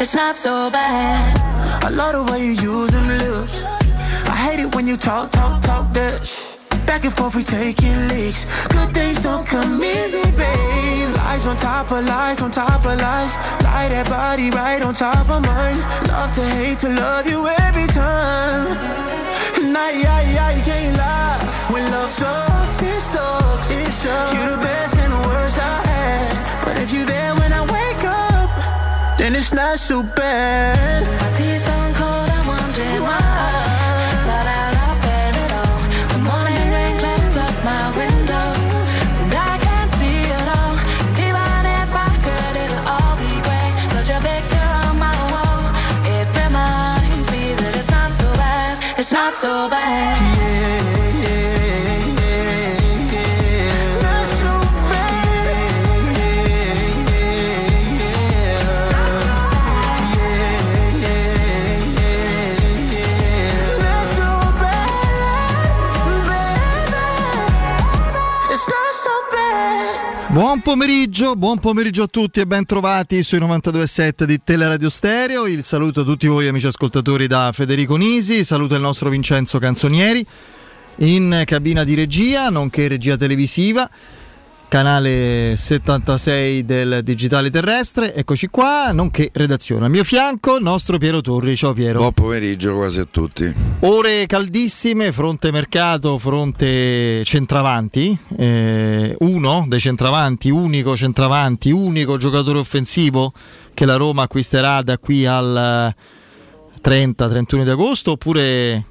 it's not so bad. I love the way you use them lips. I hate it when you talk, talk, talk that Back and forth, we taking leaks. Good things don't come easy, babe. Lies on top of lies, on top of lies. Lie that body right on top of mine. Love to hate to love you every time. Nah, yeah, yeah, you can't lie. When love sucks, it sucks. It sucks. You're the best and the worst I it's not so bad. My tea's gone cold, I'm wondering why But. The morning rain up my window, and I can't see it all. If I could, it'll all be grey. But your picture on my wall, it reminds me that it's not so bad. It's not so bad. Buon pomeriggio, buon pomeriggio a tutti e ben trovati sui 92.7 di Teleradio Stereo. Il saluto a tutti voi amici ascoltatori da Federico Nisi, saluto il nostro Vincenzo Canzonieri in cabina di regia, nonché regia televisiva, canale 76 del digitale terrestre. Eccoci qua, nonché redazione. Al mio fianco il nostro Piero Torri. Ciao Piero. Buon pomeriggio quasi a tutti. Ore caldissime, fronte mercato, fronte centravanti, eh, uno dei centravanti, unico centravanti, unico giocatore offensivo che la Roma acquisterà da qui al 30-31 di agosto oppure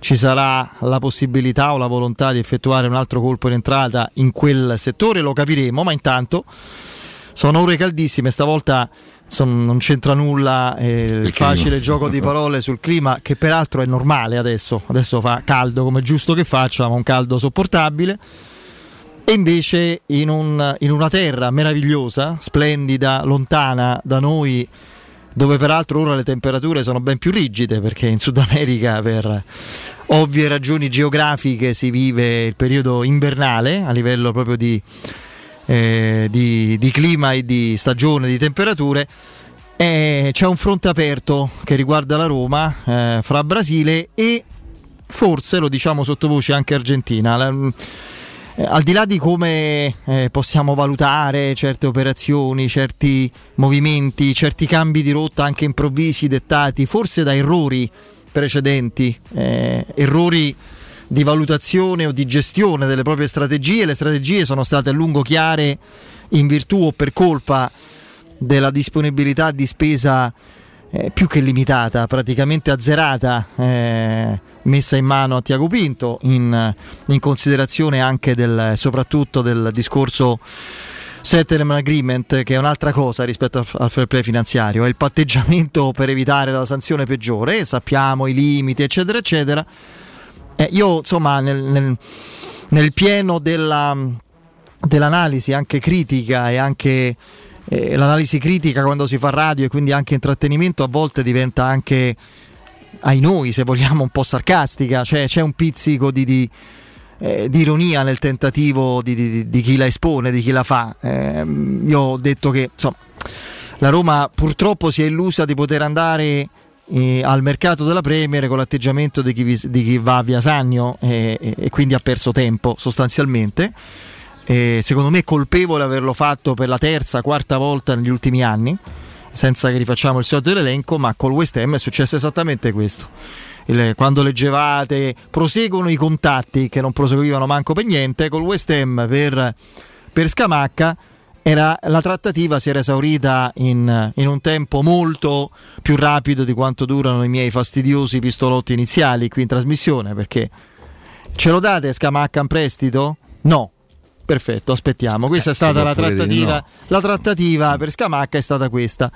ci sarà la possibilità o la volontà di effettuare un altro colpo in entrata in quel settore, lo capiremo, ma intanto sono ore caldissime, stavolta son- non c'entra nulla eh, il Il facile clima. gioco di parole sul clima che peraltro è normale adesso, adesso fa caldo come è giusto che faccia, ma un caldo sopportabile. E invece in, un- in una terra meravigliosa, splendida, lontana da noi, dove peraltro ora le temperature sono ben più rigide perché in Sud America per ovvie ragioni geografiche si vive il periodo invernale a livello proprio di, eh, di- di clima e di stagione, di temperature. E c'è un fronte aperto che riguarda la Roma eh, fra Brasile e forse, lo diciamo sottovoce, anche Argentina. La- eh, al di là di come eh, possiamo valutare certe operazioni, certi movimenti, certi cambi di rotta anche improvvisi dettati forse da errori precedenti, eh, errori di valutazione o di gestione delle proprie strategie, le strategie sono state a lungo chiare in virtù o per colpa della disponibilità di spesa eh, più che limitata, praticamente azzerata, eh, messa in mano a Tiago Pinto, in, in considerazione anche del, soprattutto del discorso settlement agreement che è un'altra cosa rispetto al, fair play finanziario, è il patteggiamento per evitare la sanzione peggiore, sappiamo i limiti eccetera eccetera. Eh, io insomma nel, nel, nel pieno della, dell'analisi anche critica e anche eh, l'analisi critica quando si fa radio e quindi anche intrattenimento a volte diventa anche ai noi se vogliamo un po' sarcastica, cioè c'è un pizzico di, di eh, di ironia nel tentativo di, di, chi la espone, di chi la fa. Eh, io ho detto che insomma, la Roma purtroppo si è illusa di poter andare eh, al mercato della Premier con l'atteggiamento di chi, chi va via Sagno e, e, quindi ha perso tempo sostanzialmente. Secondo me è colpevole averlo fatto per la terza, quarta volta negli ultimi anni, senza che rifacciamo il solito dell'elenco, ma col West Ham è successo esattamente questo quando leggevate proseguono i contatti che non proseguivano manco per niente col West Ham per, per Scamacca era, la trattativa si era esaurita in, in, un tempo molto più rapido di quanto durano i miei fastidiosi pistolotti iniziali qui in trasmissione perché ce lo date Scamacca in prestito? No, Perfetto, aspettiamo. Questa eh, è stata la trattativa. No. La trattativa per Scamacca è stata questa.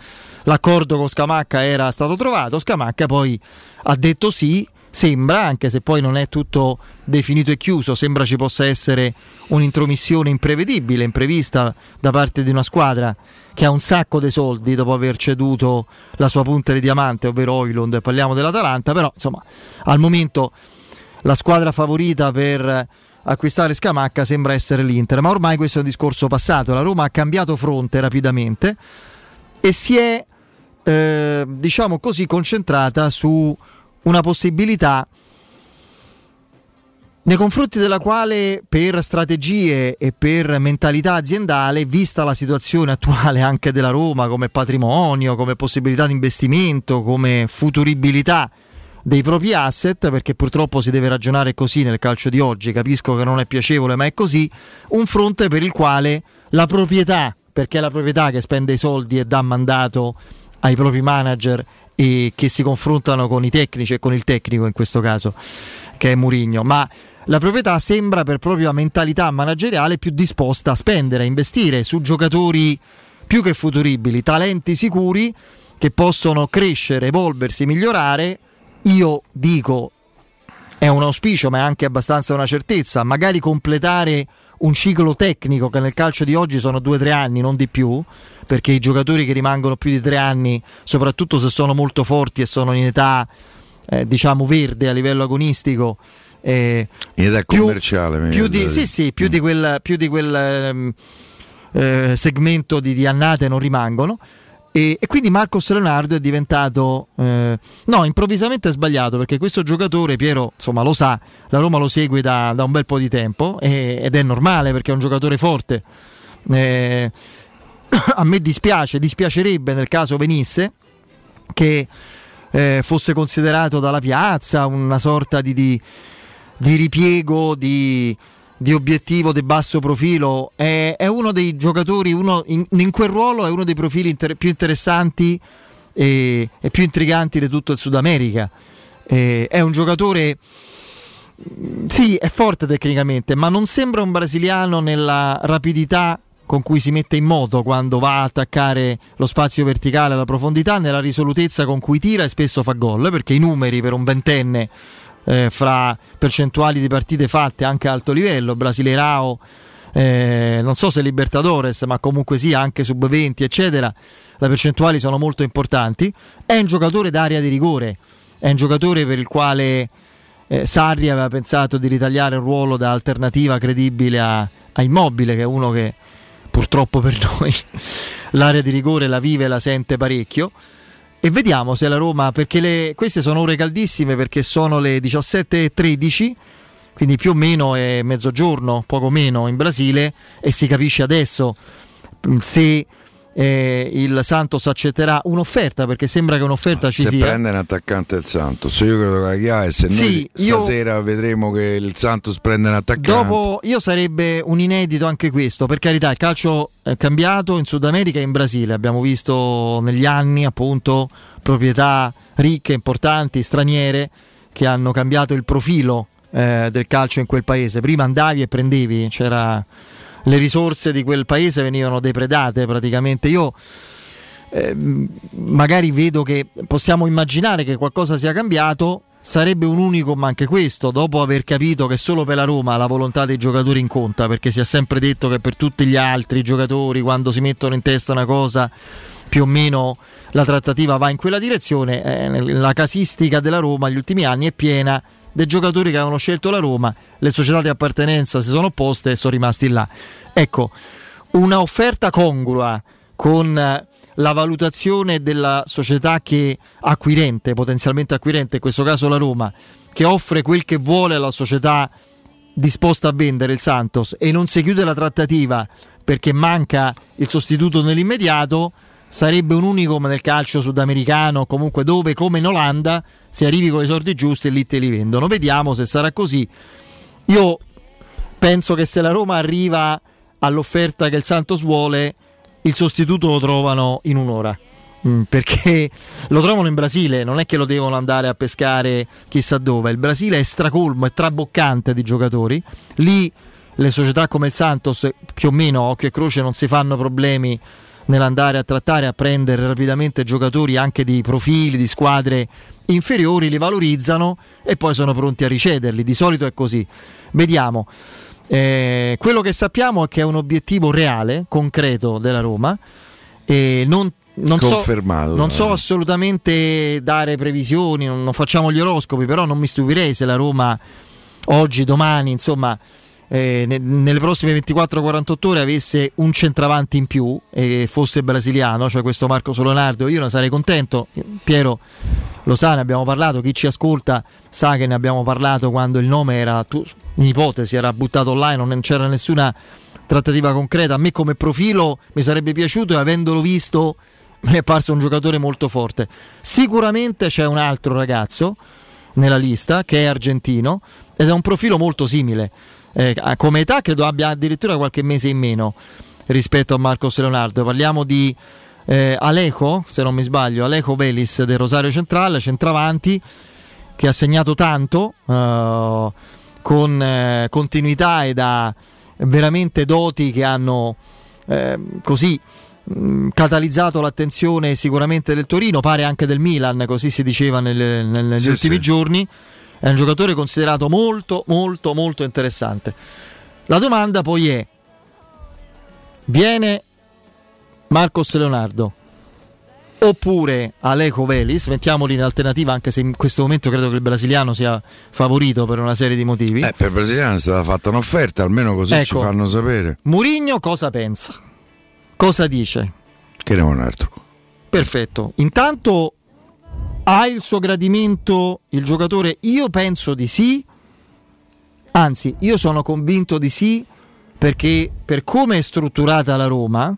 L'accordo con Scamacca era stato trovato. Scamacca poi ha detto sì. Sembra, anche se poi non è tutto definito e chiuso, sembra ci possa essere un'intromissione imprevedibile, imprevista da parte di una squadra che ha un sacco di soldi dopo aver ceduto la sua punta di diamante, ovvero Oilund, parliamo dell'Atalanta, però insomma al momento la squadra favorita per acquistare Scamacca sembra essere l'Inter, ma ormai questo è un discorso passato, la Roma ha cambiato fronte rapidamente e si è eh, diciamo così concentrata su una possibilità nei confronti della quale per strategie e per mentalità aziendale, vista la situazione attuale anche della Roma come patrimonio, come possibilità di investimento, come futuribilità dei propri asset, perché purtroppo si deve ragionare così nel calcio di oggi, capisco che non è piacevole, ma è così, un fronte per il quale la proprietà, perché è la proprietà che spende i soldi e dà mandato ai propri manager e che si confrontano con i tecnici e con il tecnico in questo caso, che è Murigno, ma la proprietà sembra per propria mentalità manageriale più disposta a spendere, a investire su giocatori più che futuribili, talenti sicuri che possono crescere, evolversi, migliorare io dico è un auspicio ma è anche abbastanza una certezza, magari completare un ciclo tecnico che nel calcio di oggi sono due o tre anni, non di più, perché i giocatori che rimangono più di tre anni, soprattutto se sono molto forti e sono in età eh, diciamo verde a livello agonistico, eh, in età più, commerciale, più di, sì, sì, più mm. di quel, più di quel ehm, eh, segmento di, di annate non rimangono. E, e, quindi Marcos Leonardo è diventato eh, no improvvisamente è sbagliato perché questo giocatore Piero insomma lo sa la Roma lo segue da, da un bel po' di tempo e, ed è normale perché è un giocatore forte. Eh, a me dispiace dispiacerebbe nel caso venisse che eh, fosse considerato dalla piazza una sorta di, di, di ripiego di di obiettivo di basso profilo, è, è uno dei giocatori, uno, in, in, quel ruolo è uno dei profili inter, più interessanti e, e, più intriganti di tutto il Sud America. E, è un giocatore, sì, è forte tecnicamente, ma non sembra un brasiliano nella rapidità con cui si mette in moto quando va a attaccare lo spazio verticale alla profondità, nella risolutezza con cui tira e spesso fa gol, perché i numeri per un ventenne eh, fra percentuali di partite fatte anche a alto livello, Brasileirao, eh, non so se Libertadores, ma comunque sia anche sub 20, eccetera, le percentuali sono molto importanti. È un giocatore d'area di rigore, è un giocatore per il quale eh, Sarri aveva pensato di ritagliare un ruolo da alternativa credibile a, a Immobile, che è uno che purtroppo per noi l'area di rigore la vive e la sente parecchio e vediamo se la Roma, perché le, queste sono ore caldissime perché sono le 17.13, quindi più o meno è mezzogiorno, poco meno in Brasile e si capisce adesso se eh, il Santos accetterà un'offerta perché sembra che un'offerta ci se sia. Se prende un attaccante il Santos, io credo che la chiave se sì, noi stasera io... vedremo che il Santos prende un attaccante. Dopo io sarebbe un inedito anche questo, per carità, il calcio è cambiato in Sud America e in Brasile, abbiamo visto negli anni appunto proprietà ricche, importanti, straniere che hanno cambiato il profilo eh, del calcio in quel paese. Prima andavi e prendevi, c'era le risorse di quel paese venivano depredate praticamente. Io eh, magari vedo che possiamo immaginare che qualcosa sia cambiato. Sarebbe un unicum anche questo, dopo aver capito che solo per la Roma la volontà dei giocatori in conta, perché si è sempre detto che per tutti gli altri giocatori, quando si mettono in testa una cosa, più o meno la trattativa va in quella direzione. Eh, la casistica della Roma negli ultimi anni è piena dei giocatori che avevano scelto la Roma, le società di appartenenza si sono opposte e sono rimasti là. Ecco, una offerta congrua con la valutazione della società che acquirente, potenzialmente acquirente, in questo caso la Roma, che offre quel che vuole alla società disposta a vendere il Santos e non si chiude la trattativa perché manca il sostituto nell'immediato, sarebbe un unicum nel calcio sudamericano, comunque dove come in Olanda si arrivi con i soldi giusti e lì te li vendono. Vediamo se sarà così. Io penso che se la Roma arriva all'offerta che il Santos vuole, il sostituto lo trovano in un'ora. Mm, perché lo trovano in Brasile, non è che lo devono andare a pescare chissà dove. Il Brasile è stracolmo, è traboccante di giocatori. Lì le società come il Santos, più o meno occhio e croce, non si fanno problemi nell'andare a trattare, a prendere rapidamente giocatori anche di profili, di squadre inferiori, li valorizzano e poi sono pronti a ricederli. Di solito è così. Vediamo. Eh, quello che sappiamo è che è un obiettivo reale, concreto della Roma. E non non so, non so, assolutamente dare previsioni, non, non, facciamo gli oroscopi, però non mi stupirei se la Roma oggi, domani, insomma, eh, ne, nelle prossime 24-48 ore avesse un centravanti in più e fosse brasiliano, cioè questo Marco Solonardo, io ne sarei contento. Piero lo sa, ne abbiamo parlato, chi ci ascolta sa che ne abbiamo parlato quando il nome era, tu, in ipotesi, era buttato online, non c'era nessuna trattativa concreta. A me come profilo mi sarebbe piaciuto e avendolo visto mi è parso un giocatore molto forte. Sicuramente c'è un altro ragazzo nella lista che è argentino ed è un profilo molto simile. Eh, come età credo abbia addirittura qualche mese in meno rispetto a Marcos Leonardo. Parliamo di eh, Alejo, se non mi sbaglio, Alejo Velis del Rosario Centrale, centravanti, che ha segnato tanto eh, con eh, continuità e da veramente doti che hanno eh, così mm, catalizzato l'attenzione sicuramente del Torino, pare anche del Milan, così si diceva nelle, nelle, negli sì, ultimi sì. giorni. È un giocatore considerato molto, molto, molto interessante. La domanda poi è: viene Marcos Leonardo oppure Aleco Velis, mettiamoli in alternativa anche se in questo momento credo che il brasiliano sia favorito per una serie di motivi. Eh, per il brasiliano è stata fatta un'offerta, almeno così ecco, ci fanno sapere. Murigno cosa pensa? Cosa dice? Che ne un altro. Perfetto. Intanto ha il suo gradimento il giocatore? Io penso di sì. Anzi, io sono convinto di sì perché per come è strutturata la Roma,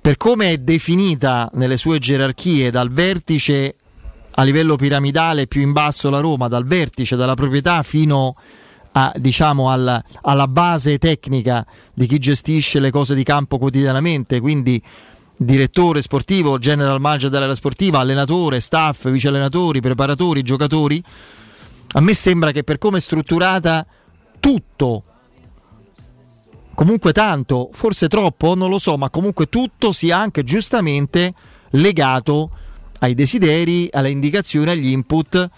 per come è definita nelle sue gerarchie dal vertice a livello piramidale più in basso la Roma, dal vertice, dalla proprietà fino a, diciamo, alla, alla base tecnica di chi gestisce le cose di campo quotidianamente, quindi direttore sportivo, general manager dell'area sportiva, allenatore, staff, vice allenatori, preparatori, giocatori. A me sembra che per come è strutturata tutto comunque tanto, forse troppo, non lo so, ma comunque tutto sia anche giustamente legato ai desideri, alle indicazioni, agli input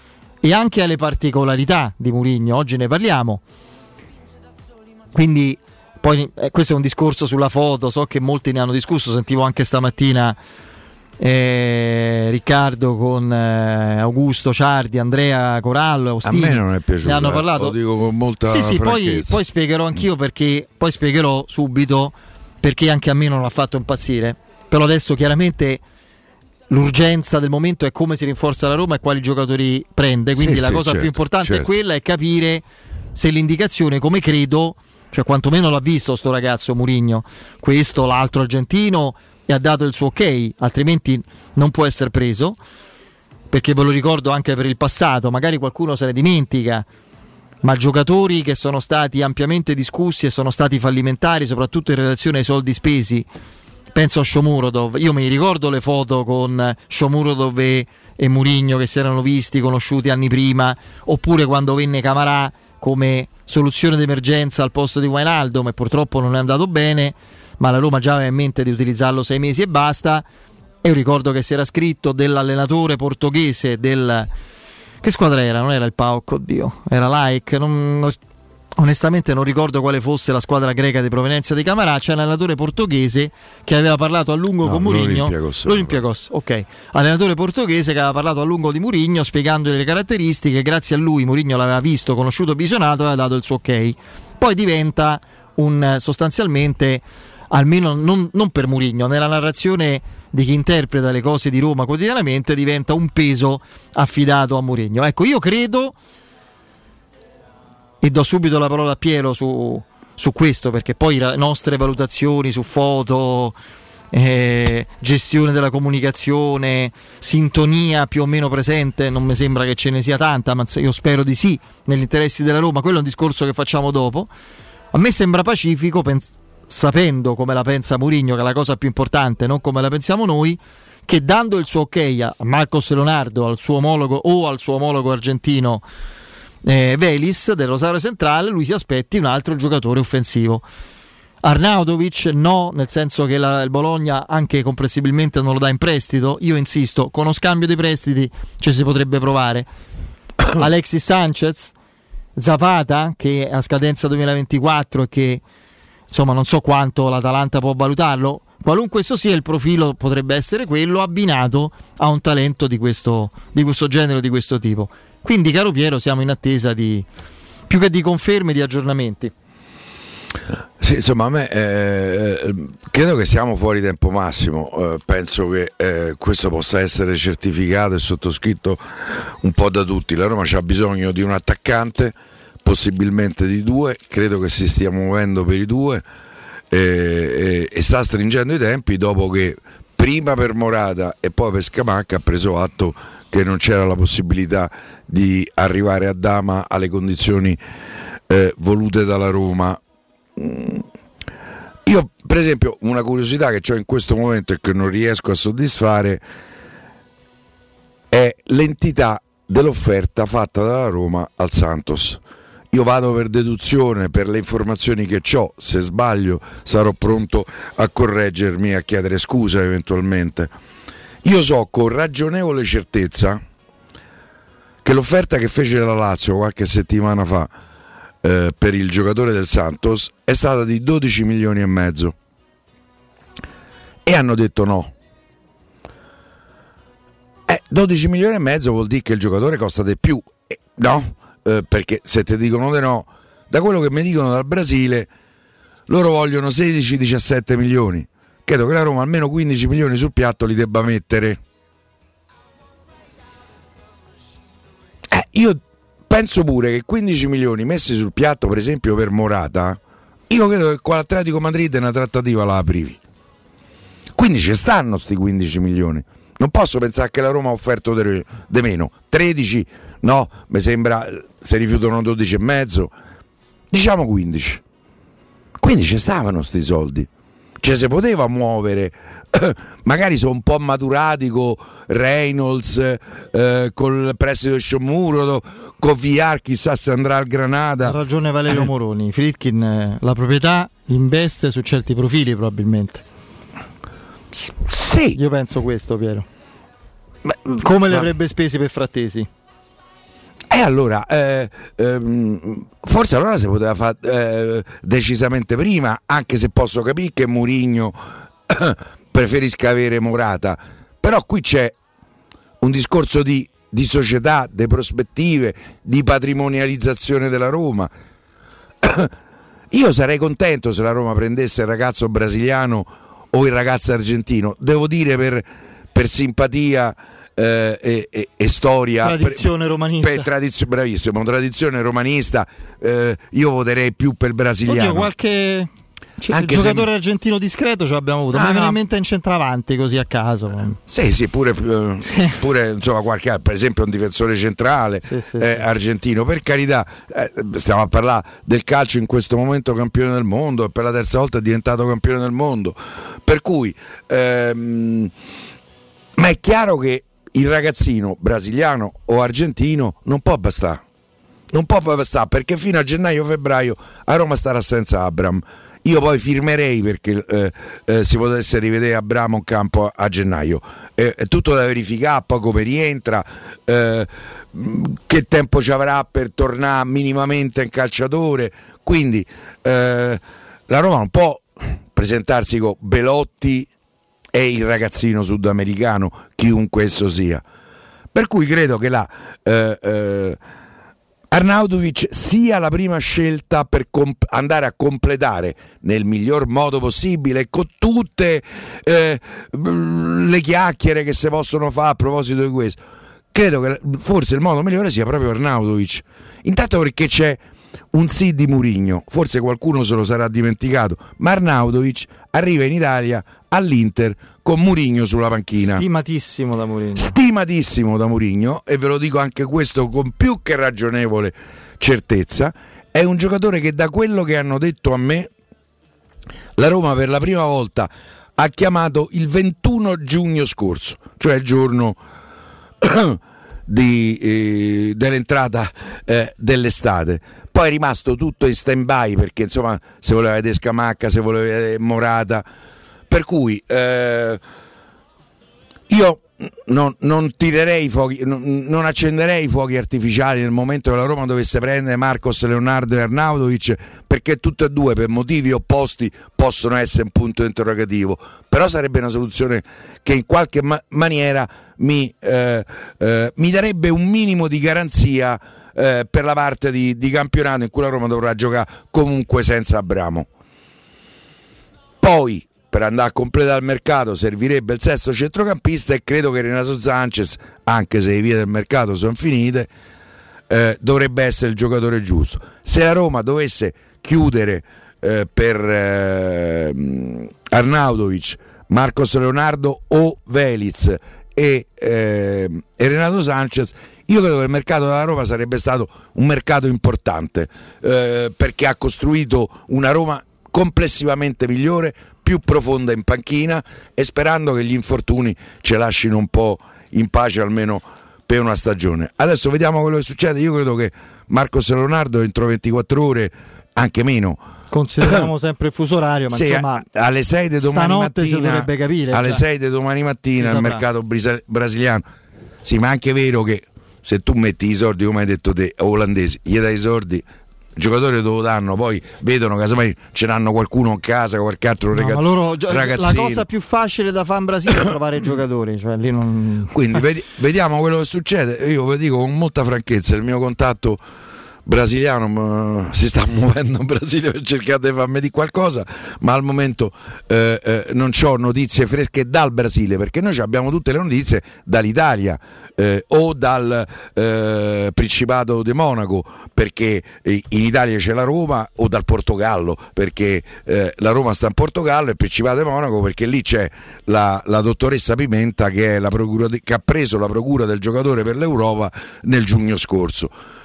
e anche alle particolarità di Murigno. Oggi ne parliamo. Quindi poi eh, questo è un discorso sulla foto, so che molti ne hanno discusso, sentivo anche stamattina eh, Riccardo con eh, Augusto Ciardi, Andrea Corallo, Austini. A me non è piaciuto. Ne hanno parlato. Lo dico con molta Sì, sì, poi, poi, spiegherò anch'io perché poi spiegherò subito perché anche a me non ha fatto impazzire. Però adesso chiaramente l'urgenza del momento è come si rinforza la Roma e quali giocatori prende. Quindi sì, la sì, cosa certo, più importante certo. è quella è capire se l'indicazione, come credo, cioè quantomeno l'ha visto sto ragazzo Murigno, questo, l'altro argentino e ha dato il suo ok, altrimenti non può essere preso, perché ve lo ricordo anche per il passato, magari qualcuno se ne dimentica, ma giocatori che sono stati ampiamente discussi e sono stati fallimentari, soprattutto in relazione ai soldi spesi, penso a Shomurodov, io mi ricordo le foto con Shomurodov e, e Murigno che si erano visti, conosciuti anni prima, oppure quando venne Camarà come soluzione d'emergenza al posto di Wijnaldum e purtroppo non è andato bene, ma la Roma già aveva in mente di utilizzarlo sei mesi e basta. E io ricordo che si era scritto dell'allenatore portoghese del... Che squadra era? Non era il PAOK, oddio, era Like, non, onestamente non ricordo quale fosse la squadra greca di provenienza di Camarà, c'è un allenatore portoghese che aveva parlato a lungo No, con Mourinho. l'Olympiacos. L'Olympiacos, ok. Allenatore portoghese che aveva parlato a lungo di Mourinho spiegandogli le caratteristiche, grazie a lui Mourinho l'aveva visto, conosciuto, visionato e aveva dato il suo ok. Poi diventa un sostanzialmente almeno non, non per Mourinho, nella narrazione di chi interpreta le cose di Roma quotidianamente diventa un peso affidato a Mourinho. Ecco, io credo e do subito la parola a Piero su, su questo perché poi le nostre valutazioni su foto eh, gestione della comunicazione sintonia più o meno presente non mi sembra che ce ne sia tanta ma io spero di sì negli interessi della Roma. Quello è un discorso che facciamo dopo. A me sembra pacifico pens- sapendo come la pensa Mourinho che è la cosa più importante non come la pensiamo noi che dando il suo ok a Marcos Leonardo al suo omologo o al suo omologo argentino eh, Velis del Rosario Centrale, lui si aspetti un altro giocatore offensivo. Arnautovic no, nel senso che la- il Bologna anche comprensibilmente non lo dà in prestito. Io insisto, con uno scambio di prestiti ci si potrebbe provare. Alexis Sanchez, Zapata che è a scadenza 2024 e che insomma non so quanto l'Atalanta può valutarlo. Qualunque esso sia il profilo potrebbe essere quello abbinato a un talento di questo, di questo genere, di questo tipo. Quindi, caro Piero, siamo in attesa di più che di conferme, di aggiornamenti. Sì, insomma, a me eh, credo che siamo fuori tempo massimo. Eh, penso che eh, questo possa essere certificato e sottoscritto un po' da tutti. La Roma ha bisogno di un attaccante, possibilmente di due. Credo che si stia muovendo per i due eh, eh, e sta stringendo i tempi dopo che prima per Morata e poi per Scamacca ha preso atto che non c'era la possibilità di arrivare a Dama alle condizioni eh, volute dalla Roma. Mm. Io, per esempio, una curiosità che ho in questo momento e che non riesco a soddisfare è l'entità dell'offerta fatta dalla Roma al Santos. Io vado per deduzione, per le informazioni che ho, se sbaglio sarò pronto a correggermi e a chiedere scusa eventualmente. Io so con ragionevole certezza che l'offerta che fece la Lazio qualche settimana fa eh, per il giocatore del Santos è stata di 12 milioni e mezzo e hanno detto no. Eh, 12 milioni e mezzo vuol dire che il giocatore costa di più, Eh, no? Eh, perché se ti dicono di no, da quello che mi dicono dal Brasile, loro vogliono 16-17 milioni. Credo che la Roma almeno 15 milioni sul piatto li debba mettere. Eh, io penso pure che 15 milioni messi sul piatto, per esempio per Morata, io credo che con l'Atletico Madrid una trattativa la aprivi. Quindi ci stanno sti 15 milioni. Non posso pensare che la Roma ha offerto di meno. 13, no, mi sembra se rifiutano 12 e mezzo. Diciamo 15. Quindi ci stavano sti soldi. Cioè si poteva muovere, magari sono un po' maturati con Reynolds, eh, col prestito di Sciomuro, con VR, chissà se andrà al Ha Granada. ragione Valerio Moroni. Fritkin, eh, la proprietà investe su certi profili probabilmente. Sì, Io penso questo, Piero. ma- Come le ma- avrebbe spesi per Frattesi? E allora, eh, ehm, forse allora si poteva fare eh, decisamente prima, anche se posso capire che Murigno preferisca avere Morata, però qui c'è un discorso di, di società, di prospettive, di patrimonializzazione della Roma. Io sarei contento se la Roma prendesse il ragazzo brasiliano o il ragazzo argentino, devo dire per, per simpatia eh, e, e- e storia. Tradizione romanista. Per tradizio- bravissimo, tradizione romanista, eh, io voterei più per il brasiliano. Oddio, qualche c- Anche se- giocatore argentino discreto ce l'abbiamo avuto. Ah, Ma no. in mente in centravanti così a caso. Sì, sì, pure, eh, pure, insomma, qualche, per esempio un difensore centrale Sì, sì, eh, sì. argentino, per carità, eh, stiamo a parlare del calcio in questo momento campione del mondo e per la terza volta è diventato campione del mondo. Per cui, ehm, ma è chiaro che il ragazzino brasiliano o argentino non può bastare. non può poi stare perché fino a gennaio-febbraio a Roma starà senza Abram. Io poi firmerei perché eh, eh, si potesse rivedere Abramo in campo a, a gennaio. Eh, è tutto da verificare, poi come rientra, eh, che tempo ci avrà per tornare minimamente in calciatore. Quindi eh, la Roma non può presentarsi con Belotti e il ragazzino sudamericano, chiunque esso sia. Per cui credo che la eh, eh, Arnaudovic sia la prima scelta per comp- andare a completare nel miglior modo possibile con tutte eh, le chiacchiere che si possono fare a proposito di questo. Credo che forse il modo migliore sia proprio Arnaudovic. Intanto perché c'è un sì di Murigno, forse qualcuno se lo sarà dimenticato, ma Arnaudovic arriva in Italia all'Inter con Murigno sulla panchina. Stimatissimo da Mourinho. Stimatissimo da Murigno, e ve lo dico anche questo con più che ragionevole certezza, è un giocatore che da quello che hanno detto a me, la Roma per la prima volta ha chiamato il 21 giugno scorso, cioè il giorno di, eh, dell'entrata eh, dell'estate. Poi è rimasto tutto in stand by perché insomma se voleva vedere Scamacca, se voleva vedere Morata. Per cui eh, io non, non fuochi, non, non accenderei fuochi artificiali nel momento che la Roma dovesse prendere Marcos Leonardo e Arnaudovic perché tutte e due per motivi opposti possono essere un punto interrogativo però sarebbe una soluzione che in qualche ma- maniera mi, eh, eh, mi, darebbe un minimo di garanzia eh, per la parte di, di campionato in cui la Roma dovrà giocare comunque senza Abramo poi per andare a completare il mercato servirebbe il sesto centrocampista e credo che Renato Sanchez, anche se le vie del mercato sono finite, eh, dovrebbe essere il giocatore giusto. Se la Roma dovesse chiudere eh, per eh, Arnaudovic, Marcos Leonardo o Veliz e, e, Renato Sanchez, io credo che il mercato della Roma sarebbe stato un mercato importante eh, perché ha costruito una Roma complessivamente migliore, più profonda in panchina e sperando che gli infortuni ci lasciano un po' in pace almeno per una stagione. Adesso vediamo quello che succede. Io credo che Marcos Leonardo entro 24 ore, anche meno. Consideriamo sempre il fuso orario, ma Sì, insomma, alle 6 di domani mattina, dovrebbe capire, alle già. 6 di domani mattina il mercato brasiliano. Sì, ma è anche vero che se tu metti i soldi, come hai detto te, olandesi, gli dai i soldi, i giocatori lo danno, poi vedono casomai ce l'hanno qualcuno in casa, qualche altro no, ragazzo, loro, la cosa più facile da fare in Brasile è trovare giocatori, cioè lì non... Quindi vedi- vediamo quello che succede. Io vi dico con molta franchezza, il mio contatto brasiliano si sta muovendo in Brasile per cercare di farmi di qualcosa, ma al momento eh, eh, non ho notizie fresche dal Brasile, perché noi abbiamo tutte le notizie dall'Italia eh, o dal eh, Principato di Monaco, perché eh, in Italia c'è la Roma, o dal Portogallo, perché eh, la Roma sta in Portogallo e il Principato di Monaco, perché lì c'è la, la dottoressa Pimenta che, di- che ha preso la procura del giocatore per l'Europa nel giugno scorso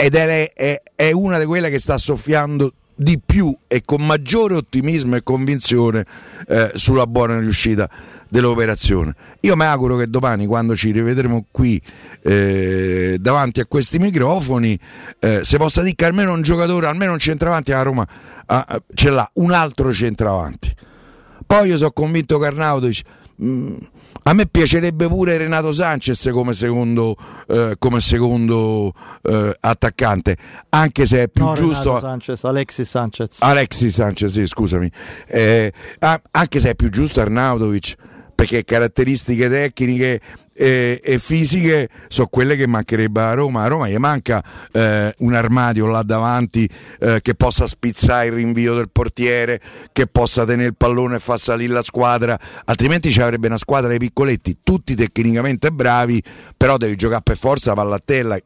ed è, è- è una di quelle che sta soffiando di più e con maggiore ottimismo e convinzione eh, sulla buona riuscita dell'operazione. Io mi auguro che domani, quando ci rivedremo qui eh, davanti a questi microfoni, eh, si possa dire che almeno un giocatore, almeno un centravanti a Roma ah, ce l'ha, un altro centravanti. Poi io sono convinto che Arnautovic. A me piacerebbe pure Renato Sanchez come secondo, eh, come secondo eh, attaccante, anche se è più no, giusto. Renato Sanchez, Alexis Sanchez. Alexis Sanchez, sì, scusami. Eh, anche se è più giusto Arnautovic, perché caratteristiche tecniche eh, e fisiche sono quelle che mancherebbe a Roma. A Roma gli manca eh, un armadio là davanti eh, che possa spizzare il rinvio del portiere, che possa tenere il pallone e far salire la squadra, altrimenti ci avrebbe una squadra di piccoletti, tutti tecnicamente bravi, però devi giocare per forza palla a terra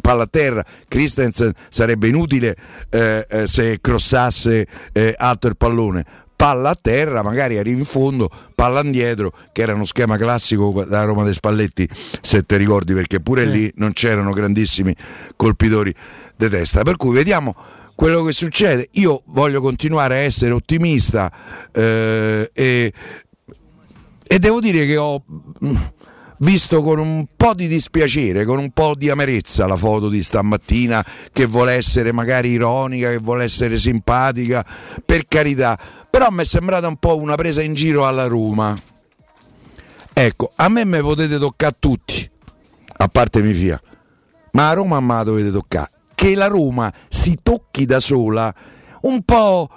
palla a terra Christensen sarebbe inutile eh, eh, se crossasse eh, alto il pallone palla a terra magari arrivi in fondo palla indietro che era uno schema classico da Roma dei Spalletti se ti ricordi perché pure Sì. lì non c'erano grandissimi colpitori di testa per cui vediamo quello che succede io voglio continuare a essere ottimista eh, e, e devo dire che ho mh, visto con un po' di dispiacere, con un po' di amarezza la foto di stamattina che vuole essere magari ironica, che vuole essere simpatica, per carità, però mi è sembrata un po' una presa in giro alla Roma. Ecco, a me me potete toccare tutti, a parte mi fia, ma a Roma me la dovete toccare. Che la Roma si tocchi da sola, un po'...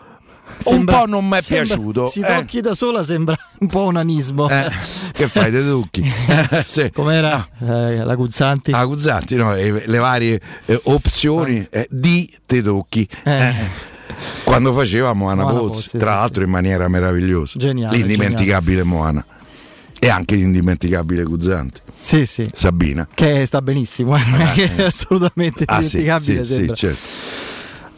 Sembra- un po' non mi è sembra- piaciuto. Si eh. tocchi da sola sembra un po' un anismo. Eh, che fai, te tocchi? Eh, sì. Com'era eh, la Guzzanti? Ah, Guzzanti, no, eh, le varie eh, opzioni eh, di te tocchi. Eh. Eh, Quando facevamo Moana Moana Pozzi, Pozzi, tra sì, l'altro in maniera meravigliosa. Geniale, L'indimenticabile Moana. E anche l'indimenticabile Guzzanti. Sì, sì. Sabina. Che sta benissimo, eh, è assolutamente Ah sì, indimenticabile. sì, sì, sembra. certo.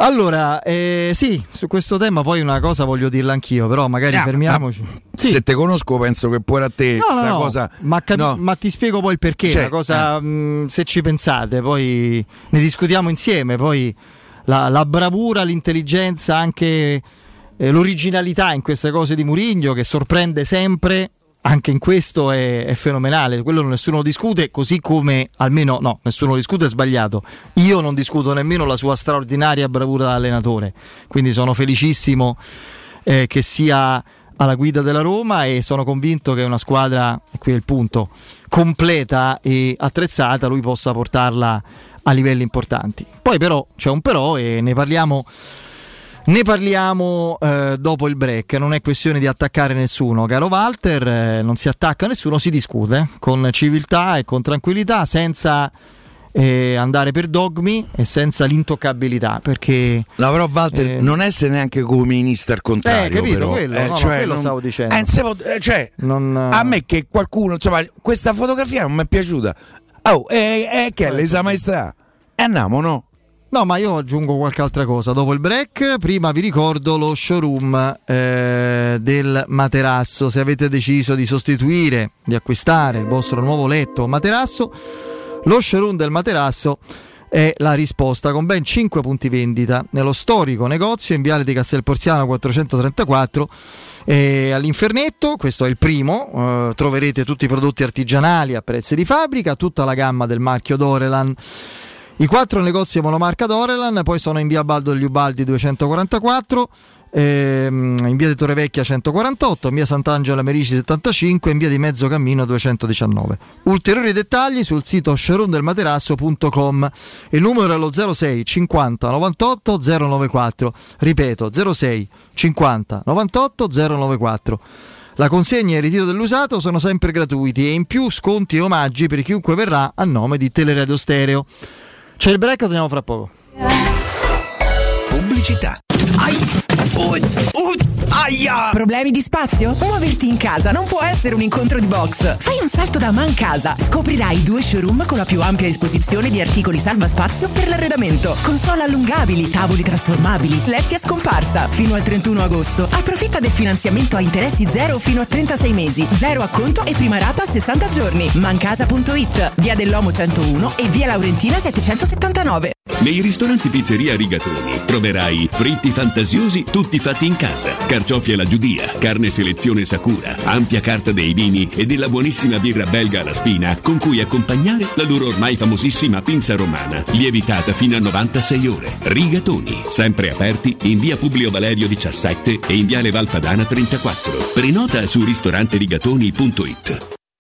Allora, eh, sì, su questo tema poi una cosa voglio dirla anch'io, però magari Ah, fermiamoci. ma Sì. Se te conosco penso che pure a te No, no, no, cosa... ma, capi- no. ma ti spiego poi il perché, Cioè, la cosa, mh, se ci pensate, poi ne discutiamo insieme, poi la, la bravura, l'intelligenza, anche eh, l'originalità in queste cose di Murigno che sorprende sempre, anche in questo è, è fenomenale, quello nessuno discute, così come, almeno no, nessuno discute, è sbagliato, io non discuto nemmeno la sua straordinaria bravura da allenatore, quindi sono felicissimo eh, che sia alla guida della Roma e sono convinto che una squadra, e qui è il punto, completa e attrezzata, lui possa portarla a livelli importanti. Poi però c'è un però e ne parliamo, ne parliamo eh, dopo il break, non è questione di attaccare nessuno, caro Walter, eh, non si attacca nessuno, si discute con civiltà e con tranquillità, senza eh, andare per dogmi e senza l'intoccabilità, perché No, però Walter Eh, non essere neanche comunista al contrario. Eh, capito, però. quello, no, no, quello stavo dicendo. Eh, se eh, cioè, non... a me che qualcuno, insomma, questa fotografia non mi è piaciuta. Oh, e eh, che è l'esa maestà? E andiamo, no? No, ma io aggiungo qualche altra cosa. Dopo il break, prima vi ricordo lo showroom eh, del materasso. Se avete deciso di sostituire, di acquistare il vostro nuovo letto o materasso, lo showroom del materasso è la risposta con ben 5 punti vendita nello storico negozio in Viale di Castel Porziano 434 e all'Infernetto, questo è il primo, eh, troverete tutti i prodotti artigianali a prezzi di fabbrica, tutta la gamma del marchio Dorelan. I quattro negozi monomarca Dorelan, poi sono in via Baldo degli Ubaldi 244, ehm, in via di Torrevecchia 148, in via Sant'Angelo Merici 75 e in via di Mezzocammino 219. Ulteriori dettagli sul sito showroomdelmaterasso.com. Il numero è lo 06 50 98 094. Ripeto 06 50 98 094. La consegna e il ritiro dell'usato sono sempre gratuiti e in più sconti e omaggi per chiunque verrà a nome di Teleradio Stereo. C'è il break, torniamo fra poco. Pubblicità. Ai! Oh, oh, aia! Problemi di spazio? Muoverti in casa non può essere un incontro di box. Fai un salto da Man Casa. Scoprirai due showroom con la più ampia esposizione di articoli salva spazio per l'arredamento. Console allungabili, tavoli trasformabili, letti a scomparsa. Fino al 31 agosto. Approfitta del finanziamento a interessi zero fino a 36 mesi. Zero acconto e prima rata a 60 giorni. Mancasa.it. Via dell'Omo 101 e via Laurentina 779. Nei ristoranti Pizzeria Rigatoni troverai fritti fantasiosi tutti fatti in casa, carciofi alla giudia, carne selezione Sakura, ampia carta dei vini e della buonissima birra belga alla spina con cui accompagnare la loro ormai famosissima pinza romana, lievitata fino a 96 ore. Rigatoni, sempre aperti in via Publio Valerio 17 e in viale Valpadana 34. Prenota su ristoranterigatoni.it.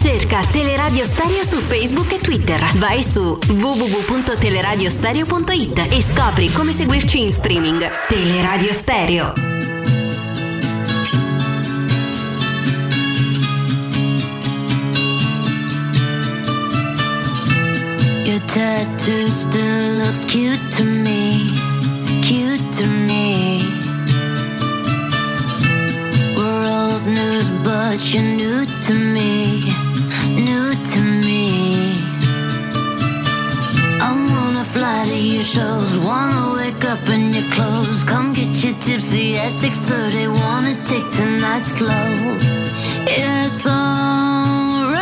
Cerca Teleradio Stereo su Facebook e Twitter. Vai su www.teleradiostereo.it e scopri come seguirci in streaming. Teleradio Stereo. Your tattoo still looks cute to me, cute to me. We're old news, but you're new to me, new to me. I wanna fly to your shows, wanna wake up in your clothes. Come get your tipsy at 6:30, wanna take tonight slow. It's alright.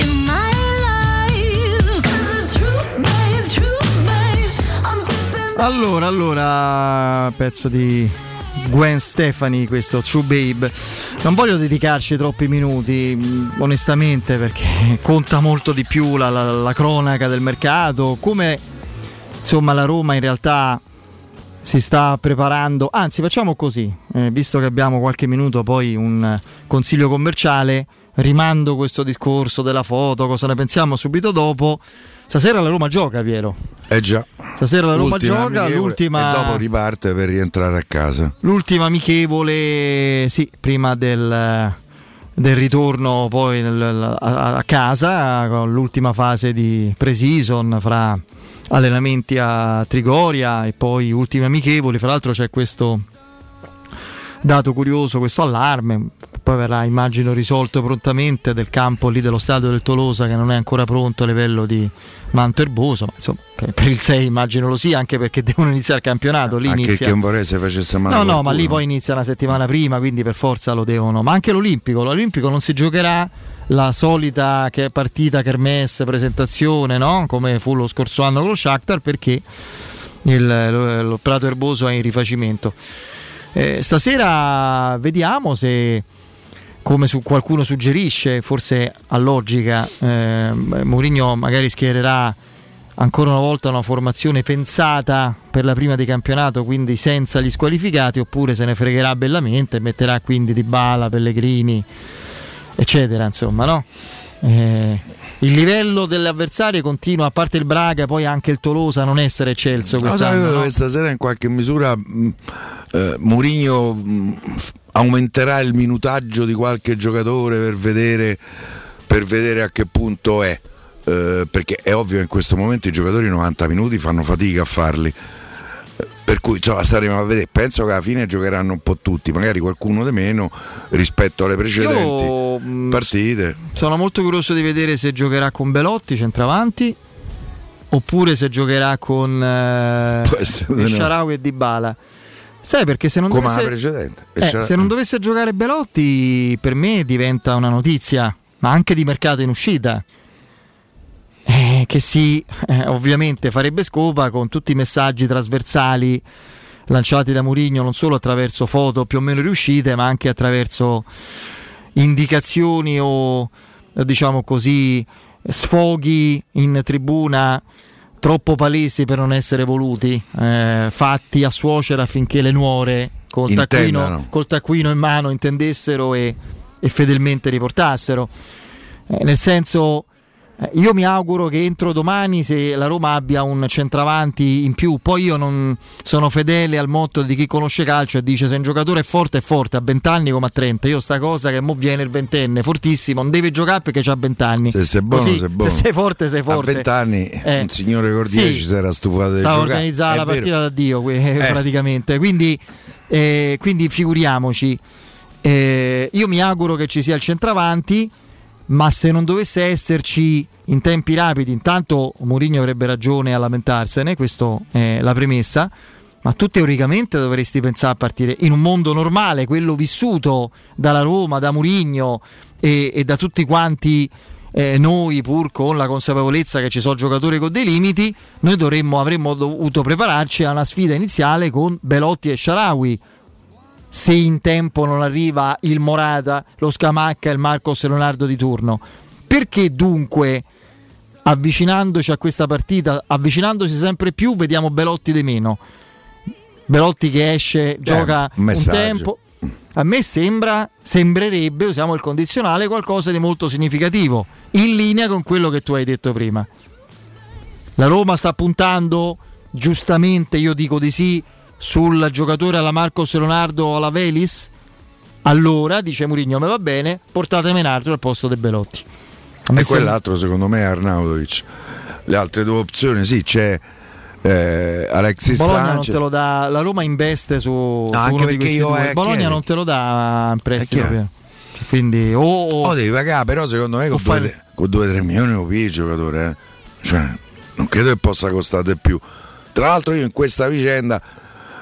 In my life, 'cause it's true, babe, true, babe. I'm Allora, allora, pezzo di Gwen Stefani, questo True Babe. Non voglio dedicarci troppi minuti, mh, onestamente, perché conta molto di più la, la- la cronaca del mercato, come insomma la Roma in realtà si sta preparando. Anzi, facciamo così, eh, visto che abbiamo qualche minuto, poi un consiglio commerciale. Rimando questo discorso della foto, cosa ne pensiamo subito dopo. Stasera la Roma gioca, Piero. Eh già. Stasera la Roma L'ultima gioca, l'ultima- E dopo riparte per rientrare a casa. L'ultima amichevole, sì, prima del, del ritorno poi nel- a, a casa, con l'ultima fase di pre-season fra allenamenti a Trigoria e poi ultime amichevoli. Fra l'altro c'è questo dato curioso, questo allarme, poi verrà immagino risolto prontamente del campo lì dello stadio del Tolosa che non è ancora pronto a livello di manto erboso, ma insomma per, il 6 immagino lo sia anche perché devono iniziare il campionato, lì Anche inizia... che un vorrei se facesse male. No, no, ma lì poi inizia una settimana prima, quindi per forza lo devono. Ma anche l'Olimpico, l'Olimpico non si giocherà la solita che partita kermesse, presentazione, no? Come fu lo scorso anno con lo Shakhtar perché il, lo, lo prato erboso è in rifacimento. Eh, stasera vediamo se come su qualcuno suggerisce, forse a logica, eh, Mourinho magari schiererà ancora una volta una formazione pensata per la prima di campionato, quindi senza gli squalificati, oppure se ne fregherà bellamente e metterà quindi Di Bala, Pellegrini, eccetera, insomma, no? Eh, il livello delle avversarie continua, a parte il Braga, poi anche il Tolosa, non essere eccelso No, quest'anno. no? questa sera in qualche misura mh, eh, Mourinho mh, f- aumenterà il minutaggio di qualche giocatore per vedere, per vedere a che punto è. Eh, perché è ovvio che in questo momento i giocatori 90 minuti fanno fatica a farli. Eh, Per cui insomma staremo a vedere, penso che alla fine giocheranno un po' tutti, magari qualcuno di meno rispetto alle precedenti Io, mh, partite. Sono molto curioso di vedere se giocherà con Belotti centravanti oppure se giocherà con eh, essere, no. Sharawi e Dybala. Sai perché se non dovesse, eh, Shara- se non dovesse giocare Belotti per me diventa una notizia, ma anche di mercato in uscita. Eh, che si eh, ovviamente farebbe scopa con tutti i messaggi trasversali lanciati da Mourinho non solo attraverso foto più o meno riuscite, ma anche attraverso indicazioni o eh, diciamo così sfoghi in tribuna troppo palesi per non essere voluti, eh, fatti a suocera affinché le nuore col taccuino, col taccuino in mano intendessero e, e fedelmente riportassero. Eh, nel senso, io mi auguro che entro domani se la Roma abbia un centravanti in più, poi io non sono fedele al motto di chi conosce calcio e dice se un giocatore è forte è forte, a 20 anni come a 30, io sta cosa che mo viene il ventenne, fortissimo, non deve giocare perché ha 20 anni. Se sei buono, Così, sei buono. Se sei forte, sei forte. A 20 anni Eh, un signore Cordier sì. ci si era stufato di Stava giocare. organizzando È la vero. partita da Dio Eh. praticamente. Quindi, eh, quindi figuriamoci. Eh, io mi auguro che ci sia il centravanti, ma se non dovesse esserci in tempi rapidi, intanto Mourinho avrebbe ragione a lamentarsene, questa è la premessa. Ma tu teoricamente dovresti pensare a partire in un mondo normale, quello vissuto dalla Roma, da Mourinho e, e da tutti quanti eh, noi, pur con la consapevolezza che ci sono giocatori con dei limiti, noi dovremmo, avremmo dovuto prepararci a una sfida iniziale con Belotti e Sharawi. Se in tempo non arriva il Morata, lo Scamacca e il Marcos Leonardo di turno. Perché dunque, avvicinandoci a questa partita, avvicinandoci sempre più, vediamo Belotti di meno? Belotti che esce, gioca un un messaggio. tempo. A me sembra, sembrerebbe, usiamo il condizionale, qualcosa di molto significativo, in linea con quello che tu hai detto prima. La Roma sta puntando, giustamente io dico di sì, sul giocatore alla Marcos Leonardo o alla Velis. Allora, dice Mourinho, me va bene, portatemi un altro al posto dei Belotti. E sembra- quell'altro secondo me è Arnautovic. Le altre due opzioni, sì, c'è eh, Alexis Bologna non Sanchez. te lo dà, la Roma investe su, su anche uno di perché questi io, due. eh, Bologna non te lo dà in prestito. Chiaro. Piero. Cioè, Quindi o, o- Oh, devi pagare, però secondo me o con fai- 2 con 2-3 milioni lo pigli il giocatore. eh. Cioè, non credo che possa costare di più. Tra l'altro io in questa vicenda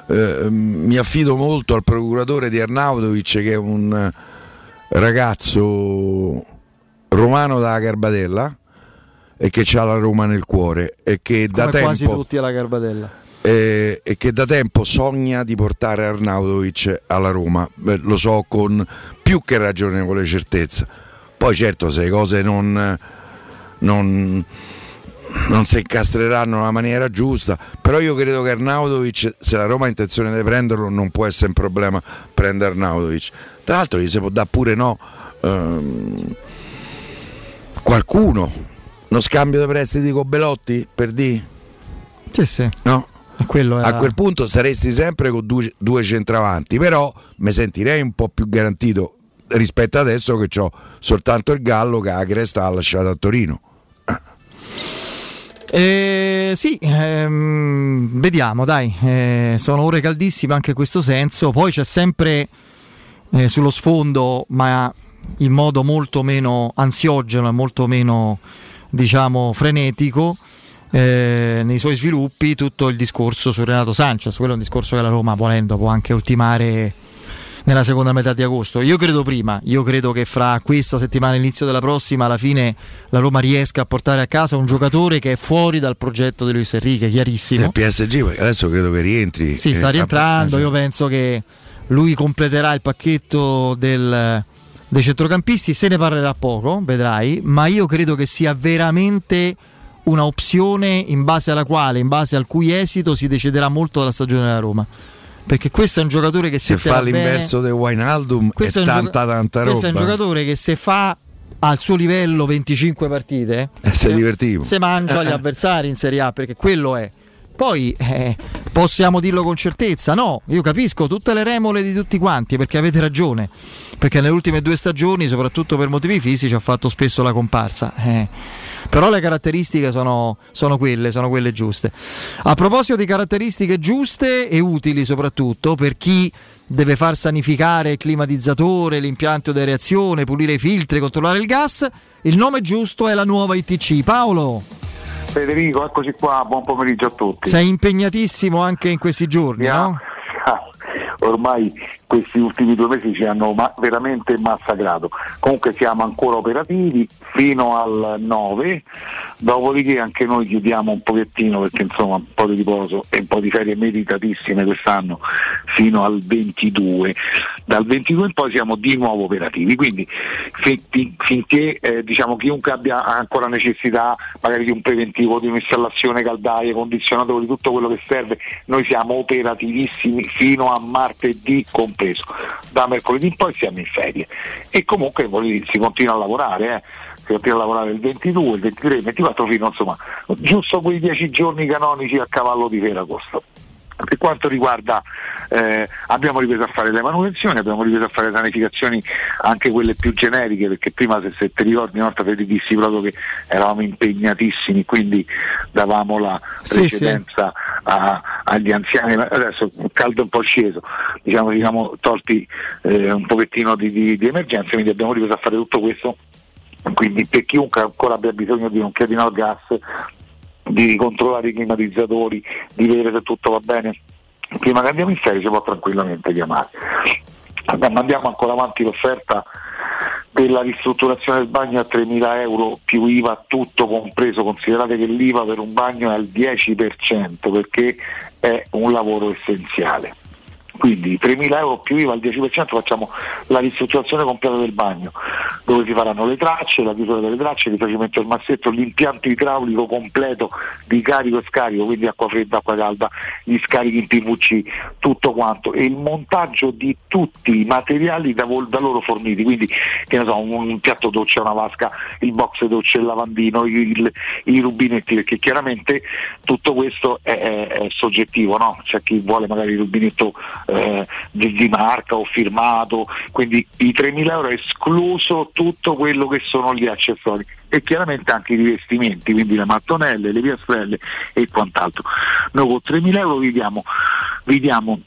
eh, mi affido molto al procuratore di Arnautovic che è un eh, ragazzo romano da Garbatella e che ha la Roma nel cuore e che da come quasi tempo tutti alla Garbatella. eh, e che da tempo sogna di portare Arnautovic alla Roma. Beh, lo so con più che ragionevole certezza. Poi certo se le cose non, non, non si incastreranno nella maniera giusta, però io credo che Arnautovic, se la Roma ha intenzione di prenderlo, non può essere un problema prendere Arnautovic. Tra l'altro gli si può dare pure no ehm, qualcuno. Uno scambio di prestiti con Belotti per di? Sì, sì. No? E quello A era- quel punto saresti sempre con due, due centravanti, però mi sentirei un po' più garantito rispetto adesso che ho soltanto il Gallo che cresta ha lasciato a Torino. Eh, sì, ehm, vediamo, dai, eh, sono ore caldissime anche in questo senso, poi c'è sempre eh, sullo sfondo, ma in modo molto meno ansiogeno e molto meno, diciamo, frenetico, eh, nei suoi sviluppi tutto il discorso su Renato Sanchez, quello è un discorso che la Roma volendo può anche ultimare nella seconda metà di agosto. Io credo prima, io credo che fra questa settimana e l'inizio della prossima alla fine la Roma riesca a portare a casa un giocatore che è fuori dal progetto di Luis Enrique, chiarissimo. Il PSG adesso credo che rientri. Sì, sta eh, rientrando, eh, io penso che lui completerà il pacchetto del- dei centrocampisti, se ne parlerà poco, vedrai, ma io credo che sia veramente una opzione in base alla quale, in base al cui esito si deciderà molto della stagione della Roma. Perché questo è un giocatore che Se setterà fa bene- l'inverso del Wijnaldum è è tanta tanta roba. Questo è un giocatore che se fa al suo livello 25 partite, Eh, sei divertito. se mangia gli avversari in Serie A, perché quello è. Poi eh, possiamo dirlo con certezza, no, io capisco tutte le remole di tutti quanti perché avete ragione, perché nelle ultime due stagioni, soprattutto per motivi fisici, ha fatto spesso la comparsa. eh. Però le caratteristiche sono, sono quelle, sono quelle giuste. A proposito di caratteristiche giuste e utili soprattutto per chi deve far sanificare il climatizzatore, l'impianto di reazione, pulire i filtri, controllare il gas, il nome giusto è la nuova ITC. Paolo, Federico, eccoci qua, buon pomeriggio a tutti. sei impegnatissimo anche in questi giorni, no? Ormai questi ultimi due mesi ci hanno ma- veramente massacrato. Comunque siamo ancora operativi fino al 9, dopodiché anche noi chiudiamo un pochettino perché insomma un po' di riposo e un po' di ferie meritatissime quest'anno fino al 22. Dal 22 in poi siamo di nuovo operativi, quindi fin- fin- finché eh, diciamo, chiunque abbia ancora necessità magari di un preventivo, di un'installazione caldaie, condizionatori, tutto quello che serve, noi siamo operativissimi fino a martedì compreso. Da mercoledì in poi siamo in ferie e comunque si continua a lavorare. Eh. Si continua a lavorare il 22, il 23, il 24 fino insomma giusto quei 10 giorni canonici a cavallo di Ferragosto. Per quanto riguarda, eh, abbiamo ripreso a fare le manutenzioni, abbiamo ripreso a fare le sanificazioni anche quelle più generiche, perché prima se, se ti ricordi una volta te ti dissi proprio che eravamo impegnatissimi, quindi davamo la Sì, precedenza a- agli anziani, adesso il caldo è un po' sceso, diciamo ci siamo tolti eh, un pochettino di, di- di emergenza, quindi abbiamo ripreso a fare tutto questo quindi per chiunque ancora abbia bisogno di un chiedino al gas, di ricontrollare i climatizzatori, di vedere se tutto va bene, prima che andiamo in ferie ci può tranquillamente chiamare. Abbiamo- Andiamo ancora avanti l'offerta della ristrutturazione del bagno a 3.000 euro più IVA tutto compreso, considerate che l'IVA per un bagno è al 10% perché è un lavoro essenziale. Quindi 3.000 euro più IVA al 10% facciamo la ristrutturazione completa del bagno, dove si faranno le tracce, la chiusura delle tracce, il rifacimento del massetto, l'impianto idraulico completo di carico e scarico, quindi acqua fredda, acqua calda, gli scarichi in PVC, tutto quanto, e il montaggio di tutti i materiali da, da loro forniti, quindi so, un, un piatto doccia, una vasca, il box doccia, il lavandino, il- i rubinetti, perché chiaramente tutto questo è, è- è soggettivo, no? c'è chi vuole magari il rubinetto eh, di, di marca o firmato, quindi i 3.000 euro escluso tutto quello che sono gli accessori e chiaramente anche i rivestimenti, quindi le mattonelle, le piastrelle e quant'altro. Noi con 3.000 euro vi diamo, vi diamo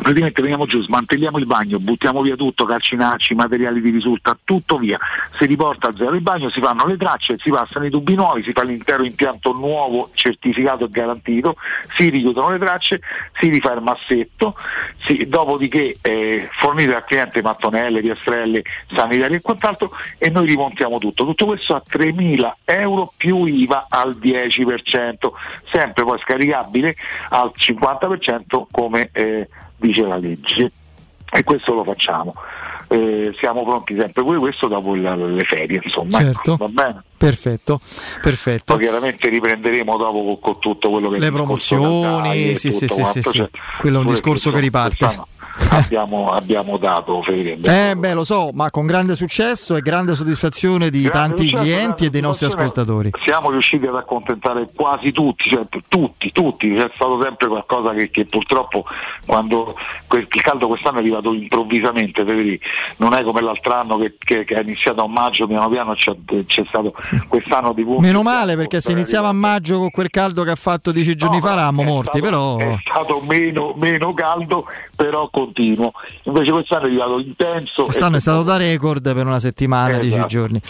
praticamente veniamo giù, smantelliamo il bagno, buttiamo via tutto, calcinacci, materiali di risulta, tutto via, si riporta a zero il bagno, si fanno le tracce, si passano i tubi nuovi, si fa l'intero impianto nuovo, certificato e garantito, si richiudono le tracce, si rifà il massetto, si- dopodiché eh, fornite al cliente mattonelle, piastrelle, sanitarie e quant'altro e noi rimontiamo tutto. Tutto questo a 3.000 euro più IVA al 10%, sempre poi scaricabile al 50% come eh, dice la legge e questo lo facciamo. Eh, siamo pronti sempre pure questo dopo il- le ferie, insomma. Certo. va bene? Perfetto, perfetto. Poi chiaramente riprenderemo dopo con, tutto quello che Le promozioni, sì, sì, sì, sì, cioè. Quello è un discorso che riparte. quest'anno Abbiamo, abbiamo dato Federico. Eh beh, lo so, ma con grande successo e grande soddisfazione di Grande tanti successo, clienti e dei nostri ascoltatori. Siamo riusciti ad accontentare quasi tutti, cioè, tutti, tutti, c'è stato sempre qualcosa che, che purtroppo quando quel- il caldo quest'anno è arrivato improvvisamente, Federico. non è come l'altro anno che, che- che è iniziato a maggio, piano piano c'è, c'è stato quest'anno di punti. Meno male perché se iniziava a maggio con quel caldo che ha fatto dieci giorni fa eravamo morti, però è stato meno, meno caldo, però continuo. Invece quest'anno è arrivato intenso. quest'anno è stato da record per una settimana, dieci Esatto. giorni.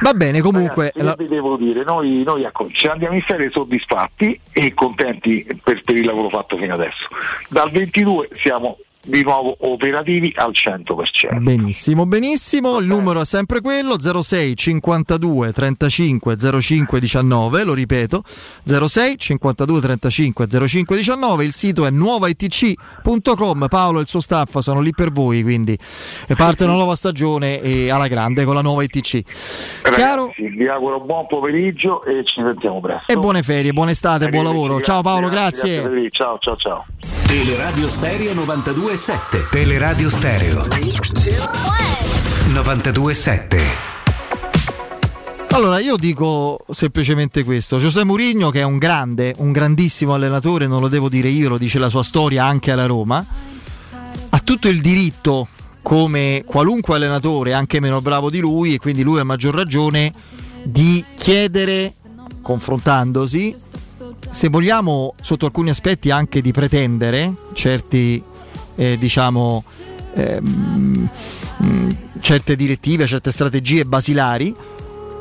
Va bene, comunque... Ragazzi, la- vi devo dire, noi, noi ecco, ci andiamo in ferie soddisfatti e contenti per, per il lavoro fatto fino adesso. Dal 22 siamo di nuovo operativi al 100%. Benissimo, benissimo. Il numero è sempre quello 06 52 35 05 19. Lo ripeto 06 52 35 05 19. Il sito è nuovaitc.com. Paolo e il suo staff sono lì per voi. Quindi e parte una nuova stagione e alla grande con la nuova ITC. Chiaro? Ragazzi, vi auguro buon pomeriggio e ci sentiamo presto. E buone ferie, buona estate, buon lavoro. Ciao Paolo, grazie. Federico. Ciao, ciao, ciao. Teleradio Stereo 92.7 Teleradio Stereo. 92.7 Allora, io dico semplicemente questo: Giuseppe Mourinho, che è un grande, un grandissimo allenatore, non lo devo dire io, lo dice la sua storia anche alla Roma, ha tutto il diritto, come qualunque allenatore, anche meno bravo di lui, e quindi lui a maggior ragione, di chiedere confrontandosi, se vogliamo sotto alcuni aspetti anche di pretendere certi, eh, diciamo, ehm, mh, certe direttive, certe strategie basilari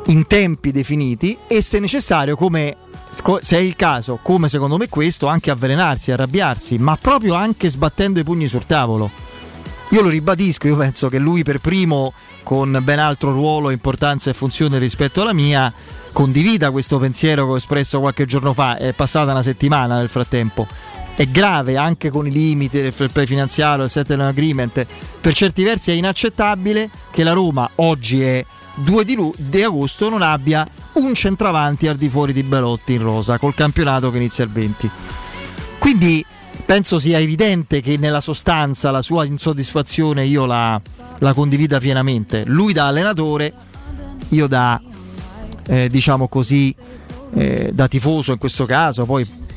in tempi definiti e se necessario come se è il caso, come secondo me questo, anche avvelenarsi, arrabbiarsi, ma proprio anche sbattendo i pugni sul tavolo. Io lo ribadisco, io penso che lui per primo, con ben altro ruolo, importanza e funzione rispetto alla mia, condivida questo pensiero che ho espresso qualche giorno fa, è passata una settimana nel frattempo. È grave anche con i limiti del fair play finanziario, del settlement agreement, per certi versi è inaccettabile che la Roma oggi è 2 di, lu- di agosto non abbia un centravanti al di fuori di Belotti in rosa col campionato che inizia il 20. Quindi penso sia evidente che nella sostanza la sua insoddisfazione io la, la condivida pienamente. Lui da allenatore, io da eh, diciamo così eh, da tifoso in questo caso, poi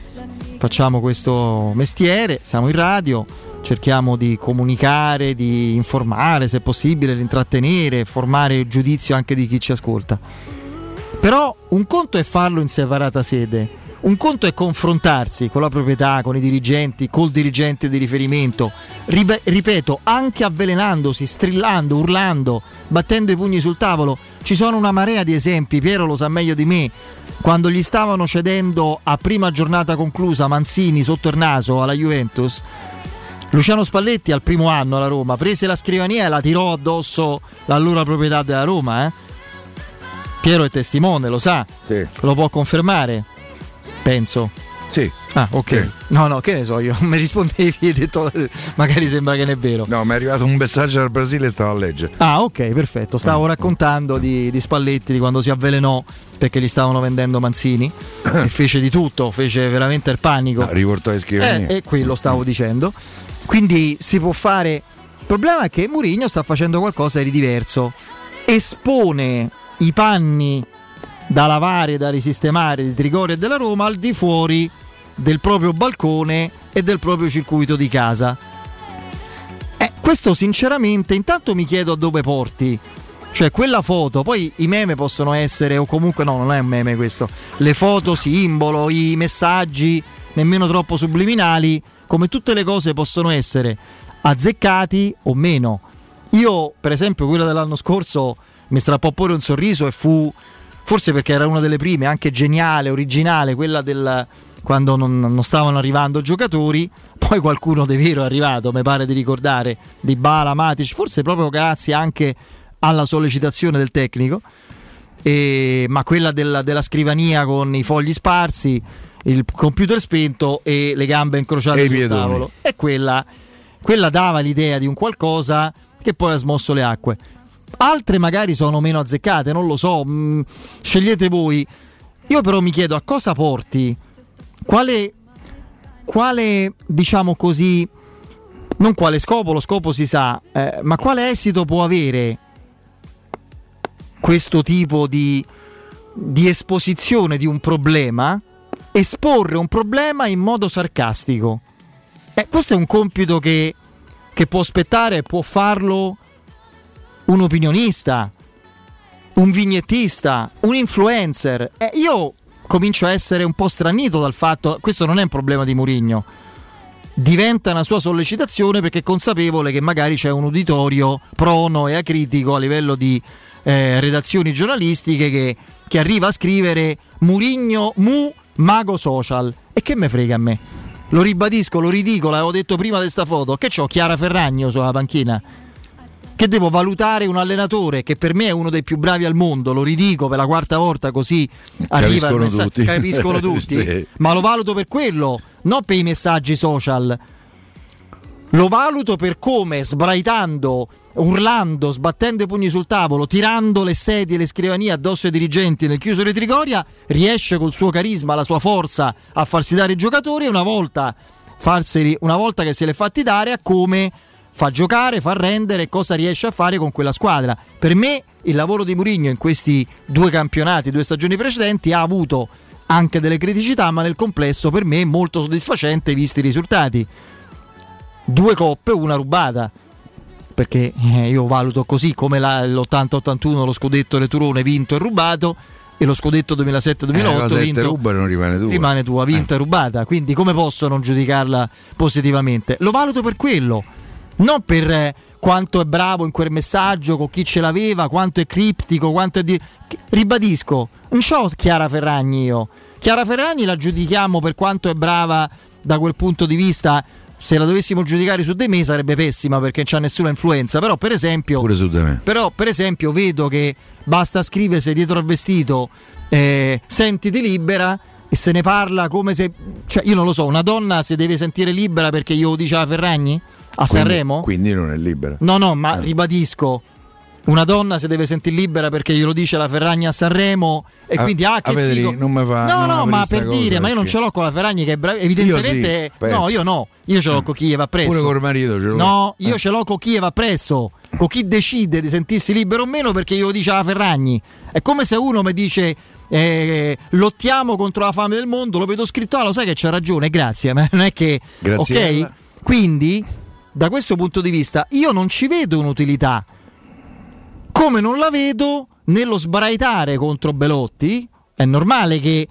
facciamo questo mestiere, siamo in radio, cerchiamo di comunicare, di informare se possibile, di intrattenere, formare il giudizio anche di chi ci ascolta. Però un conto è farlo in separata sede, un conto è confrontarsi con la proprietà, con i dirigenti, col dirigente di riferimento, ripeto, anche avvelenandosi, strillando, urlando, battendo i pugni sul tavolo. Ci sono una marea di esempi, Piero lo sa meglio di me, quando gli stavano cedendo a prima giornata conclusa Manzini sotto il naso alla Juventus. Luciano Spalletti al primo anno alla Roma prese la scrivania e la tirò addosso l'allora proprietà della Roma. Eh? Piero è testimone, lo sa, Sì. lo può confermare, penso. Sì. Ah, ok. No, no, che ne so io. Mi rispondevi e hai detto magari sembra che non è vero. No, mi è arrivato un messaggio dal Brasile e stavo a leggere. Ah, ok, perfetto. Stavo raccontando di, di Spalletti di quando si avvelenò perché gli stavano vendendo Manzini e fece di tutto, fece veramente il panico. No, riportò le scrivanie. Eh, e quello stavo dicendo. Quindi si può fare. Il problema è che Mourinho sta facendo qualcosa di diverso. Espone i panni da lavare, da risistemare di Trigoria e della Roma al di fuori del proprio balcone e del proprio circuito di casa. Eh, questo sinceramente, intanto mi chiedo a dove porti. Cioè, quella foto, poi i meme possono essere, o comunque no, non è un meme questo. Le foto simbolo, i messaggi, nemmeno troppo subliminali, come tutte le cose possono essere azzeccati o meno. Io, per esempio, quella dell'anno scorso mi strappò pure un sorriso e fu, forse perché era una delle prime, anche geniale, originale, quella del quando non, non stavano arrivando giocatori, poi qualcuno di vero è arrivato, mi pare di ricordare, di Bala, Matic, forse proprio grazie anche alla sollecitazione del tecnico, e- ma quella della, della scrivania con i fogli sparsi, il computer spento e le gambe incrociate E sul tavolo. E quella, quella dava l'idea di un qualcosa che poi ha smosso le acque. Altre magari sono meno azzeccate, non lo so, mm, scegliete voi. Io però mi chiedo a cosa porti, quale, quale diciamo così, non quale scopo, lo scopo si sa, eh, ma quale esito può avere questo tipo di, di esposizione di un problema, esporre un problema in modo sarcastico. Eh, questo è un compito che, che può aspettare, può farlo un opinionista, un vignettista, un influencer. Eh, io comincio a essere un po' stranito dal fatto, questo non è un problema di Murigno, diventa una sua sollecitazione perché è consapevole che magari c'è un uditorio prono e acritico a livello di eh, redazioni giornalistiche che, che arriva a scrivere Murigno mu mago social. E che me frega a me? Lo ribadisco, lo ridico, l'avevo detto prima di sta foto. Che c'ho Chiara Ferragno sulla panchina? Che devo valutare un allenatore che per me è uno dei più bravi al mondo, lo ridico per la quarta volta così arriva Capiscono messa- tutti. capiscono tutti. Sì. Ma lo valuto per quello, non per i messaggi social. Lo valuto per come sbraitando, urlando, sbattendo i pugni sul tavolo, tirando le sedie e le scrivanie addosso ai dirigenti nel chiuso di Trigoria, riesce col suo carisma, la sua forza a farsi dare i giocatori e una volta, farseli- una volta che se li è fatti dare a come fa giocare, fa rendere cosa riesce a fare con quella squadra. Per me il lavoro di Mourinho in questi due campionati, due stagioni precedenti ha avuto anche delle criticità, ma nel complesso per me è molto soddisfacente visti i risultati. Due coppe, una rubata. Perché eh, io valuto così come la- l'80-81 lo scudetto del Turone vinto e rubato, e lo scudetto 2007-2008 Eh, vinto, ruba non rimane tua. rimane tua, vinta e rubata. Quindi come posso non giudicarla positivamente? Lo valuto per quello, non per eh, quanto è bravo in quel messaggio, con chi ce l'aveva, quanto è criptico, quanto è di... Ribadisco, non c'ho Chiara Ferragni io. Chiara Ferragni la giudichiamo per quanto è brava da quel punto di vista. Se la dovessimo giudicare su di me sarebbe pessima perché non c'ha nessuna influenza. Però, per esempio, Pure su me. però, per esempio, vedo che basta scriversi dietro al vestito eh, sentiti libera e se ne parla come se. Cioè, io non lo so, una donna si deve sentire libera perché io lo dice a Ferragni? A Quindi- Sanremo? Quindi non è libera. No, no, ma ribadisco. Una donna si deve sentire libera perché glielo dice la Ferragni a Sanremo e Ah, quindi ah che ah, vedi, figo. non mi fa- No, no, ma per dire, ma io non perché- ce l'ho con la Ferragni che è brava, evidentemente Io sì. No, io no, io ce l'ho con chi va presso. Pure col marito ce l'ho. No, io Eh. ce l'ho con chi va presso, con chi decide di sentirsi libero o meno perché glielo dice la Ferragni. È come se uno mi dice eh, lottiamo contro la fame del mondo, lo vedo scritto, ah lo sai che c'ha ragione, grazie, ma non è che... Graziella. Ok? Quindi, da questo punto di vista, io non ci vedo un'utilità come non la vedo nello sbraitare contro Belotti. È normale che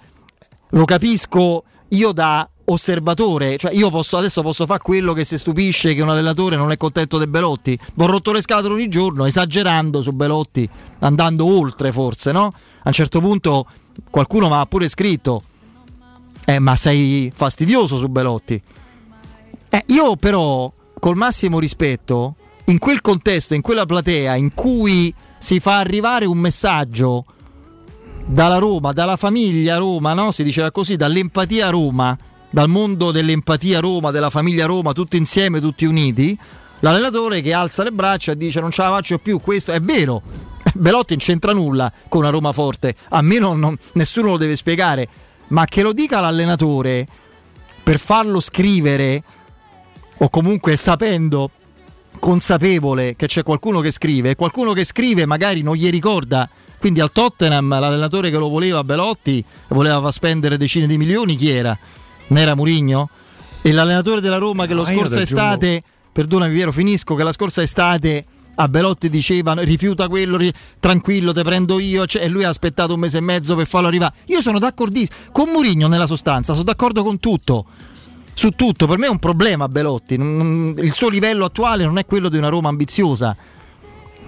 lo capisco io da osservatore, cioè io posso, adesso posso fare quello che si stupisce che un allenatore non è contento dei Belotti. Ho rotto le scatole ogni giorno, esagerando su Belotti, andando oltre forse, no? A un certo punto qualcuno mi ha pure scritto, eh, ma sei fastidioso su Belotti. Eh, io però, col massimo rispetto, in quel contesto, in quella platea in cui si fa arrivare un messaggio dalla Roma, dalla famiglia Roma, no? si diceva così, dall'empatia Roma, dal mondo dell'empatia Roma, della famiglia Roma, tutti insieme, tutti uniti, l'allenatore che alza le braccia e dice non ce la faccio più, questo è vero. Belotti non c'entra nulla con una Roma forte, a me non- non- nessuno lo deve spiegare, ma che lo dica l'allenatore per farlo scrivere o comunque sapendo consapevole che c'è qualcuno che scrive e qualcuno che scrive magari non gli ricorda quindi al Tottenham l'allenatore che lo voleva Belotti voleva far spendere decine di milioni chi era? non era Murigno? e l'allenatore della Roma che lo No, scorsa aggiungo- estate perdonami Piero finisco che la scorsa estate a Belotti dicevano rifiuta quello ri- tranquillo te prendo io cioè, e lui ha aspettato un mese e mezzo per farlo arrivare io sono d'accordissimo con Murigno nella sostanza sono d'accordo con tutto su tutto. Per me è un problema Belotti. Il suo livello attuale non è quello di una Roma ambiziosa.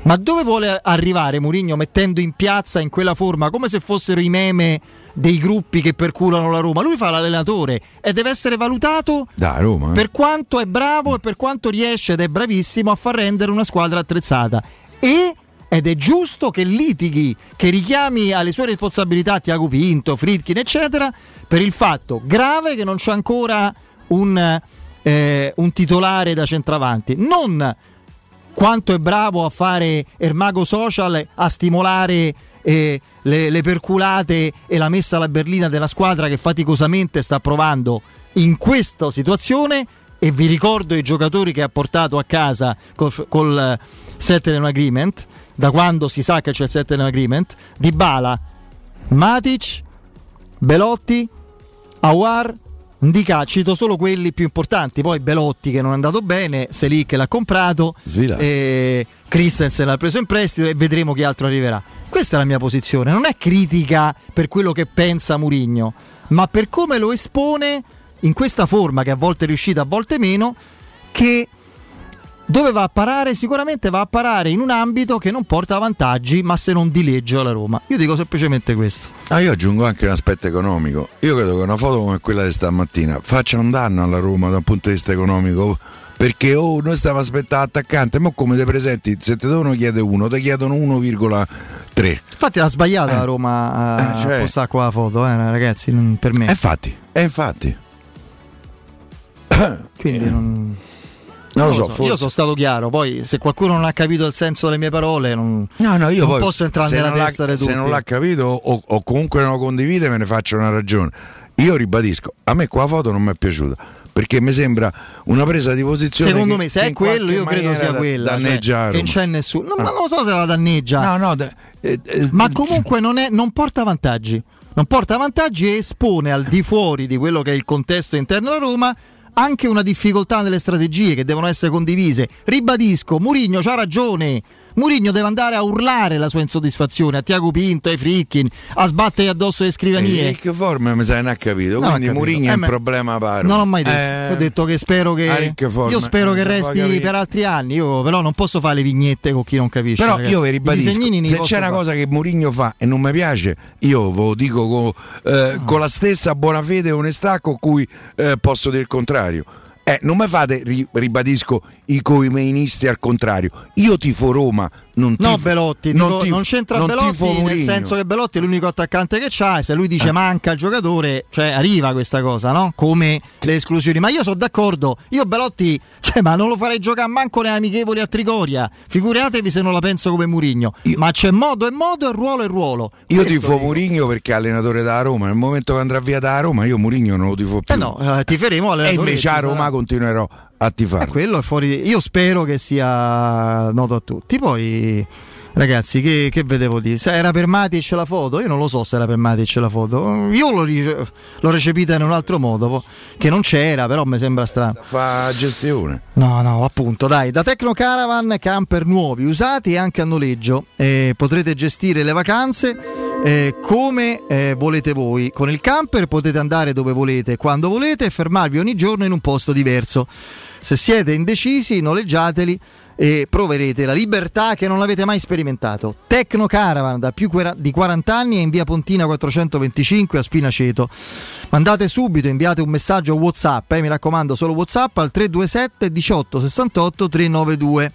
Ma dove vuole arrivare Mourinho mettendo in piazza in quella forma come se fossero i meme dei gruppi che perculano la Roma? Lui fa l'allenatore e deve essere valutato Da Roma. eh. per quanto è bravo e per quanto riesce ed è bravissimo a far rendere una squadra attrezzata. E ed è giusto che litighi, che richiami alle sue responsabilità Tiago Pinto, Fritkin, eccetera, per il fatto grave che non c'è ancora un, eh, un titolare da centravanti. Non quanto è bravo a fare Ermago Social, a stimolare eh, le, le perculate e la messa alla berlina della squadra che faticosamente sta provando in questa situazione. E vi ricordo i giocatori che ha portato a casa col, col settlement agreement, da quando si sa che c'è il settlement agreement, di Bala, Matic, Belotti, Awar, Ndica, cito solo quelli più importanti, poi Belotti che non è andato bene, Selic l'ha comprato, e Christensen l'ha preso in prestito e vedremo chi altro arriverà. Questa è la mia posizione, non è critica per quello che pensa Murigno, ma per come lo espone in questa forma che a volte è riuscita, a volte meno, che dove va a parare? Sicuramente va a parare in un ambito che non porta vantaggi, ma se non dileggio alla Roma. Io dico semplicemente questo. Ah, io aggiungo anche un aspetto economico. Io credo che una foto come quella di stamattina faccia un danno alla Roma da un punto di vista economico. Perché oh, noi stiamo aspettando attaccante, ma come te presenti? Se te devono chiedere uno, ti chiedono 1,3. Infatti ha sbagliato la Roma a Eh, cioè- postare qua la foto, eh, ragazzi, per me. E infatti, e infatti. Quindi non... Non lo so, Io forse- sono stato chiaro, poi se qualcuno non ha capito il senso delle mie parole, non, No, no, io non posso entrare nella non testa di tutti. Se non l'ha capito o, o comunque non lo condivide, me ne faccio una ragione. Io ribadisco, a me qua foto non mi è piaciuta perché mi sembra una presa di posizione. Secondo che- me, se è quello, io credo sia da- quella. cioè, Danneggia che non c'è nessuno. No, ma non lo so se la danneggia. No, no, da- eh, eh, ma comunque non, è- non porta vantaggi. Non porta vantaggi e espone al di fuori di quello che è il contesto interno alla Roma anche una difficoltà nelle strategie che devono essere condivise. Ribadisco, Murigno c'ha ragione. Murigno deve andare a urlare la sua insoddisfazione a Tiago Pinto, ai Frickin, a sbattere addosso le scrivanie. E che forma mi sai non ha capito? Ho Quindi. Murigno Eh, è un ma- problema paro. Non l'ho mai detto. Eh, Ho detto che spero che. a ricche forme. Io spero Eh, che resti per altri anni. Io però non posso fare le vignette con chi non capisce. Però ragazzi. io vi ribadisco, se c'è una fare. cosa che Mourinho fa e non mi piace, io ve lo dico con, eh, con la stessa buona fede e onestà con cui eh, posso dire il contrario. Eh, non mi fate, ri- ribadisco, i coimeinisti al contrario. Io tifo Roma, non tifo No, Belotti, non dico, tifo- non c'entra non Belotti nel senso che Belotti è l'unico attaccante che c'ha e se lui dice manca il giocatore, cioè arriva questa cosa, no? Come le esclusioni. Ma io sono d'accordo, io Belotti, cioè, ma non lo farei giocare manco nei amichevoli a Trigoria. Figuratevi se non la penso come Murigno. Ma c'è modo e modo e ruolo e ruolo. Io Questo tifo dico. Murigno perché è allenatore da Roma. Nel momento che andrà via da Roma, io Murigno non lo tifo più. Eh no, eh, tiferemo e allenatore invece che a Roma sarà. continuerò a. Eh, quello è fuori. Io spero che sia noto a tutti. Poi, ragazzi, che, che vedevo di? Se era per Matic la foto? Io non lo so se era per Matic la foto. Io l'ho, rice- l'ho recepita in un altro modo, che non c'era, però mi sembra strano. Fa gestione. No, no, appunto, dai, da Tecno Caravan, camper nuovi, usati e anche a noleggio. Eh, potrete gestire le vacanze eh, come eh, volete voi. Con il camper potete andare dove volete, quando volete e fermarvi ogni giorno in un posto diverso. Se siete indecisi, noleggiateli e proverete la libertà che non avete mai sperimentato. Tecno Caravan da più di 40 anni è in via Pontina 425 a Spinaceto. Mandate subito, inviate un messaggio WhatsApp, eh, mi raccomando, solo WhatsApp al 327 18 68 392.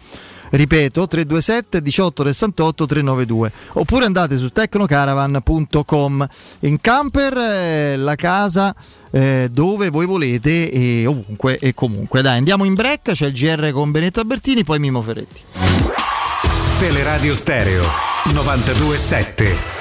Ripeto 327 18 68 392 oppure andate su tecnocaravan.com in camper eh, la casa eh, dove voi volete e ovunque e comunque. Dai andiamo in break c'è il GR con Benetta Bertini poi Mimo Ferretti. Teleradio Stereo 927.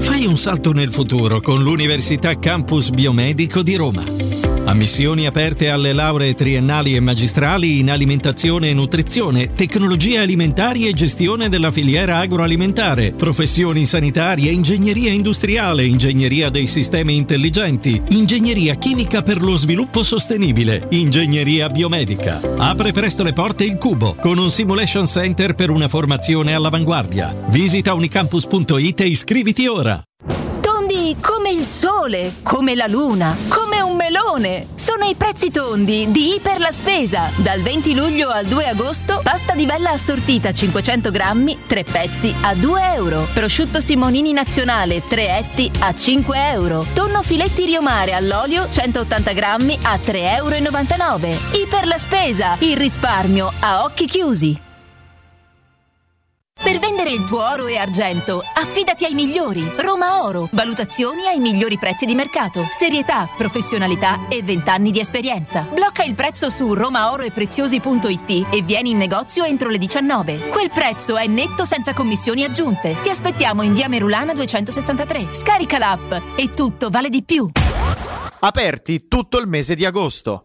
Fai un salto nel futuro con l'Università Campus Biomedico di Roma. Ammissioni aperte alle lauree triennali e magistrali in alimentazione e nutrizione, tecnologie alimentari e gestione della filiera agroalimentare, professioni sanitarie, ingegneria industriale, ingegneria dei sistemi intelligenti, ingegneria chimica per lo sviluppo sostenibile, ingegneria biomedica. Apre presto le porte il Cubo con un simulation center per una formazione all'avanguardia. Visita unicampus.it e iscriviti ora. Come il sole, come la luna, come un melone. Sono i prezzi tondi di Iper la Spesa. Dal 20 luglio al 2 agosto, pasta di bella assortita 500 grammi, 3 pezzi a 2 euro. Prosciutto Simonini nazionale 3 etti a 5 euro. Tonno filetti riomare all'olio 180 grammi a 3,99 euro. Iper la Spesa, il risparmio a occhi chiusi. Per vendere il tuo oro e argento, affidati ai migliori. Roma Oro. Valutazioni ai migliori prezzi di mercato. Serietà, professionalità e 20 anni di esperienza. Blocca il prezzo su romaoroepreziosi.it e vieni in negozio entro le 19. Quel prezzo è netto senza commissioni aggiunte. Ti aspettiamo in via Merulana 263. Scarica l'app e tutto vale di più. Aperti tutto il mese di agosto.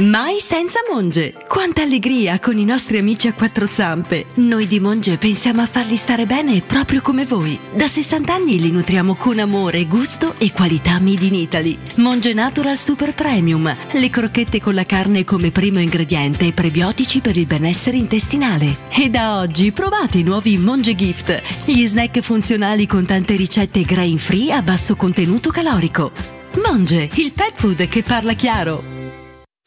Mai senza Monge! Quanta allegria con i nostri amici a quattro zampe! Noi di Monge pensiamo a farli stare bene proprio come voi. Da 60 anni li nutriamo con amore, gusto e qualità made in Italy. Monge Natural Super Premium, le crocchette con la carne come primo ingrediente e prebiotici per il benessere intestinale. E da oggi provate i nuovi Monge Gift, gli snack funzionali con tante ricette grain free a basso contenuto calorico. Monge, il pet food che parla chiaro.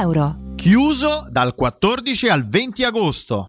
euro. Chiuso dal 14 al 20 agosto.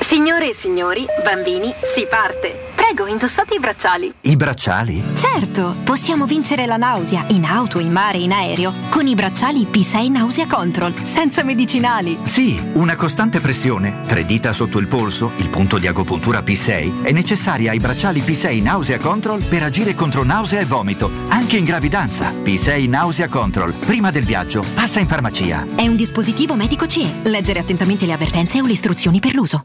Signore e signori, bambini, si parte. Prego, indossate i bracciali. I bracciali? Certo, possiamo vincere la nausea in auto, in mare, in aereo con i bracciali P6 Nausea Control, senza medicinali. Sì, una costante pressione, tre dita sotto il polso, il punto di agopuntura P6, è necessaria ai bracciali P6 Nausea Control per agire contro nausea e vomito, anche in gravidanza. P6 Nausea Control, prima del viaggio, passa in farmacia. È un dispositivo medico CE. Leggere attentamente le avvertenze o le istruzioni per l'uso.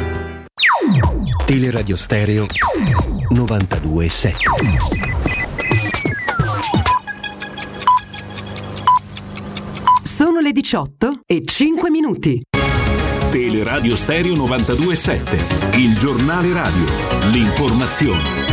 Teleradio Stereo 92.7 Sono le 18 e 5 minuti. Teleradio Stereo 927, il giornale radio, l'informazione.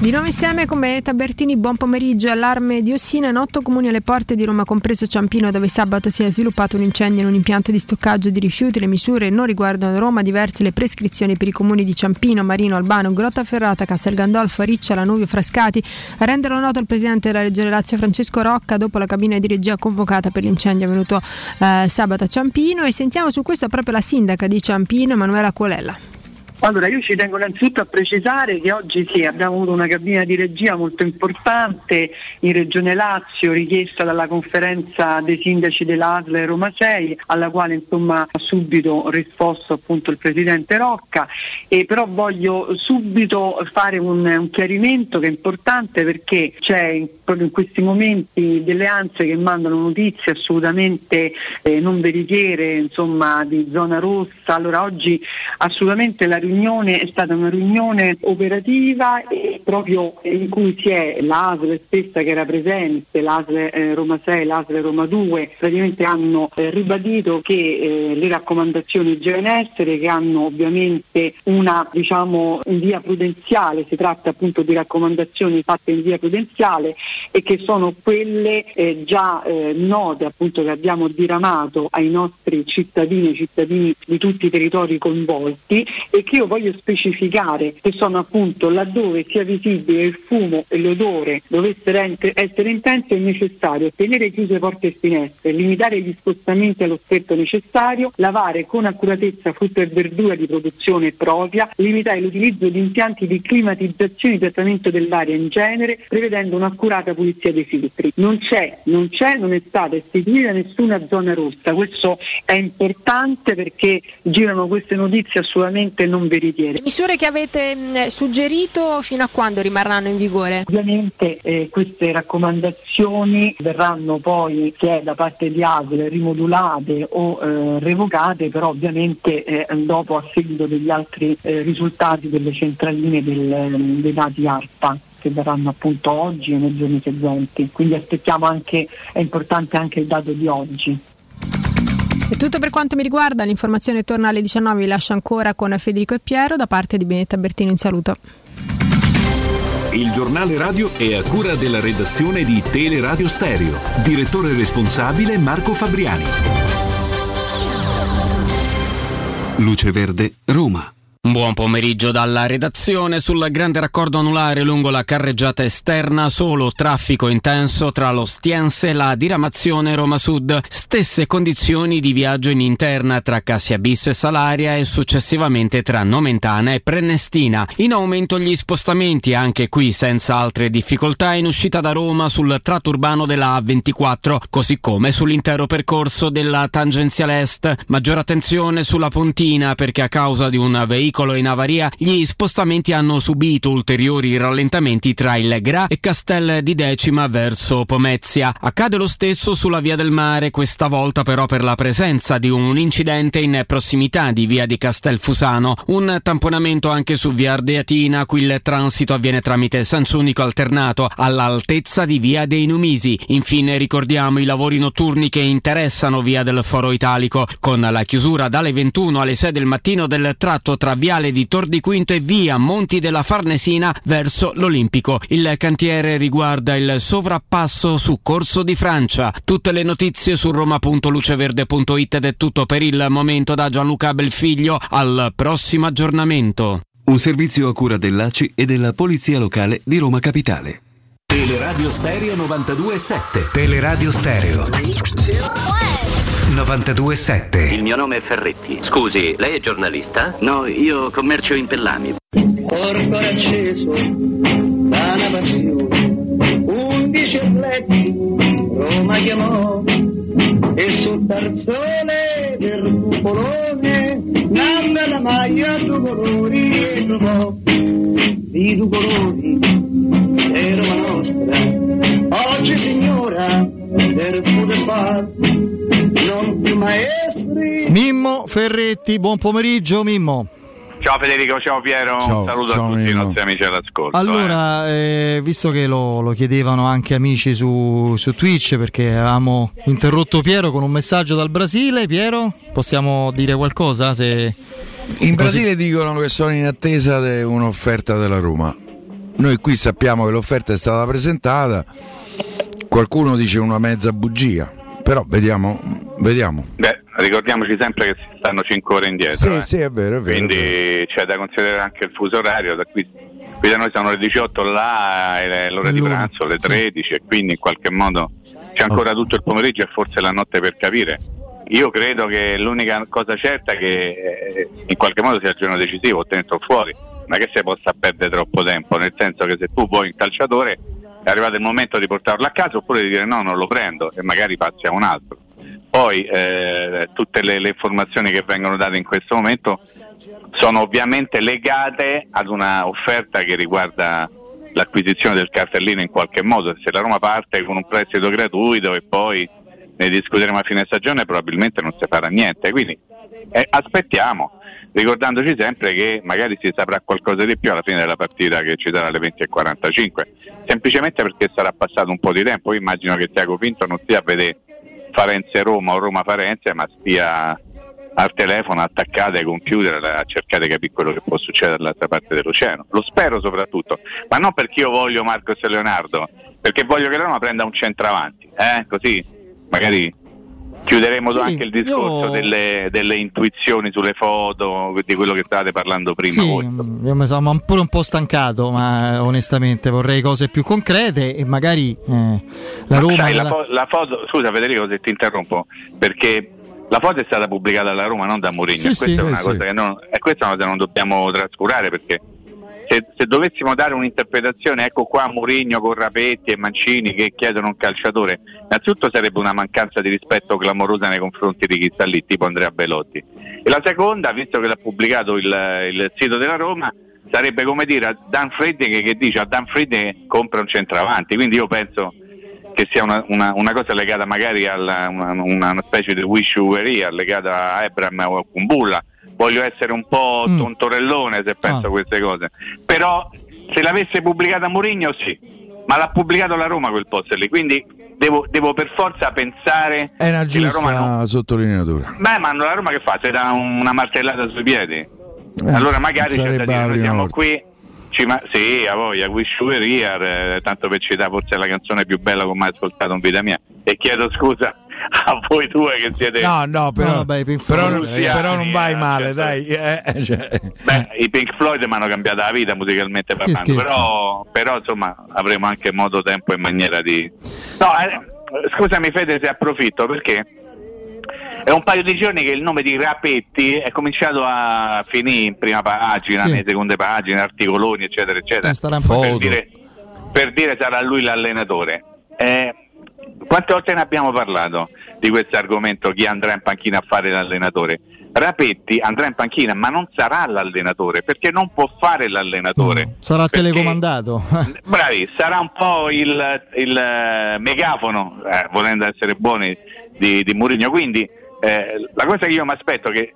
Di nuovo insieme con Benetta Bertini, buon pomeriggio. Allarme di Ossina in otto comuni alle porte di Roma, compreso Ciampino, dove sabato si è sviluppato un incendio in un impianto di stoccaggio di rifiuti. Le misure non riguardano Roma, diverse le prescrizioni per i comuni di Ciampino, Marino, Albano, Grottaferrata, Castel Gandolfo, Riccia, Lanuvio, Frascati. A renderlo noto il presidente della Regione Lazio, Francesco Rocca, dopo la cabina di regia convocata per l'incendio avvenuto eh, sabato a Ciampino. E sentiamo su questo proprio la sindaca di Ciampino, Emanuela Colella. Allora, io ci tengo innanzitutto a precisare che oggi sì, abbiamo avuto una cabina di regia molto importante in Regione Lazio, richiesta dalla conferenza dei sindaci dell'ASL e Roma 6, alla quale insomma ha subito risposto appunto il Presidente Rocca, e però voglio subito fare un, un chiarimento che è importante perché c'è proprio in questi momenti delle ansie che mandano notizie assolutamente eh, non veritiere, insomma di zona rossa. Allora oggi assolutamente la riunione è stata una riunione operativa e proprio in cui si è l'ASL stessa che era presente, l'ASL eh, Roma 6, l'ASL Roma 2, praticamente hanno eh, ribadito che eh, le raccomandazioni già in essere, che hanno ovviamente una diciamo in via prudenziale, si tratta appunto di raccomandazioni fatte in via prudenziale e che sono quelle già note appunto che abbiamo diramato ai nostri cittadini e cittadini di tutti i territori coinvolti e che io voglio specificare che sono appunto laddove sia visibile il fumo e l'odore dovessero ent- essere intensi è necessario tenere chiuse porte e finestre, limitare gli spostamenti allo stretto necessario, lavare con accuratezza frutta e verdura di produzione propria, limitare l'utilizzo di impianti di climatizzazione e trattamento dell'aria in genere, prevedendo un'accurata pulizia dei filtri. Non c'è, non c'è, non è stata istituita nessuna zona rossa. Questo è importante perché girano queste notizie assolutamente non veritiere. Le misure che avete mh, suggerito fino a quando rimarranno in vigore? Ovviamente eh, queste raccomandazioni verranno poi, se è da parte di ASL, rimodulate o eh, revocate, però ovviamente eh, dopo a seguito degli altri eh, risultati delle centraline del, dei dati ARPA che verranno appunto oggi e nei giorni seguenti. Quindi aspettiamo anche, è importante anche il dato di oggi. È tutto per quanto mi riguarda, l'informazione torna alle 19, vi lascio ancora con Federico e Piero da parte di Benetta Bertino in saluto. Il giornale radio è a cura della redazione di Teleradio Stereo. Direttore responsabile Marco Fabriani. Luce Verde, Roma. Buon pomeriggio dalla redazione sul grande raccordo anulare lungo la carreggiata esterna, solo traffico intenso tra lo Stiense e la diramazione Roma Sud, stesse condizioni di viaggio in interna tra Cassia Bis e Salaria e successivamente tra Nomentana e Prenestina. In aumento gli spostamenti, anche qui senza altre difficoltà in uscita da Roma sul tratto urbano della A24, così come sull'intero percorso della tangenziale est. Maggiore attenzione sulla Pontina perché a causa di un veicolo veicolo in avaria, gli spostamenti hanno subito ulteriori rallentamenti tra il Gra e Castel di Decima verso Pomezia. Accade lo stesso sulla via del mare, questa volta però per la presenza di un incidente in prossimità di via di Castelfusano. Un tamponamento anche su via Ardeatina, qui il transito avviene tramite senso unico alternato all'altezza di via dei Numisi. Infine ricordiamo i lavori notturni che interessano via del Foro Italico, con la chiusura dalle 21 alle 6 del mattino del tratto tra viale di Tor di Quinto e via Monti della Farnesina verso l'Olimpico. Il cantiere riguarda il sovrappasso su Corso di Francia. Tutte le notizie su roma.luceverde.it ed è tutto per il momento da Gianluca Belfiglio. Al prossimo aggiornamento. Un servizio a cura dell'ACI e della Polizia Locale di Roma Capitale. Teleradio Stereo 92.7 Teleradio Stereo 92.7 Il mio nome è Ferretti. Scusi, lei è giornalista? No, io commercio in pellami. Porto acceso da una passione, undici atleti Roma chiamò e sul tarzone del cupolone nanda la maglia due colori e trovò di due colori Roma nostra. Oggi signora del far non più maestri. Mimmo Ferretti, buon pomeriggio Mimmo. Ciao Federico, ciao Piero, Ciao, un saluto ciao, a tutti i nostri amici all'ascolto. eh. Allora, eh, visto che lo, lo chiedevano anche amici su, su Twitch, perché avevamo interrotto Piero con un messaggio dal Brasile, Piero, possiamo dire qualcosa? Se... In Brasile dicono che sono in attesa di un'offerta della Roma. Noi qui sappiamo che l'offerta è stata presentata, qualcuno dice una mezza bugia, però vediamo, vediamo. Beh, ricordiamoci sempre che si stanno 5 ore indietro. Sì, eh. sì, è vero, è vero. Quindi vero. c'è da considerare anche il fuso orario, da qui, qui da noi sono le 18 là, è l'ora di pranzo, le sì. 13 e quindi in qualche modo c'è ancora tutto il pomeriggio e forse la notte per capire. Io credo che l'unica cosa certa è che eh, in qualche modo sia il giorno decisivo, dentro o fuori, ma che si possa perdere troppo tempo, nel senso che se tu vuoi un calciatore è arrivato il momento di portarlo a casa oppure di dire no, non lo prendo e magari passi a un altro. Poi eh, tutte le, le informazioni che vengono date in questo momento sono ovviamente legate ad una offerta che riguarda l'acquisizione del cartellino in qualche modo. Se la Roma parte con un prestito gratuito e poi ne discuteremo a fine stagione probabilmente non si farà niente. Quindi eh, aspettiamo, ricordandoci sempre che magari si saprà qualcosa di più alla fine della partita che ci sarà alle 20.45, semplicemente perché sarà passato un po' di tempo. Io immagino che Tiago Pinto non stia a vedere Farenze Roma o Roma Farenze, ma stia al telefono attaccate ai computer a cercare di capire quello che può succedere dall'altra parte dell'oceano. Lo spero soprattutto, ma non perché io voglio Marcos e Leonardo, perché voglio che la Roma prenda un centravanti, eh? così magari chiuderemo Sì, anche il discorso io- delle, delle intuizioni sulle foto, di quello che stavate parlando prima Sì, voi. io mi sono pure un po' stancato, ma eh, onestamente vorrei cose più concrete e magari eh, la Ma Roma... sai, la, fo- la foto, scusa Federico se ti interrompo, perché la foto è stata pubblicata dalla Roma, non da Mourinho, Sì, e questa sì, è una sì, cosa che non, e questa è una cosa che non dobbiamo trascurare perché se, se dovessimo dare un'interpretazione, ecco qua Mourinho con Rapetti e Mancini che chiedono un calciatore, innanzitutto sarebbe una mancanza di rispetto clamorosa nei confronti di chi sta lì, tipo Andrea Belotti. E la seconda, visto che l'ha pubblicato il, il sito della Roma, sarebbe come dire a Dan Friedrich che dice a Dan Friedrich compra un centravanti, quindi io penso che sia una, una, una cosa legata magari a una, una, specie di wish here, legata a Ebram o a Kumbulla. Voglio essere un po' Mm. tontorellone se penso Ah. a queste cose. Però se l'avesse pubblicata Mourinho sì, ma l'ha pubblicato la Roma quel post lì, quindi devo, devo per forza pensare È una la Roma non... giusta sottolineatura. Beh, ma la Roma che fa? Se dà una martellata sui piedi? Eh, allora magari c'è da dire, noi siamo qui ci ma- sì, a voglia, Were Here, eh, tanto per citare forse la canzone più bella che ho mai ascoltato in vita mia. E chiedo scusa a voi due che siete No, no, però, No, Pink però, Floyd, non- però non vai male, certo. dai. eh, cioè. Beh, i Pink Floyd mi hanno cambiato la vita musicalmente parlando, però, però insomma avremo anche modo, tempo e maniera di... No, eh, scusami Fede se approfitto perché è un paio di giorni che il nome di Rapetti è cominciato a finire in prima pagina, Sì. nelle seconde pagine, articoloni eccetera eccetera, Eh, per dire, per dire sarà lui l'allenatore. Eh, quante volte ne abbiamo parlato di questo argomento, chi andrà in panchina a fare l'allenatore? Rapetti andrà in panchina ma non sarà l'allenatore perché non può fare l'allenatore. Sarà Perché- telecomandato. Bravi, sarà un po' il, il, eh, megafono, eh, volendo essere buoni, di, di Mourinho. Quindi eh, la cosa che io mi aspetto è che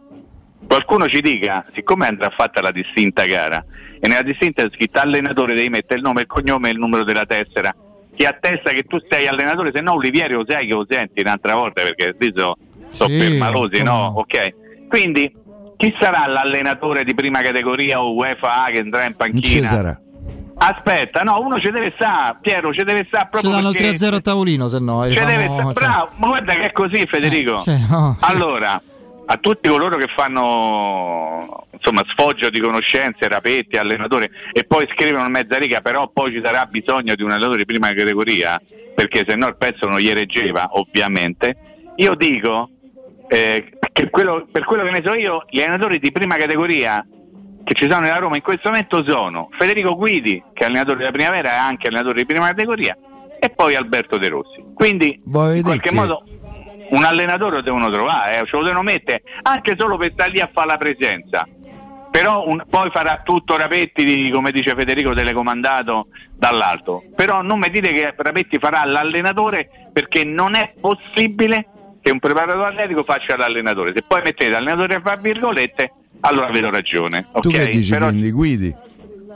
qualcuno ci dica, siccome andrà fatta la distinta gara, e nella distinta è scritto allenatore, devi mettere il nome, il cognome e il numero della tessera, che attesta che tu sei allenatore, se no Olivieri lo sai che lo senti un'altra volta perché lì so, so Sì, permalosi, no? Ok. Quindi chi sarà l'allenatore di prima categoria o UEFA A che andrà in ci panchina? sarà. Aspetta, no, uno ci deve stare, Piero, ci deve stare Ci proprio danno il perché 3-0 a tavolino, se no. eh, ci deve rifamo- sta- bravo, ma guarda che è così Federico. cioè, no, sì. Allora, a tutti coloro che fanno insomma sfoggio di conoscenze, rapetti, allenatori e poi scrivono mezza riga, però poi ci sarà bisogno di un allenatore di prima categoria, perché se no il pezzo non gli reggeva, ovviamente. Io dico eh, che quello- per quello che ne so io, gli allenatori di prima categoria che ci sono nella Roma in questo momento sono Federico Guidi, che è allenatore della primavera e anche allenatore di prima categoria, e poi Alberto De Rossi. Quindi Vuoi in qualche che- modo un allenatore lo devono trovare, eh, ce lo devono mettere anche solo per stare lì a fare la presenza. Però un- poi farà tutto Rapetti, come dice Federico, telecomandato dall'alto. Però non mi dite che Rapetti farà l'allenatore perché non è possibile che un preparatore atletico faccia l'allenatore. Se poi mettete allenatore fra virgolette, allora vedo ragione. Tu ok? che dici Però- quindi? Guidi?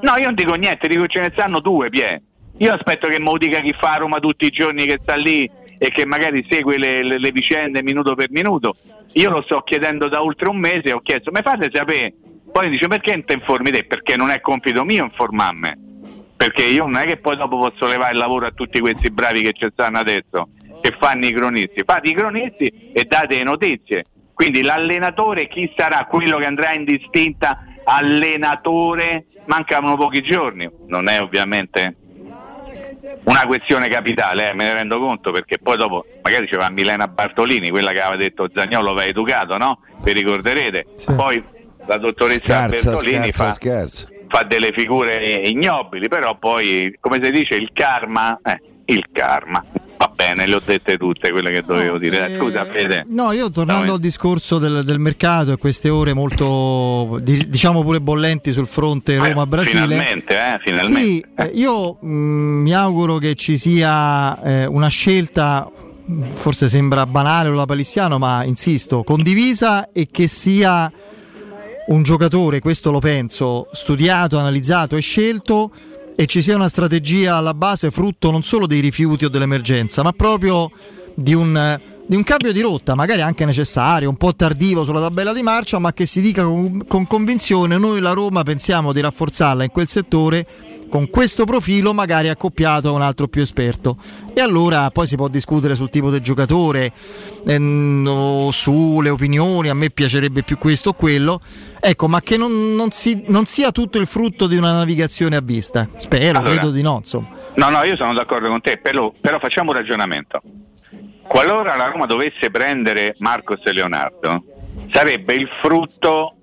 No, io non dico niente, dico che ce ne stanno due, Pie. Io aspetto che me lo dica chi fa a Roma tutti i giorni che sta lì e che magari segue le, le- le vicende minuto per minuto. Io lo sto chiedendo da oltre un mese, ho chiesto, mi fate sapere? Poi dice, perché non ti informi te? Perché non è compito mio informarmi. Perché io non è che poi dopo posso levare il lavoro a tutti questi bravi che ci stanno adesso, che fanno i cronisti. Fate i cronisti e date le notizie. Quindi l'allenatore chi sarà? Quello che andrà in distinta allenatore? Mancano pochi giorni. Non è ovviamente una questione capitale, eh, me ne rendo conto perché poi dopo magari va Milena Bartolini, quella che aveva detto Zagnolo va educato, no? Vi ricorderete. Poi la dottoressa Scherza, Bertolini scherza, fa, scherza. fa delle figure ignobili, però poi, come si dice, il karma, eh, il karma. Va bene, le ho dette tutte quelle che dovevo dire. Eh, Scusa Fede. No, io tornando No, al discorso del, del mercato e queste ore molto, di- diciamo pure bollenti sul fronte eh, Roma-Brasile. Finalmente, eh, finalmente. Sì, eh, io mh, mi auguro che ci sia eh, una scelta, forse sembra banale o la palissiano, ma insisto, condivisa e che sia un giocatore, questo lo penso, studiato, analizzato e scelto e ci sia una strategia alla base frutto non solo dei rifiuti o dell'emergenza, ma proprio di un, di un cambio di rotta, magari anche necessario, un po' tardivo sulla tabella di marcia, ma che si dica con, con convinzione noi la Roma pensiamo di rafforzarla in quel settore con questo profilo magari accoppiato a un altro più esperto e allora poi si può discutere sul tipo del giocatore ehm, o sulle opinioni a me piacerebbe più questo o quello ecco ma che non, non si- non sia tutto il frutto di una navigazione a vista spero, Allora. credo di no insomma No, no, io sono d'accordo con te, però, però facciamo un ragionamento. Qualora la Roma dovesse prendere Marcos e Leonardo, sarebbe il frutto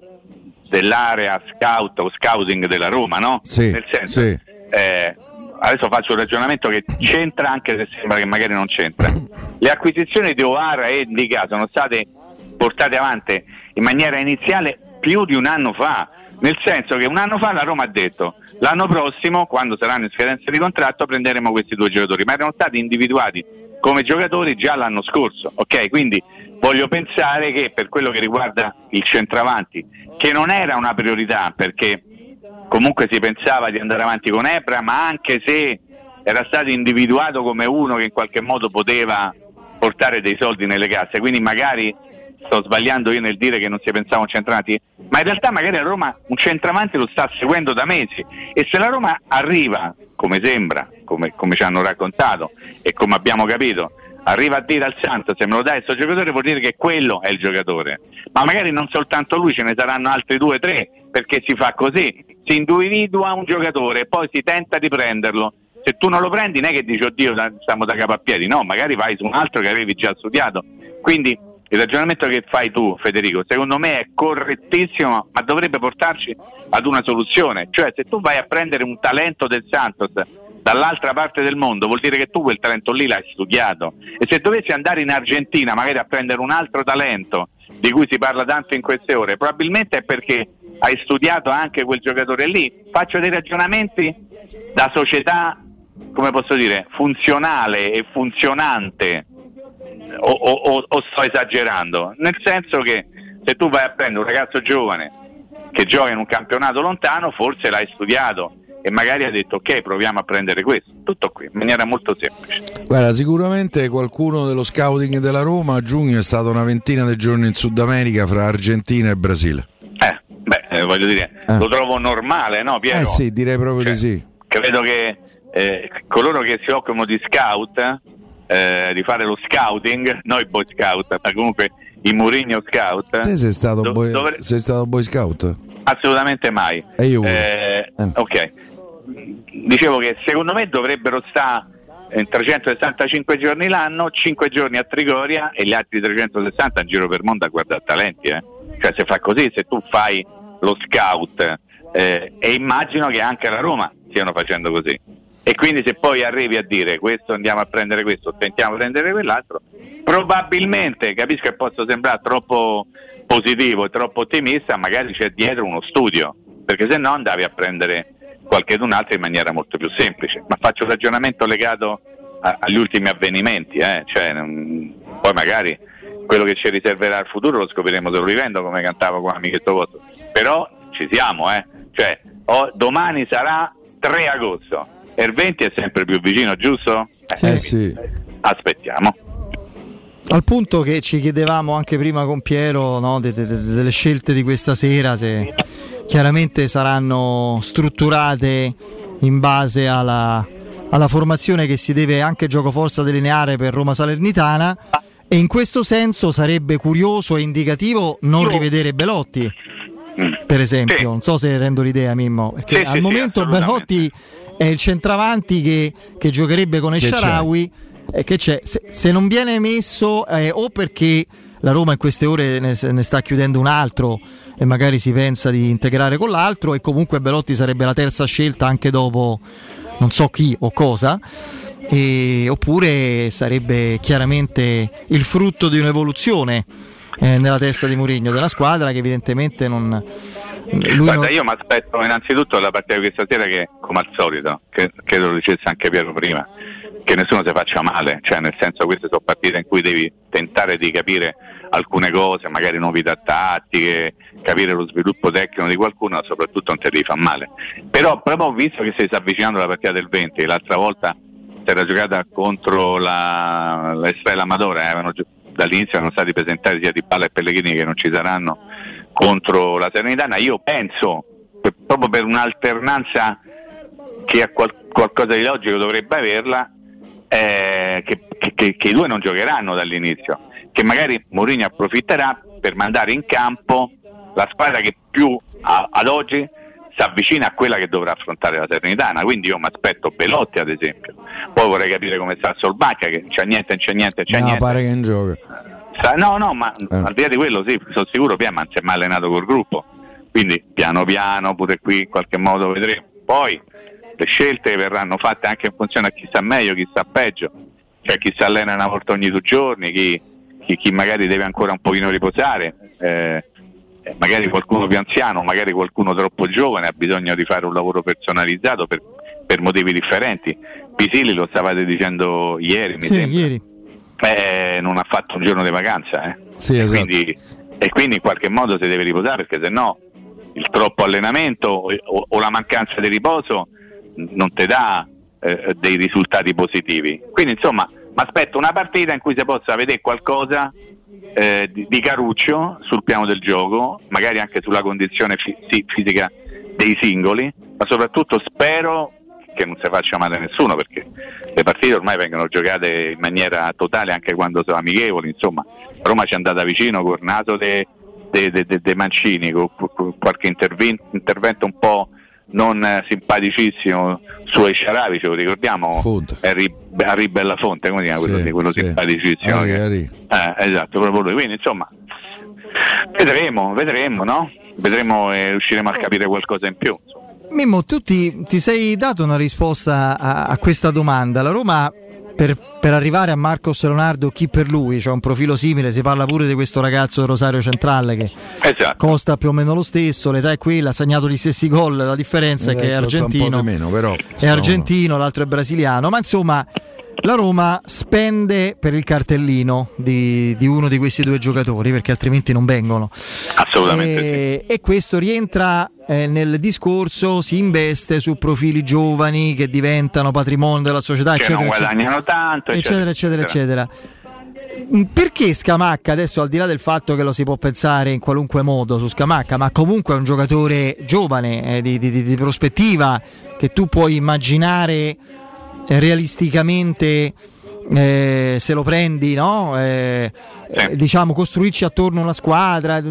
dell'area scout o scouting della Roma, no? Sì, Nel senso, sì. eh, adesso faccio un ragionamento che c'entra anche se sembra che magari non c'entra. Le acquisizioni di Oara e Liga sono state portate avanti in maniera iniziale più di un anno fa, nel senso che un anno fa la Roma ha detto l'anno prossimo, quando saranno in scadenza di contratto, prenderemo questi due giocatori, ma erano stati individuati come giocatori già l'anno scorso, ok? Quindi voglio pensare che per quello che riguarda il centravanti, che non era una priorità perché comunque si pensava di andare avanti con Ebra, ma anche se era stato individuato come uno che in qualche modo poteva portare dei soldi nelle casse, quindi magari sto sbagliando io nel dire che non si pensava a un centravanti, ma in realtà magari la Roma un centravanti lo sta seguendo da mesi. E se la Roma arriva, come sembra, come, come ci hanno raccontato e come abbiamo capito, arriva a dire al Santos se me lo dai questo giocatore vuol dire che quello è il giocatore, ma magari non soltanto lui, ce ne saranno altri due o tre perché si fa così, si individua un giocatore e poi si tenta di prenderlo. Se tu non lo prendi non è che dici oddio stiamo da capo a piedi, no, magari vai su un altro che avevi già studiato. Quindi il ragionamento che fai tu Federico secondo me è correttissimo ma dovrebbe portarci ad una soluzione, cioè se tu vai a prendere un talento del Santos dall'altra parte del mondo vuol dire che tu quel talento lì l'hai studiato e se dovessi andare in Argentina magari a prendere un altro talento di cui si parla tanto in queste ore, probabilmente è perché hai studiato anche quel giocatore lì. Faccio dei ragionamenti da società, come posso dire, funzionale e funzionante o, o- o- sto esagerando? Nel senso che se tu vai a prendere un ragazzo giovane che gioca in un campionato lontano, forse l'hai studiato e magari hai detto ok, proviamo a prendere questo. Tutto qui, in maniera molto semplice. Guarda, sicuramente qualcuno dello scouting della Roma a giugno è stato una ventina di giorni in Sud America fra Argentina e Brasile. Eh, beh, eh, voglio dire, lo trovo normale, no Piero? Eh sì, direi proprio di sì. Credo che eh, coloro che si occupano di scout, eh, di fare lo scouting, noi boy scout, ma comunque i Murigno scout, Te sei stato, do- boy, dovre- sei stato boy scout? assolutamente mai. E io Eh, ok, dicevo che secondo me dovrebbero stare in 365 giorni l'anno, 5 giorni a Trigoria e gli altri 360 in giro per il mondo a guardare talenti. eh. Cioè se fa così, se tu fai lo scout eh, e immagino che anche la Roma stiano facendo così. E quindi se poi arrivi a dire questo andiamo a prendere questo, tentiamo di prendere quell'altro, probabilmente capisco che posso sembrare troppo positivo e troppo ottimista, magari c'è dietro uno studio, perché se no andavi a prendere qualche d'un altro in maniera molto più semplice. Ma faccio un ragionamento legato a- agli ultimi avvenimenti, eh, cioè, non- poi magari quello che ci riserverà il futuro lo scopriremo solo vivendo, come cantavo con Amichetto Voto. Però ci siamo, eh. cioè, oh, domani sarà 3 agosto e il 20 è sempre più vicino, giusto? Eh, sì. Aspettiamo. Al punto che ci chiedevamo anche prima con Piero no, de- de- de- delle scelte di questa sera, se chiaramente saranno strutturate in base alla, alla formazione che si deve anche gioco forza delineare per Roma Salernitana. E in questo senso sarebbe curioso e indicativo non rivedere Belotti, per esempio. Non so se rendo l'idea, Mimmo. Perché Sì, al sì, momento Belotti è il centravanti che, che giocherebbe con? Esharawi. E che c'è? Se, se non viene messo, eh, o perché la Roma in queste ore ne, ne sta chiudendo un altro e magari si pensa di integrare con l'altro, e comunque Belotti sarebbe la terza scelta anche dopo non so chi o cosa. E, oppure sarebbe chiaramente il frutto di un'evoluzione eh, nella testa di Mourinho della squadra che evidentemente non Guarda, non- io mi aspetto innanzitutto la partita di questa sera che, come al solito, che credo lo dicesse anche Piero prima, che nessuno si faccia male, cioè nel senso queste sono partite in cui devi tentare di capire alcune cose, magari novità tattiche, capire lo sviluppo tecnico di qualcuno, ma soprattutto non te devi fare male. Però proprio visto che si sta avvicinando la partita del 20, l'altra volta si era giocata contro la, la Estrella Amadora, eh, dall'inizio erano stati presentati sia Di Balla e Pellegrini che non ci saranno contro la Serenitana, io penso per- proprio per un'alternanza che ha qual- qualcosa di logico dovrebbe averla, eh, che- che- che i due non giocheranno dall'inizio, che magari Mourinho approfitterà per mandare in campo la squadra che più a- ad oggi si avvicina a quella che dovrà affrontare la Serenitana, quindi io mi aspetto Belotti ad esempio, poi vorrei capire come sta Solbacca che non c'è niente, non c'è niente, c'è No, niente. pare che non gioca. Sa- No, no, ma al di là di quello sì, sono sicuro Pia non si è mai allenato col gruppo. Quindi piano piano, pure qui in qualche modo vedremo. Poi le scelte verranno fatte anche in funzione a chi sta meglio, chi sta peggio, cioè chi si allena una volta ogni due giorni, chi, chi, chi magari deve ancora un pochino riposare, eh, eh, magari qualcuno più anziano, magari qualcuno troppo giovane ha bisogno di fare un lavoro personalizzato per, per motivi differenti. Pisili lo stavate dicendo ieri, mi Sì, sembra. ieri. Eh, non ha fatto un giorno di vacanza eh. Sì, e, esatto. quindi, e quindi in qualche modo si deve riposare perché se no il troppo allenamento o, o- o la mancanza di riposo non ti dà eh, dei risultati positivi. Quindi insomma mi aspetto una partita in cui si possa vedere qualcosa eh, di, di caruccio sul piano del gioco, magari anche sulla condizione fi- sì, fisica dei singoli, ma soprattutto spero che non si faccia male a nessuno perché le partite ormai vengono giocate in maniera totale anche quando sono amichevoli, insomma. Roma ci è andata vicino col naso dei de, de- de- de Mancini, con, con qualche intervento un po' non eh, simpaticissimo su Esciaravi, ce lo ricordiamo? Harry, Harry Bellafonte, come si chiama quello, Sì, lì, quello sì. simpaticissimo? Harry, che- Harry. eh, esatto, proprio lui. Quindi insomma, vedremo, vedremo, no? Vedremo e riusciremo a capire qualcosa in più. Mimmo, tu ti, ti sei dato una risposta a, a questa domanda. La Roma, per, per arrivare a Marcos Leonardo, chi per lui? C'è un profilo simile, si parla pure di questo ragazzo del Rosario Centrale che Esatto. costa più o meno lo stesso, l'età è quella, ha segnato gli stessi gol, la differenza è che è Eh, costa un po' argentino. meno, però, è argentino, l'altro è brasiliano, ma insomma la Roma spende per il cartellino di, di uno di questi due giocatori perché altrimenti non vengono. Assolutamente E, e questo rientra eh, nel discorso, si investe su profili giovani che diventano patrimonio della società, Che eccetera, non eccetera, guadagnano tanto, eccetera, eccetera, eccetera. Mm, Perché Scamacca, adesso al di là del fatto che lo si può pensare in qualunque modo su Scamacca, ma comunque è un giocatore giovane, eh, di, di- di- prospettiva, che tu puoi immaginare realisticamente eh, se lo prendi, no? Eh, eh, diciamo costruirci attorno una squadra.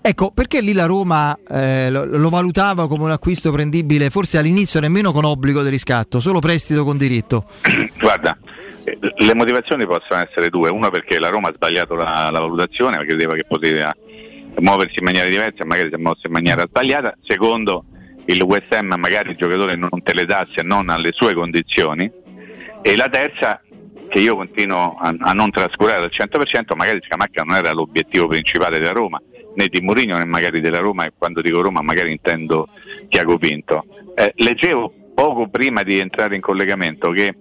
Ecco, perché lì la Roma eh, lo, lo valutava come un acquisto prendibile, forse all'inizio nemmeno con obbligo di riscatto, solo prestito con diritto. Guarda, eh, le motivazioni possono essere due. Uno perché la Roma ha sbagliato la, la valutazione, perché credeva che poteva muoversi in maniera diversa magari si è mosso in maniera sbagliata. Secondo, il West Ham magari il giocatore non te le dà se non alle sue condizioni. E la terza, che io continuo a, a non trascurare al 100%, magari Scamacca non era l'obiettivo principale della Roma, né di Mourinho né magari della Roma, e quando dico Roma magari intendo Tiago Pinto. Eh, leggevo poco prima di entrare in collegamento che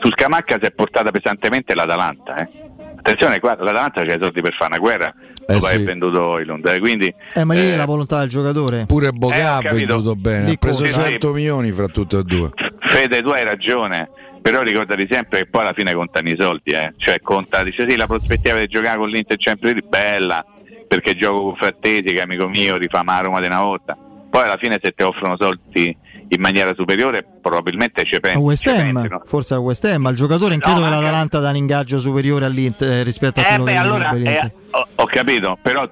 su Scamacca si è portata pesantemente l'Atalanta. Eh. Attenzione, qua l'Atalanta c'ha i soldi per fare una guerra, dopo sì. aver venduto Oilund. eh, quindi Eh, ma lì è la volontà del giocatore. Pure Eh, ho ha venduto bene, Lì ha preso conta. 100 milioni fra tutte e due. Fede, tu hai ragione, però ricordati sempre che poi alla fine contano i soldi, eh. cioè conta, dice sì, la prospettiva di giocare con l'Inter Champions League è bella, perché gioco con Frattesi, che è amico mio, rifama la Roma di una volta, poi alla fine se ti offrono soldi in maniera superiore probabilmente ci A pensi. West Ham, no? forse a West Ham, al giocatore non No, credo che ma l'Atalanta dà un ingaggio superiore all'Inter eh, rispetto a Eh quello beh, che allora eh, ho, ho capito, però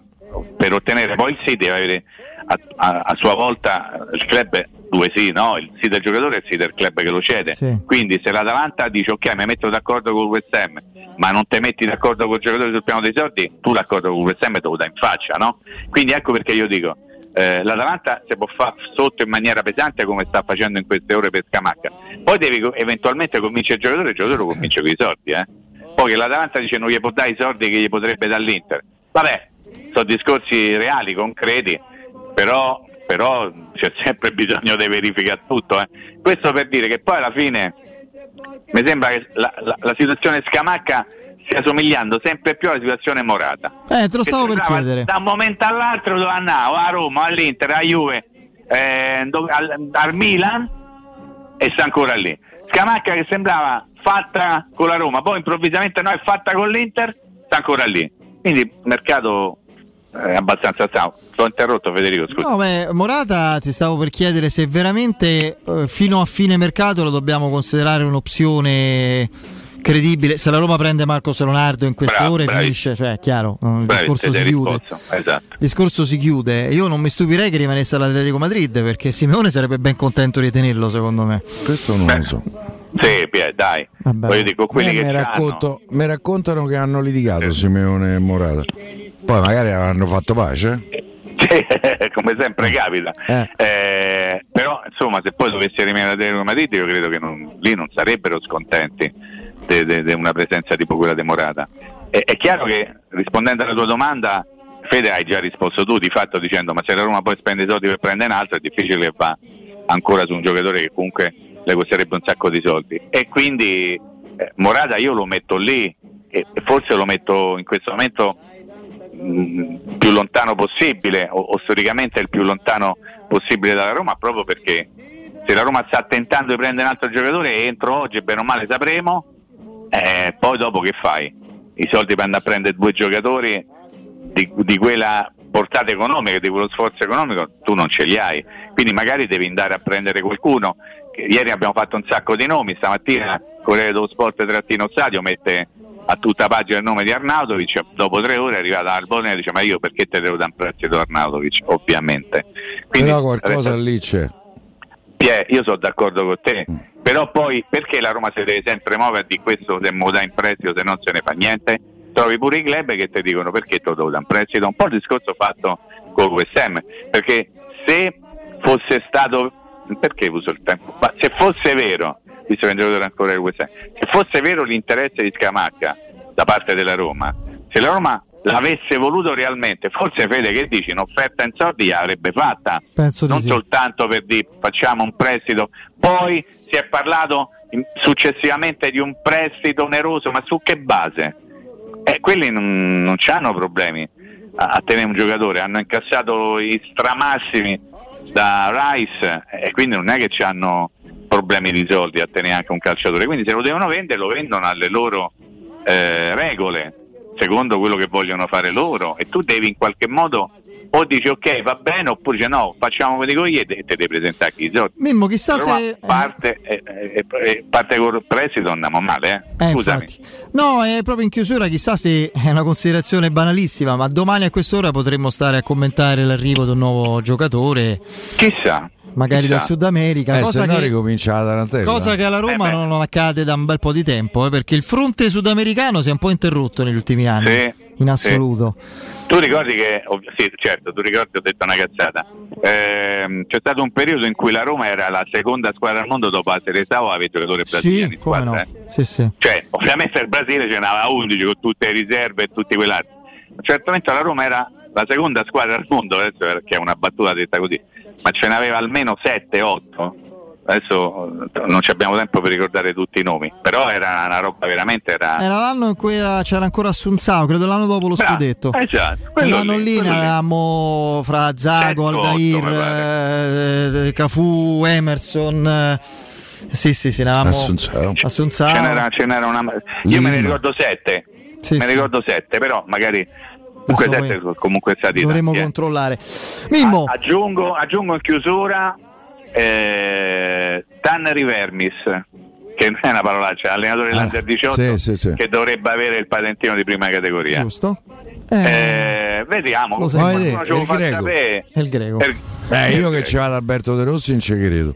per ottenere poi il sì deve avere a, a- a sua volta il club due sì, no? Il sì del giocatore e il sì del club che lo cede. Sì. Quindi se l'Atalanta dice ok mi metto d'accordo con il West Ham, ma non ti metti d'accordo col giocatore sul piano dei soldi, tu l'accordo con il West Ham te lo dai in faccia, no? Quindi ecco perché io dico eh, l'Atalanta si può fare sotto in maniera pesante come sta facendo in queste ore per Scamacca. Poi devi eventualmente convincere il giocatore, il giocatore lo convince con i soldi, eh. Poi che l'Atalanta dice non gli può dare i soldi che gli potrebbe dall'Inter. Vabbè, sono discorsi reali, concreti, però, però c'è sempre bisogno di verificare tutto. eh. Questo per dire che poi alla fine mi sembra che la, la- la situazione Scamacca stia somigliando sempre più alla situazione Morata. Eh, te lo stavo per chiedere. Da un momento all'altro dove andava, a Roma, all'Inter, a Juve, eh, al, al Milan e sta ancora lì. Scamacca che sembrava fatta con la Roma, poi improvvisamente no, è fatta con l'Inter, sta ancora lì. Quindi il mercato è abbastanza strano. L'ho interrotto Federico, scusa. No, beh, Morata ti stavo per chiedere se veramente eh, fino a fine mercato lo dobbiamo considerare un'opzione credibile. Se la Roma prende Marcos Leonardo in queste Bravo, ore bravi. finisce, cioè è chiaro, il Bravi, discorso si chiude. Esatto. Il discorso si chiude. Io non mi stupirei che rimanesse all'Atletico Madrid perché Simeone sarebbe ben contento di tenerlo, secondo me. Questo non lo so. Sì, dai. Vabbè. Dire, con quelli Eh, che mi, racconto- mi raccontano che hanno litigato Simeone e Morata. Poi magari hanno fatto pace. Sì, come sempre capita. Eh, però insomma se poi dovesse rimanere Atletico Madrid io credo che non- lì non sarebbero scontenti di una presenza tipo quella demorata. È, è chiaro che rispondendo alla tua domanda, Fede hai già risposto tu di fatto dicendo ma se la Roma poi spende i soldi per prendere un altro è difficile che va ancora su un giocatore che comunque le costerebbe un sacco di soldi. E quindi eh, Morata io lo metto lì e e forse lo metto in questo momento mh, più lontano possibile o, o storicamente il più lontano possibile dalla Roma proprio perché se la Roma sta tentando di prendere un altro giocatore entro oggi bene o male sapremo eh, poi dopo che fai? I soldi per andare a prendere due giocatori di, di quella portata economica, di quello sforzo economico, tu non ce li hai. Quindi magari devi andare a prendere qualcuno. Ieri abbiamo fatto un sacco di nomi, stamattina Corriere dello Sport Trattino Stadio mette a tutta pagina il nome di Arnautovic, dopo tre ore è arrivata Albonea e dice ma io perché te devo dare un prestito Arnautovic? Ovviamente. Quindi, Però qualcosa lì c'è. Pie, io sono d'accordo con te, però poi perché la Roma si deve sempre muovere di questo se dà in prestito se non se ne fa niente? Trovi pure i club che ti dicono perché te lo devo dare in prestito, un po' il discorso fatto con Ham, perché se fosse stato, perché uso il tempo? Ma se fosse vero, visto che un giocatore ancora West Ham, se fosse vero l'interesse di Scamacca da parte della Roma, se la Roma l'avesse voluto realmente, forse Fede che dici, un'offerta in soldi l'avrebbe fatta, Penso non sì. soltanto per dire facciamo un prestito, poi si è parlato successivamente di un prestito oneroso, ma su che base? Eh, quelli non, non hanno problemi a, a tenere un giocatore, hanno incassato i stramassimi da Rice e quindi non è che hanno problemi di soldi a tenere anche un calciatore, quindi se lo devono vendere lo vendono alle loro eh, regole, secondo quello che vogliono fare loro e tu devi in qualche modo o dici ok va bene oppure dici no facciamo come dico io e te, te devi presentare chi i soldi. Mimmo, chissà Roma se. parte, eh, eh, eh, parte col prestito andiamo male, eh? Eh, scusami. infatti. No, è proprio in chiusura, chissà se è una considerazione banalissima, ma domani a quest'ora potremmo stare a commentare l'arrivo di un nuovo giocatore. Chissà. Magari dal Sud America, Eh, cosa, che, ricomincia la tarantella. cosa che alla Roma non, non accade da un bel po' di tempo, eh, perché il fronte sudamericano si è un po' interrotto negli ultimi anni, Sì, in assoluto. Tu ricordi che, ov- sì certo, tu ricordi ho detto una cazzata, Ehm, c'è stato un periodo in cui la Roma era la seconda squadra al mondo dopo la Serie A o aveva i giocatori brasiliani Sì, come squadra, no. eh? Sì, sì. Cioè, ovviamente il Brasile ce n'aveva 11 con tutte le riserve e tutti quell'altro. Certamente la Roma era la seconda squadra al mondo, adesso perché è una battuta detta così, ma ce n'aveva almeno 7-8. Adesso eh, non ci abbiamo tempo per ricordare tutti i nomi, però era una roba veramente era Era l'anno in cui era- c'era ancora Assunzao, credo l'anno dopo lo scudetto. esatto, quello L'anno lì, lì, ne avevamo fra Zago, Sette, Aldair, otto, eh, Cafu, Emerson. eh, sì, sì, sì, ne avevamo Assunzao. Assunzao. ce n'era, ce n'era una. Io me ne ricordo sette. Sì, me ne sì. ricordo sette, però magari comunque comunque stati Dovremmo tanti, eh. controllare. Mimmo, A- aggiungo, aggiungo in chiusura eh, Tanner Vermis, che non è una parolaccia, allenatore dell'Under 18 sì, sì, sì. che dovrebbe avere il patentino di prima categoria. giusto? Eh, vediamo, Lo sai. Lo il greco. È il greco. Per- Eh, io che eh, ci vado Alberto De Rossi non ci credo.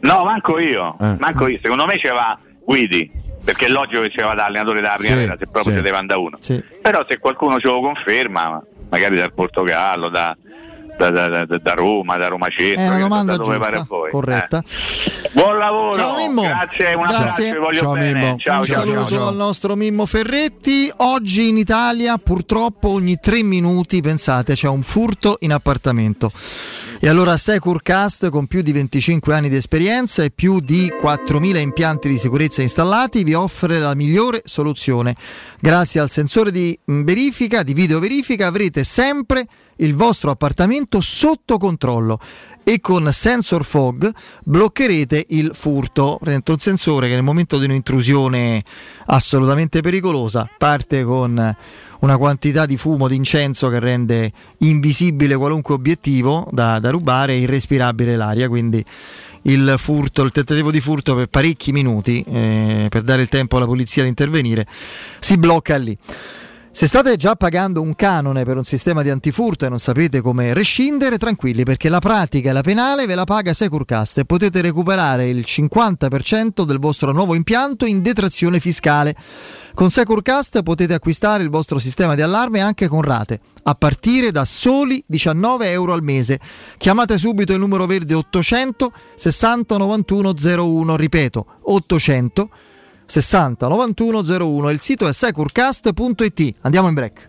No, manco io, Eh. manco io. Secondo me c'era Guidi, perché è logico che c'era da allenatore della primavera, Sì, se proprio sì. se deve andare uno. Sì. Però se qualcuno ce lo conferma, magari dal Portogallo, da, da- da- da- Roma, da Roma Centro, È una domanda da dove pare a giusta, voi. corretta. Eh. Buon lavoro, Ciao, Mimmo. grazie, un abbraccio, Grazie. vi voglio Ciao, bene. Mimmo. Ciao, Un ciao, saluto ciao, al nostro Mimmo Ferretti. Oggi in Italia purtroppo ogni tre minuti, pensate, c'è un furto in appartamento. E allora Securcast, con più di 25 anni di esperienza e più di 4.000 impianti di sicurezza installati, vi offre la migliore soluzione. Grazie al sensore di mh, verifica, di videoverifica, avrete sempre il vostro appartamento sotto controllo e con Sensor Fog bloccherete il furto. Prende un sensore che nel momento di un'intrusione assolutamente pericolosa parte con una quantità di fumo, di incenso che rende invisibile qualunque obiettivo da, da rubare e irrespirabile l'aria. Quindi il furto, il tentativo di furto per parecchi minuti, eh, per dare il tempo alla polizia di intervenire, si blocca lì. Se state già pagando un canone per un sistema di antifurto e non sapete come rescindere, tranquilli perché la pratica e la penale ve la paga Securecast e potete recuperare il 50% del vostro nuovo impianto in detrazione fiscale. Con Securecast potete acquistare il vostro sistema di allarme anche con rate, a partire da soli 19 euro al mese. Chiamate subito il numero verde 800 60 91 01, ripeto 800 60 91 01. Il sito è securecast.it. Andiamo in break.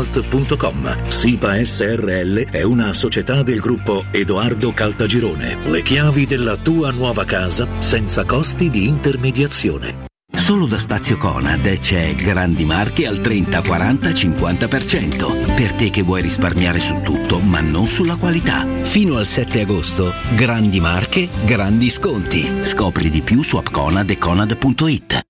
www.kcalt.com. SIPA SRL è una società del gruppo Edoardo Caltagirone. Le chiavi della tua nuova casa senza costi di intermediazione. Solo da Spazio Conad c'è grandi marche al 30, 40, 50%. Per te che vuoi risparmiare su tutto, ma non sulla qualità. Fino al 7 agosto, grandi marche, grandi sconti. Scopri di più su appconad e conad.it.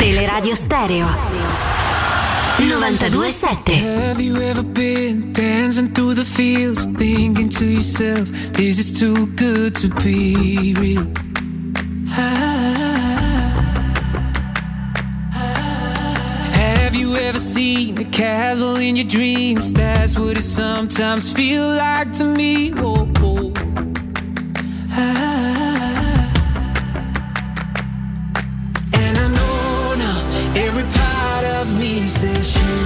Teleradio Stereo 927 Have you ever been dancing through the fields, thinking to yourself, this is too good to be real? Have you ever seen a castle in your dreams? That's what it sometimes feel like to me. Oh, oh. Of me says you.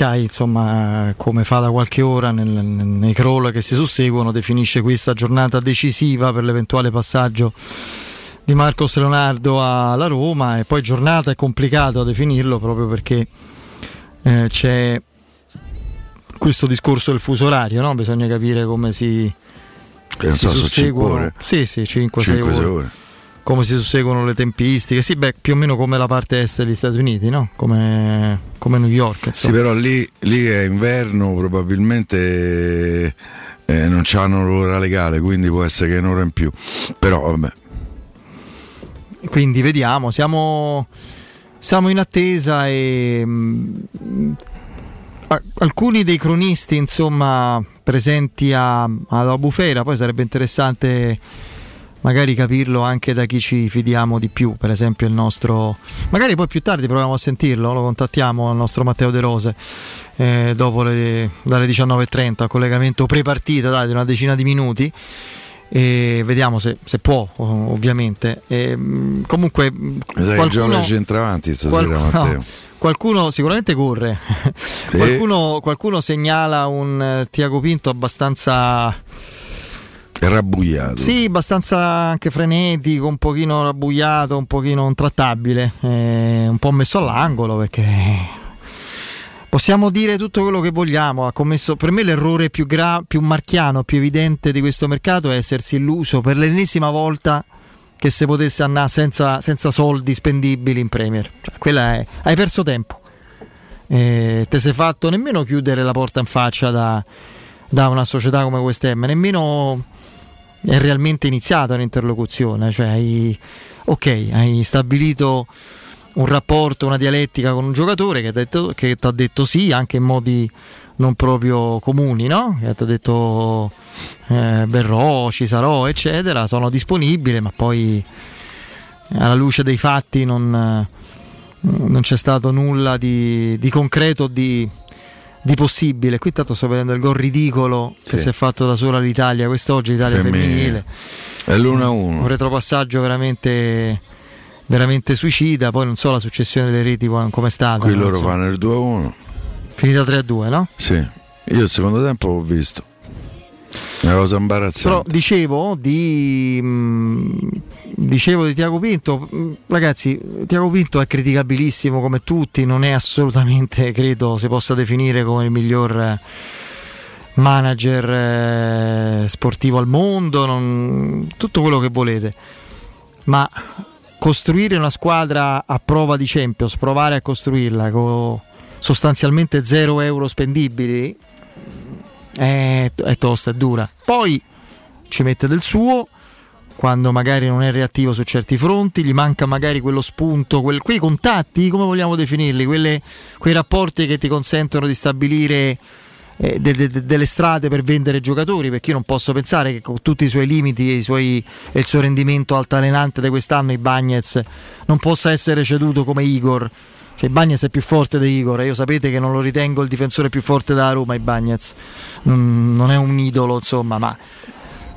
Sky, insomma, come fa da qualche ora nel- nei crawl che si susseguono, definisce questa giornata decisiva per l'eventuale passaggio di Marcos Leonardo alla Roma e poi giornata è complicato a definirlo proprio perché eh, c'è questo discorso del fuso orario, no? bisogna capire come si, Che si so, ore. Sì, sì, 5-6 Cinque, ore. ore. Come si susseguono le tempistiche? Sì, beh, più o meno come la parte est degli Stati Uniti, no? Come, come New York. Sì, Insomma. però lì, lì è inverno, probabilmente eh, non c'hanno l'ora legale, quindi può essere che è un'ora in più. Però vabbè. Quindi vediamo, siamo, siamo in attesa e mm, a- alcuni dei cronisti insomma presenti a, alla bufera, poi sarebbe interessante magari capirlo anche da chi ci fidiamo di più, per esempio il nostro, magari poi più tardi proviamo a sentirlo, lo contattiamo il nostro Matteo De Rose eh, dopo le, dalle 19.30, collegamento pre-partita dai, di una decina di minuti e vediamo se, se può ov- ovviamente. E, mh, comunque mh, Mi sa che gioca qualcuno, centravanti stasera, qual- Matteo. no, qualcuno sicuramente corre. Qualcuno, qualcuno segnala un eh, Tiago Pinto abbastanza rabbuiato. sì, abbastanza anche frenetico, un pochino rabbuiato, un pochino intrattabile, eh, un po' messo all'angolo perché possiamo dire tutto quello che vogliamo. Ha commesso, per me l'errore più, gra- più marchiano, più evidente di questo mercato è essersi illuso per l'ennesima volta che si potesse andare senza, senza soldi spendibili in Premier. Cioè, quella è, hai perso tempo. Eh, te sei fatto nemmeno chiudere la porta in faccia da, da una società come West Ham, nemmeno è realmente iniziata un'interlocuzione, cioè hai, ok, hai stabilito un rapporto, una dialettica con un giocatore che ti ha detto sì anche in modi non proprio comuni, no? Che ti ha detto eh, verrò, ci sarò, eccetera, sono disponibile, ma poi alla luce dei fatti non, non c'è stato nulla di, di concreto, di, di possibile. Qui tanto sto vedendo il gol ridicolo che Sì. si è fatto da sola l'Italia quest'oggi, l'Italia Femminile. femminile. È l'1-1. Un retropassaggio veramente, veramente suicida. Poi non so la successione delle reti qua- com'è stata. Qui loro so. fanno il 2-1. Finita 3-2, no? Sì. Io il secondo tempo l'ho visto. Una cosa Però imbarazzante. dicevo di, mh, dicevo di Tiago Pinto, ragazzi, Tiago Pinto è criticabilissimo come tutti, non è assolutamente, credo, si possa definire come il miglior eh, manager eh, sportivo al mondo, non- tutto quello che volete, ma costruire una squadra a prova di Champions, provare a costruirla con sostanzialmente zero euro spendibili, è, è tosta, è dura. Poi ci mette del suo quando magari non è reattivo su certi fronti, gli manca magari quello spunto, quel- quei contatti, come vogliamo definirli, quelle- quei rapporti che ti consentono di stabilire eh, de- de- de- delle strade per vendere giocatori, perché io non posso pensare che con tutti i suoi limiti e, i suoi- e il suo rendimento altalenante di quest'anno, i Bagnets, non possa essere ceduto come Igor Cioè, Bagnez è più forte di Igor. e Io sapete che non lo ritengo il difensore più forte da Roma. I Bagnez non, non è un idolo, insomma, ma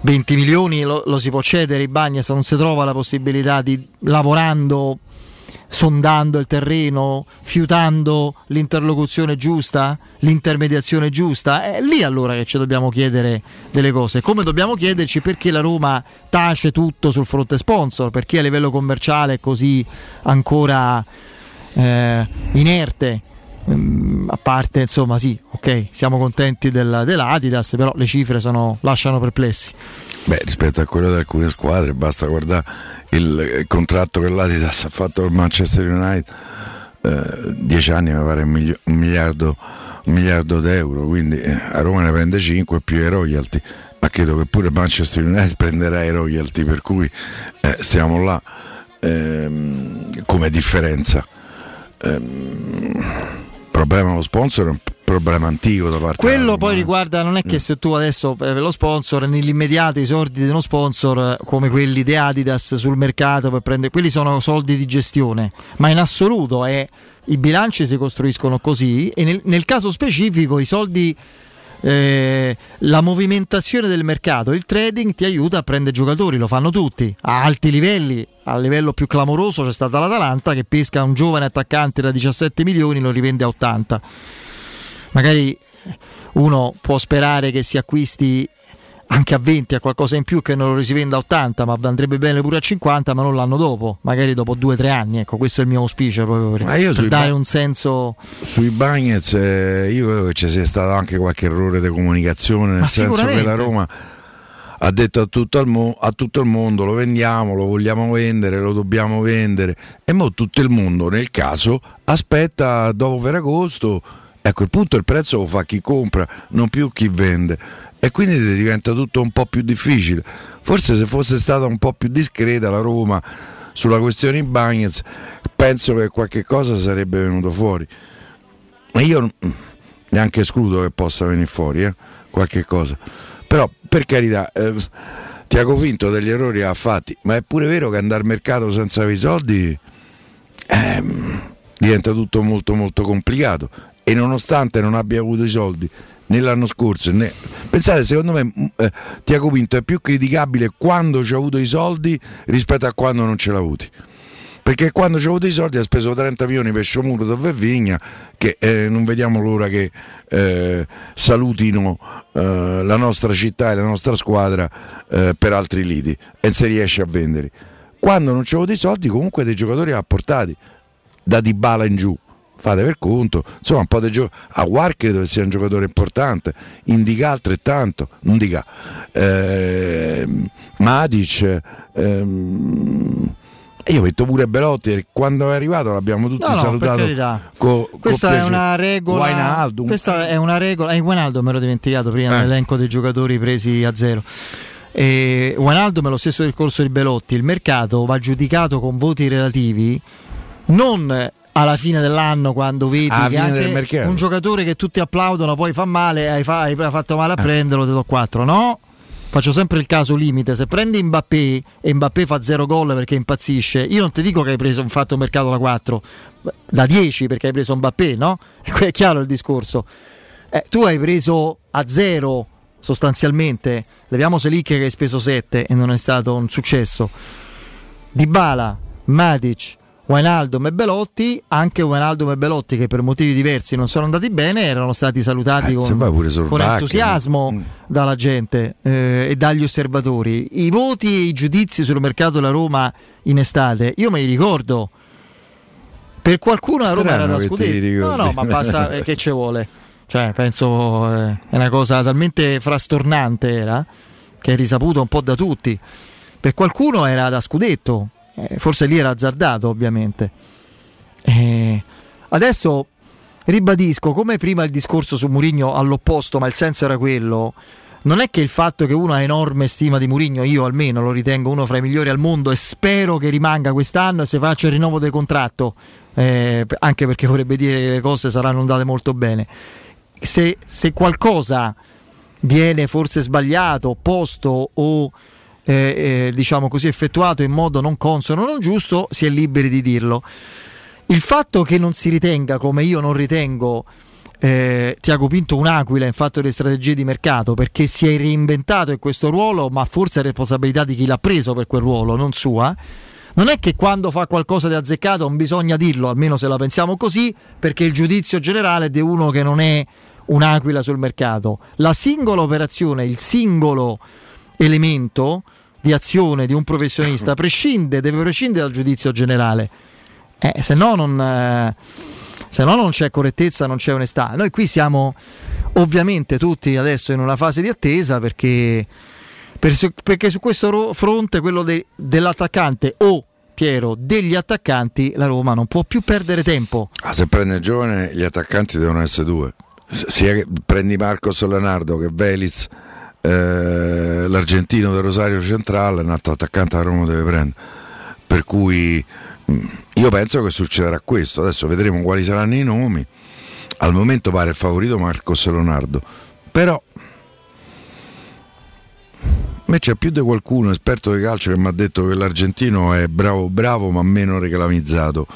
20 milioni lo, lo si può cedere. I Bagnez non si trova la possibilità di lavorando, sondando il terreno, fiutando l'interlocuzione giusta, l'intermediazione giusta. È lì allora che ci dobbiamo chiedere delle cose. Come dobbiamo chiederci perché la Roma tace tutto sul fronte sponsor, perché a livello commerciale è così ancora eh, inerte. Mm, a parte insomma sì ok siamo contenti del, dell'Adidas però le cifre sono, lasciano perplessi Beh, rispetto a quello di alcune squadre, basta guardare il, il contratto che l'Adidas ha fatto al Manchester United, eh, 10 anni mi pare un, milio- un miliardo, un miliardo d'euro, quindi eh, a Roma ne prende 5 più i royalty, ma credo che pure Manchester United prenderà i royalty, per cui eh, stiamo là ehm, come differenza. Problema lo sponsor è un problema antico da parte Quello poi riguarda, non è che se tu adesso eh, lo sponsor, nell'immediato i soldi di uno sponsor eh, come quelli di Adidas sul mercato per prendere, quelli sono soldi di gestione, ma in assoluto è, i bilanci si costruiscono così e nel, nel caso specifico i soldi, eh, la movimentazione del mercato, il trading ti aiuta a prendere giocatori, lo fanno tutti, a alti livelli, a livello più clamoroso c'è stata l'Atalanta che pesca un giovane attaccante da 17 milioni e lo rivende a 80 magari uno può sperare che si acquisti anche a 20 a qualcosa in più che non lo si venda a 80 ma andrebbe bene pure a 50 ma non l'anno dopo magari dopo 2-3 anni ecco questo è il mio auspicio proprio per, per dare ba- un senso sui Bagnets eh, io credo che ci sia stato anche qualche errore di comunicazione nel Ma senso che la Roma ha detto a tutto, il mo- a tutto il mondo lo vendiamo, lo vogliamo vendere, lo dobbiamo vendere e mo tutto il mondo nel caso aspetta dopo Ferragosto e a quel punto il prezzo lo fa chi compra, non più chi vende e quindi diventa tutto un po' più difficile. Forse se fosse stata un po' più discreta la Roma sulla questione in Bagnets, penso che qualche cosa sarebbe venuto fuori. Ma io neanche escludo che possa venire fuori eh, qualche cosa. Però per carità, eh, Tiago Finto degli errori ha fatti, ma è pure vero che andare al mercato senza i soldi ehm, diventa tutto molto molto complicato e nonostante non abbia avuto i soldi né l'anno scorso né... pensate secondo me m- eh, Tiago Pinto è più criticabile quando ci ha avuto i soldi rispetto a quando non ce l'ha avuti. Perché quando ci ha avuto i soldi ha speso 30 milioni per Sciomuro è Vigna che eh, non vediamo l'ora che eh, salutino eh, la nostra città e la nostra squadra eh, per altri liti e se riesce a vendere. Quando non ci ha avuto i soldi comunque dei giocatori ha portati da Dybala in giù fate per conto insomma un po' di gioco a War credo che sia un giocatore importante Indica altrettanto non dica ehm, Matic ehm, e io metto pure Belotti e quando è arrivato l'abbiamo tutti No, no, salutato co- questa è piacere. una regola Wijnaldum. questa è una regola eh, Wijnaldum me l'ho dimenticato prima Eh. nell'elenco dei giocatori presi a zero e Wijnaldum è lo stesso discorso di Belotti il mercato va giudicato con voti relativi non alla fine dell'anno quando vedi Alla che anche un giocatore che tutti applaudono poi fa male hai, fa- hai fatto male a Eh. prenderlo te do 4 no Faccio sempre il caso limite, se prendi Mbappé e Mbappé fa 0 gol perché impazzisce, io non ti dico che hai preso un fatto mercato da 4, da 10 perché hai preso Mbappé, no? È chiaro il discorso. Eh, tu hai preso a 0 sostanzialmente, leviamo Selic che hai speso 7 e non è stato un successo. Dybala, Matic, Wijnaldum e Belotti, anche Wijnaldum e Belotti che per motivi diversi non sono andati bene, erano stati salutati Eh, con, con entusiasmo mm. dalla gente eh, e dagli osservatori. I voti e i giudizi sul mercato della Roma in estate, io me li ricordo. Per qualcuno la Roma era da scudetto. No, no, ma basta eh, che ci vuole. Cioè, penso eh, è una cosa talmente frastornante era che è risaputo un po' da tutti. Per qualcuno era da scudetto, eh, forse lì era azzardato, ovviamente. Eh, adesso ribadisco, come prima il discorso su Mourinho all'opposto, ma il senso era quello. Non è che il fatto che uno ha enorme stima di Mourinho, io almeno lo ritengo uno fra i migliori al mondo e spero che rimanga quest'anno e se faccia il rinnovo del contratto, eh, anche perché vorrebbe dire che le cose saranno andate molto bene. Se, se qualcosa viene forse sbagliato, opposto o eh, eh, diciamo così effettuato in modo non consono, non giusto, si è liberi di dirlo. Il fatto che non si ritenga, come io non ritengo, eh, Tiago Pinto un'aquila in fatto di strategie di mercato perché si è reinventato in questo ruolo, ma forse è responsabilità di chi l'ha preso per quel ruolo, non sua. Non è che quando fa qualcosa di azzeccato non bisogna dirlo, almeno se la pensiamo così, perché il giudizio generale è di uno che non è un'aquila sul mercato. La singola operazione, il singolo elemento di azione di un professionista prescinde, deve prescindere dal giudizio generale. Eh, se no non, eh, se no non c'è correttezza, non c'è onestà. Noi qui siamo ovviamente tutti adesso in una fase di attesa perché, per- perché su questo ro- fronte, quello de- dell'attaccante o Piero, degli attaccanti, la Roma non può più perdere tempo. Ah, se prende il giovane, gli attaccanti devono essere due. S- Sia che prendi Marcos Leonardo che Veliz, eh, l'argentino del Rosario Centrale, un altro attaccante la Roma deve prendere. Per cui mh, io penso che succederà questo. Adesso vedremo quali saranno i nomi. Al momento pare il favorito Marcos Leonardo. Però a me c'è più di qualcuno esperto di calcio che mi ha detto che l'argentino è bravo bravo ma meno reclamizzato.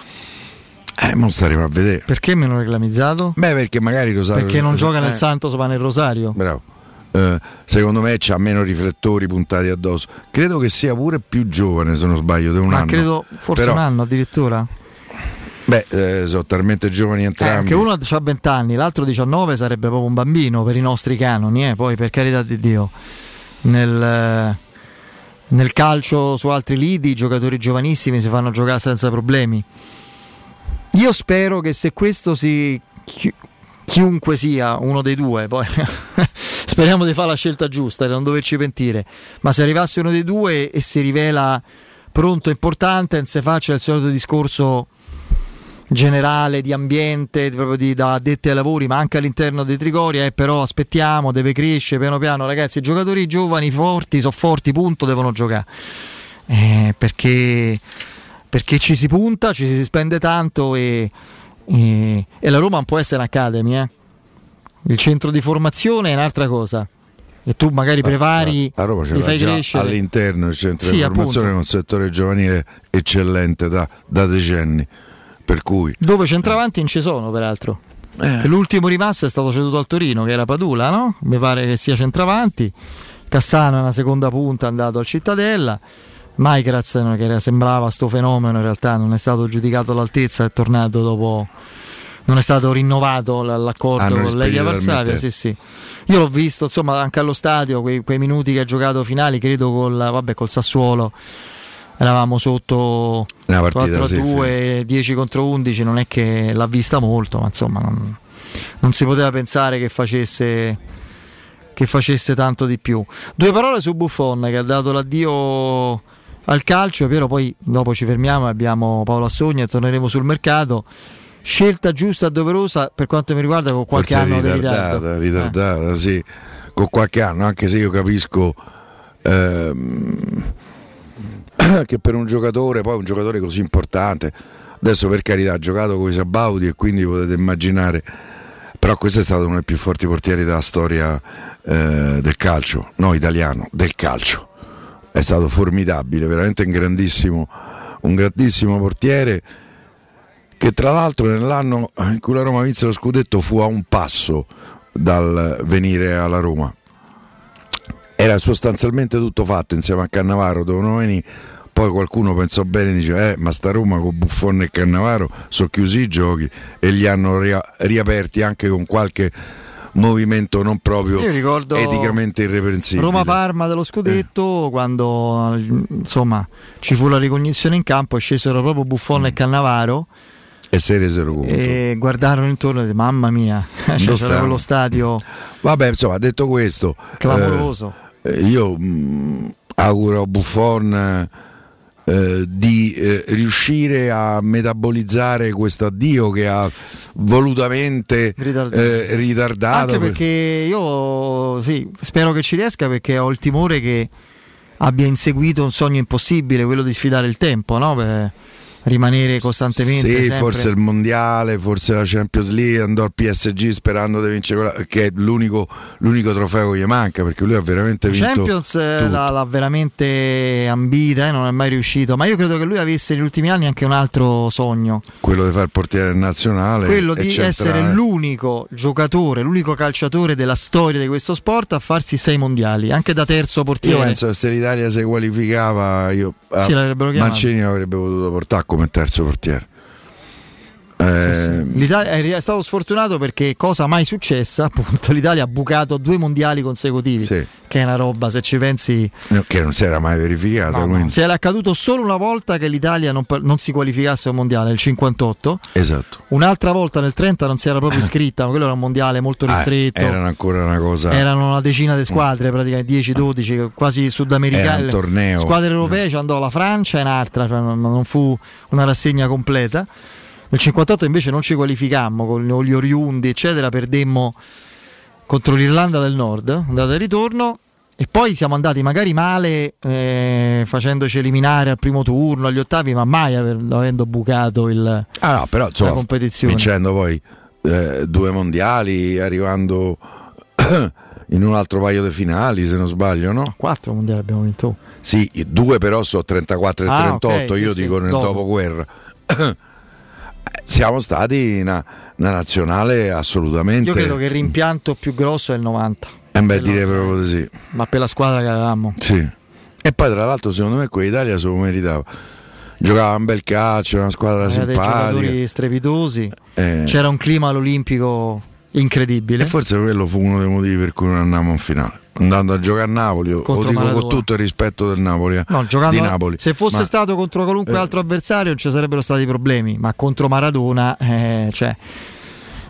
Eh, non staremo a vedere. Perché meno reclamizzato? Beh, perché magari Rosario. Perché non gioca nel eh, Santos ma nel Rosario. Bravo. Eh, secondo me c'ha meno riflettori puntati addosso. Credo che sia pure più giovane, se non sbaglio, di un Ma anno. credo forse Però, un anno addirittura. Beh, eh, sono talmente giovani Eh, entrambi. anche uno ha 20 anni, l'altro 19 sarebbe proprio un bambino per i nostri canoni, eh, poi per carità di Dio. Nel, eh, nel calcio su altri lidi i giocatori giovanissimi si fanno giocare senza problemi. Io spero che se questo si chi- chiunque sia uno dei due, poi speriamo di fare la scelta giusta e non doverci pentire, ma se arrivasse uno dei due e si rivela pronto e importante, si faccia il solito discorso generale di ambiente, proprio di, da addetti ai lavori, ma anche all'interno dei Trigoria, eh, però aspettiamo, deve crescere piano piano, ragazzi, i giocatori giovani, forti, sono forti, punto, devono giocare. Eh, perché, perché ci si punta, ci si spende tanto e, e- e la Roma non può essere un'academy, eh. Il centro di formazione è un'altra cosa. E tu magari prepari, a Roma ce li fai crescere. all'interno il centro Sì, di formazione appunto. con un settore giovanile eccellente da, da decenni. Per cui Dove centravanti non ci sono, peraltro. Eh. L'ultimo rimasto è stato ceduto al Torino, che era Padula, no? Mi pare che sia centravanti. Cassano è una seconda punta, è andato al Cittadella. Maikraz, che sembrava sto fenomeno, in realtà non è stato giudicato all'altezza, è tornato dopo. Non è stato rinnovato l'accordo Hanno con Legia Varsavia. Sì, sì. Io l'ho visto, insomma, anche allo stadio, quei, quei minuti che ha giocato finali, credo col, vabbè, col Sassuolo. Eravamo sotto Una partita, 4 a sì, 2, 10 contro 11, non è che l'ha vista molto, ma insomma non, non si poteva pensare che facesse, che facesse tanto di più. Due parole su Buffon che ha dato l'addio al calcio, Piero poi dopo ci fermiamo abbiamo Paolo Assogna e torneremo sul mercato. Scelta giusta e doverosa per quanto mi riguarda con qualche forse anno di ritardata, ritardo. Eh. ritardata, sì, con qualche anno, anche se io capisco ehm, che per un giocatore, poi un giocatore così importante, adesso per carità ha giocato con i Sabaudi e quindi potete immaginare, però questo è stato uno dei più forti portieri della storia eh, del calcio, no italiano, del calcio. È stato formidabile, veramente un grandissimo, un grandissimo portiere che tra l'altro nell'anno in cui la Roma vinse lo scudetto fu a un passo dal venire alla Roma. Era sostanzialmente tutto fatto insieme a Cannavaro, dovevano venire. Poi qualcuno pensò bene e dice: Eh, ma sta Roma con Buffon e Cannavaro sono chiusi i giochi e li hanno ria- riaperti anche con qualche movimento non proprio eticamente irreprensibile. Roma-Parma dello scudetto, quando insomma ci fu la ricognizione in campo, scesero proprio Buffon Mm. e Cannavaro E se resero conto. e guardarono intorno e dissero, mamma mia, cioè, c'era stanno? quello stadio Vabbè, insomma, detto questo, clamoroso. eh, io mh, auguro a Buffon eh, di eh, riuscire a metabolizzare questo addio che ha volutamente Ritardato. eh, ritardato. Anche perché io sì, spero che ci riesca perché ho il timore che abbia inseguito un sogno impossibile, quello di sfidare il tempo, no? Per- rimanere costantemente. Sì, sempre- forse il mondiale, forse la Champions League, andò al PSG sperando di vincere quella, che è l'unico, l'unico trofeo che gli manca perché lui ha veramente La vinto. Champions eh, l'ha, l'ha veramente ambita, eh, non è mai riuscito. Ma io credo che lui avesse negli ultimi anni anche un altro sogno, quello di fare il portiere nazionale. quello di centrale. essere l'unico giocatore, l'unico calciatore della storia di questo sport a farsi sei mondiali, anche da terzo Io portiere. penso che se l'Italia si qualificava, io, Sì, chiamato. Mancini avrebbe potuto portare come terzo portiere. Eh, L'Italia è stato sfortunato perché cosa mai successa? Appunto, l'Italia ha bucato due mondiali consecutivi, Sì. che è una roba, se ci pensi, no, che non si era mai verificato. No, no. Se era accaduto solo una volta che l'Italia non, non si qualificasse al mondiale, nel 58. Esatto. Un'altra volta nel 30 non si era proprio iscritta, ma quello era un mondiale molto Ah, ristretto. erano ancora una cosa. Erano una decina di squadre, praticamente 10-12, quasi sudamericane. Era un torneo. Squadre europee, ci andò la Francia e un'altra, cioè non, non fu una rassegna completa. Nel 58 invece non ci qualificammo con gli oriundi, eccetera, perdemmo contro l'Irlanda del Nord, andata e ritorno. E poi siamo andati magari male eh, facendoci eliminare al primo turno, agli ottavi, ma mai aver- avendo bucato il, Ah, no, però insomma, la competizione. vincendo poi eh, due mondiali, arrivando in un altro paio di finali, se non sbaglio, no? Quattro mondiali abbiamo vinto. Sì, due però sono 34 e Ah, 38, ok, sì, io sì, dico nel dopo. dopoguerra. Siamo stati una, una nazionale assolutamente. Io credo che il rimpianto più grosso è il 90, Eh beh, direi proprio di sì. ma per la squadra che avevamo. Sì. E poi tra l'altro secondo me quell'Italia se lo meritava. Giocava un bel calcio, una squadra Aveva dei simpatica. giocatori strepitosi, Eh. c'era un clima all'olimpico incredibile. E forse quello fu uno dei motivi per cui non andammo in finale. Andando a giocare a Napoli, lo dico Maradona. con tutto il rispetto del Napoli. eh, No, giocando di Napoli. Se fosse Ma- stato contro qualunque eh. altro avversario non ci sarebbero stati problemi, ma contro Maradona, eh, cioè,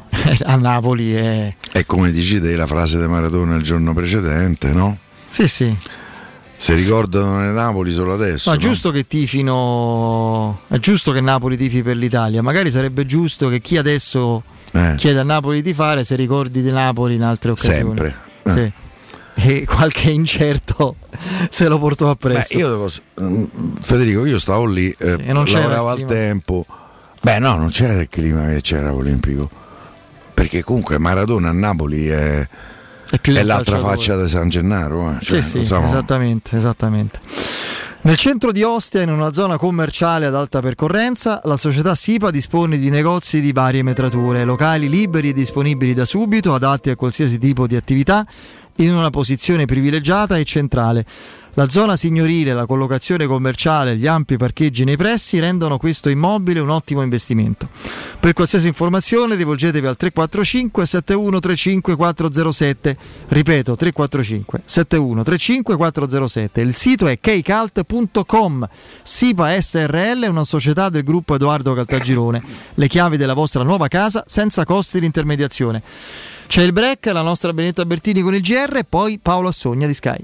a Napoli è... È come dici te la frase di Maradona il giorno precedente, no? Sì, sì. Se ricordano nel Napoli solo adesso. No, è no? giusto che tifino. È giusto che Napoli tifi per l'Italia. Magari sarebbe giusto che chi adesso Eh. chiede a Napoli di fare si ricordi di Napoli in altre occasioni. Sempre. Eh. Sì. E qualche incerto se lo portò Beh, appresso. io devo- mm, Federico, io stavo lì, eh, e non c'era lavoravo il al tempo. Beh, no, non c'era il clima che c'era olimpico. Perché comunque Maradona a Napoli è, è l'altra faccia di San Gennaro. eh. Cioè, sì, sì, stiamo- esattamente, esattamente. Nel centro di Ostia, in una zona commerciale ad alta percorrenza, la società SIPA dispone di negozi di varie metrature, locali liberi e disponibili da subito, adatti a qualsiasi tipo di attività, in una posizione privilegiata e centrale. La zona signorile, la collocazione commerciale gli ampi parcheggi nei pressi rendono questo immobile un ottimo investimento. Per qualsiasi informazione rivolgetevi al 345 7135 407. Ripeto 345 7135 407. Il sito è kcalt.com. SIPA SRL è una società del gruppo Edoardo Caltagirone. Le chiavi della vostra nuova casa senza costi di intermediazione. C'è il break, la nostra Benetta Bertini con il GR e poi Paolo Assogna di Sky.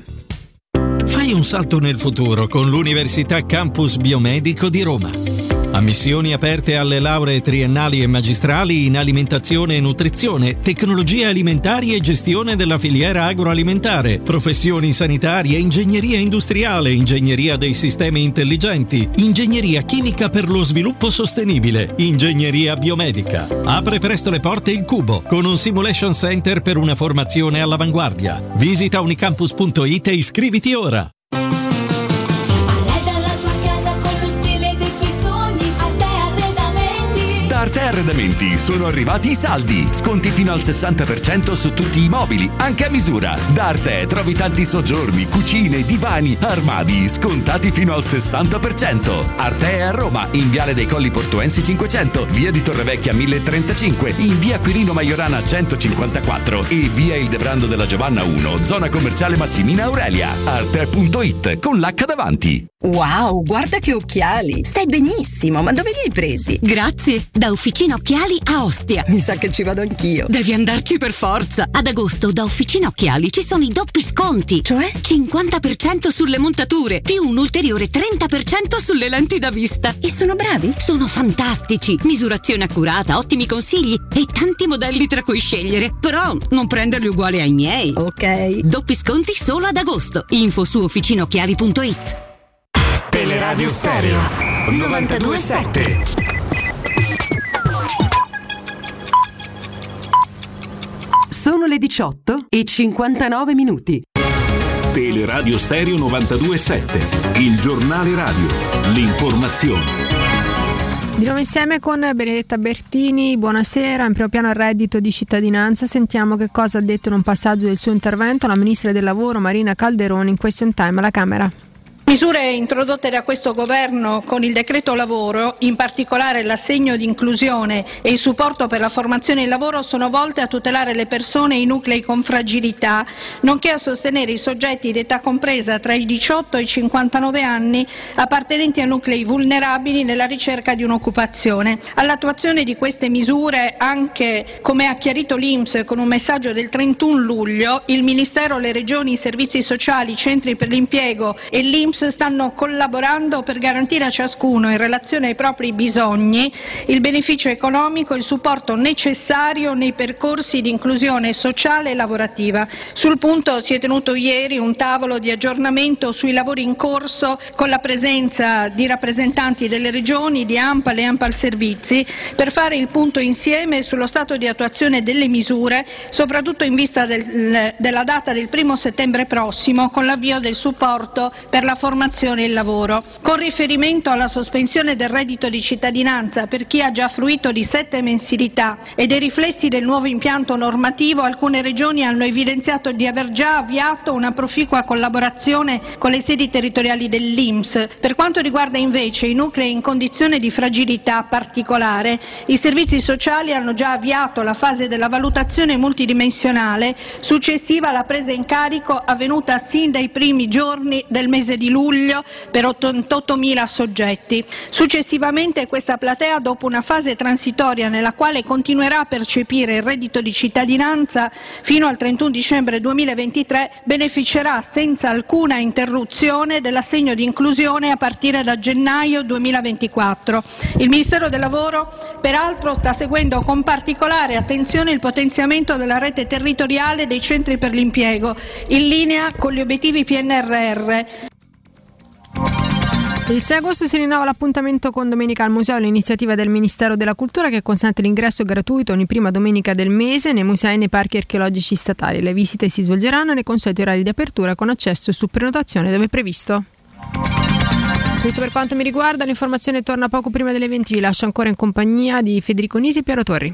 Fai un salto nel futuro con l'Università Campus Biomedico di Roma. Ammissioni aperte alle lauree triennali e magistrali in alimentazione e nutrizione, tecnologie alimentari e gestione della filiera agroalimentare, professioni sanitarie, ingegneria industriale, ingegneria dei sistemi intelligenti, ingegneria chimica per lo sviluppo sostenibile, ingegneria biomedica. Apre presto le porte il Cubo con un simulation center per una formazione all'avanguardia. Visita unicampus.it e iscriviti ora. Arredamenti sono arrivati i saldi. Sconti fino al 60% su tutti i mobili, anche a misura. Da Arte trovi tanti soggiorni, cucine, divani, armadi, scontati fino al 60%. Arte è a Roma, in Viale dei Colli Portuensi 500, Via di Torrevecchia 1035, in Via Quirino Maiorana 154 e Via Il Debrando della Giovanna 1, zona commerciale Massimina Aurelia. Arte.it con l'H davanti. Wow, guarda che occhiali! Stai benissimo, ma dove li hai presi? Grazie, da Officina Occhiali a Ostia. Mi sa che ci vado anch'io. Devi andarci per forza. Ad agosto da Officina Occhiali ci sono i doppi sconti. Cioè? 50% sulle montature, più un ulteriore 30% sulle lenti da vista. E sono bravi? Sono fantastici. Misurazione accurata, ottimi consigli e tanti modelli tra cui scegliere. Però non prenderli uguali ai miei. Ok. Doppi sconti solo ad agosto. Info su officinaocchiali.it. Teleradio Stereo 927. Sono le 18 e 59 minuti. Teleradio Stereo 927, il giornale radio, l'informazione. Di nuovo insieme con Benedetta Bertini, buonasera. In primo piano il reddito di cittadinanza. Sentiamo che cosa ha detto in un passaggio del suo intervento la ministra del lavoro Marina Calderoni in question time alla Camera. Misure introdotte da questo governo con il decreto lavoro, in particolare l'assegno di inclusione e il supporto per la formazione e il lavoro, sono volte a tutelare le persone e i nuclei con fragilità, nonché a sostenere i soggetti d'età compresa tra i 18 e i 59 anni appartenenti a nuclei vulnerabili nella ricerca di un'occupazione. All'attuazione di queste misure, anche come ha chiarito l'Inps con un messaggio del 31 luglio, il Ministero, le Regioni, i servizi sociali, i centri per l'impiego e l'Inps stanno collaborando per garantire a ciascuno, in relazione ai propri bisogni, il beneficio economico e il supporto necessario nei percorsi di inclusione sociale e lavorativa. Sul punto si è tenuto ieri un tavolo di aggiornamento sui lavori in corso con la presenza di rappresentanti delle regioni, di AMPAL e AMPAL Servizi, per fare il punto insieme sullo stato di attuazione delle misure, soprattutto in vista del- della data del primo settembre prossimo, con l'avvio del supporto per la formazione e il lavoro. Con riferimento alla sospensione del reddito di cittadinanza per chi ha già fruito di sette mensilità e dei riflessi del nuovo impianto normativo, alcune regioni hanno evidenziato di aver già avviato una proficua collaborazione con le sedi territoriali dell'Inps. Per quanto riguarda invece i nuclei in condizione di fragilità particolare, i servizi sociali hanno già avviato la fase della valutazione multidimensionale successiva alla presa in carico avvenuta sin dai primi giorni del mese di per 88.000 soggetti. Successivamente questa platea, dopo una fase transitoria nella quale continuerà a percepire il reddito di cittadinanza fino al 31 dicembre 2023, beneficerà senza alcuna interruzione dell'assegno di inclusione a partire da gennaio 2024. Il Ministero del Lavoro peraltro sta seguendo con particolare attenzione il potenziamento della rete territoriale dei centri per l'impiego, in linea con gli obiettivi PNRR. Il 6 agosto si rinnova l'appuntamento con Domenica al Museo, l'iniziativa del Ministero della Cultura che consente l'ingresso gratuito ogni prima domenica del mese nei musei e nei parchi archeologici statali. Le visite si svolgeranno nei consueti orari di apertura con accesso su prenotazione dove previsto. Tutto per quanto mi riguarda, l'informazione torna poco prima delle 20. Vi lascio ancora in compagnia di Federico Nisi e Piero Torri.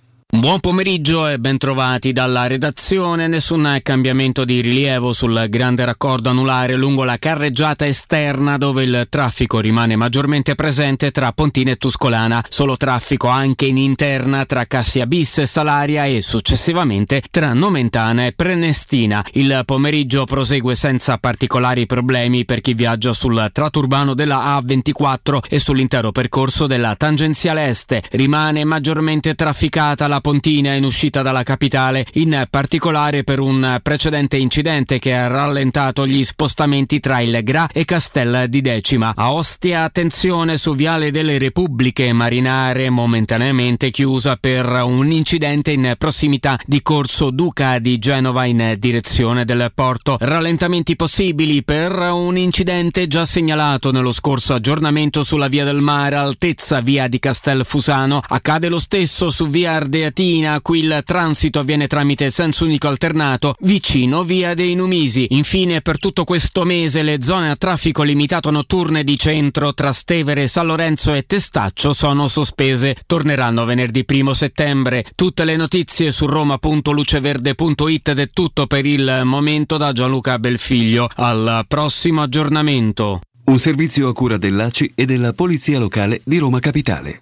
Buon pomeriggio e bentrovati dalla redazione. Nessun cambiamento di rilievo sul grande raccordo anulare lungo la carreggiata esterna dove il traffico rimane maggiormente presente tra Pontina e Tuscolana. Solo traffico anche in interna tra Cassia Bis e Salaria e successivamente tra Nomentana e Prenestina. Il pomeriggio prosegue senza particolari problemi per chi viaggia sul tratto urbano della A24 e sull'intero percorso della tangenziale est. Rimane maggiormente trafficata la Pontina in uscita dalla capitale, in particolare per un precedente incidente che ha rallentato gli spostamenti tra il Gra e Castel di Decima. A Ostia attenzione su Viale delle Repubbliche Marinare momentaneamente chiusa per un incidente in prossimità di Corso Duca di Genova in direzione del porto. Rallentamenti possibili per un incidente già segnalato nello scorso aggiornamento sulla via del mare altezza via di Castelfusano. Accade lo stesso su via Ardeatina, qui il transito avviene tramite senso unico alternato vicino via dei Numisi. Infine per tutto questo mese le zone a traffico limitato notturne di centro tra Stevere, San Lorenzo e Testaccio sono sospese. Torneranno venerdì 1 settembre. Tutte le notizie su roma.luceverde.it ed è tutto per il momento da Gianluca Belfiglio. Al prossimo aggiornamento. Un servizio a cura dell'ACI e della Polizia Locale di Roma Capitale.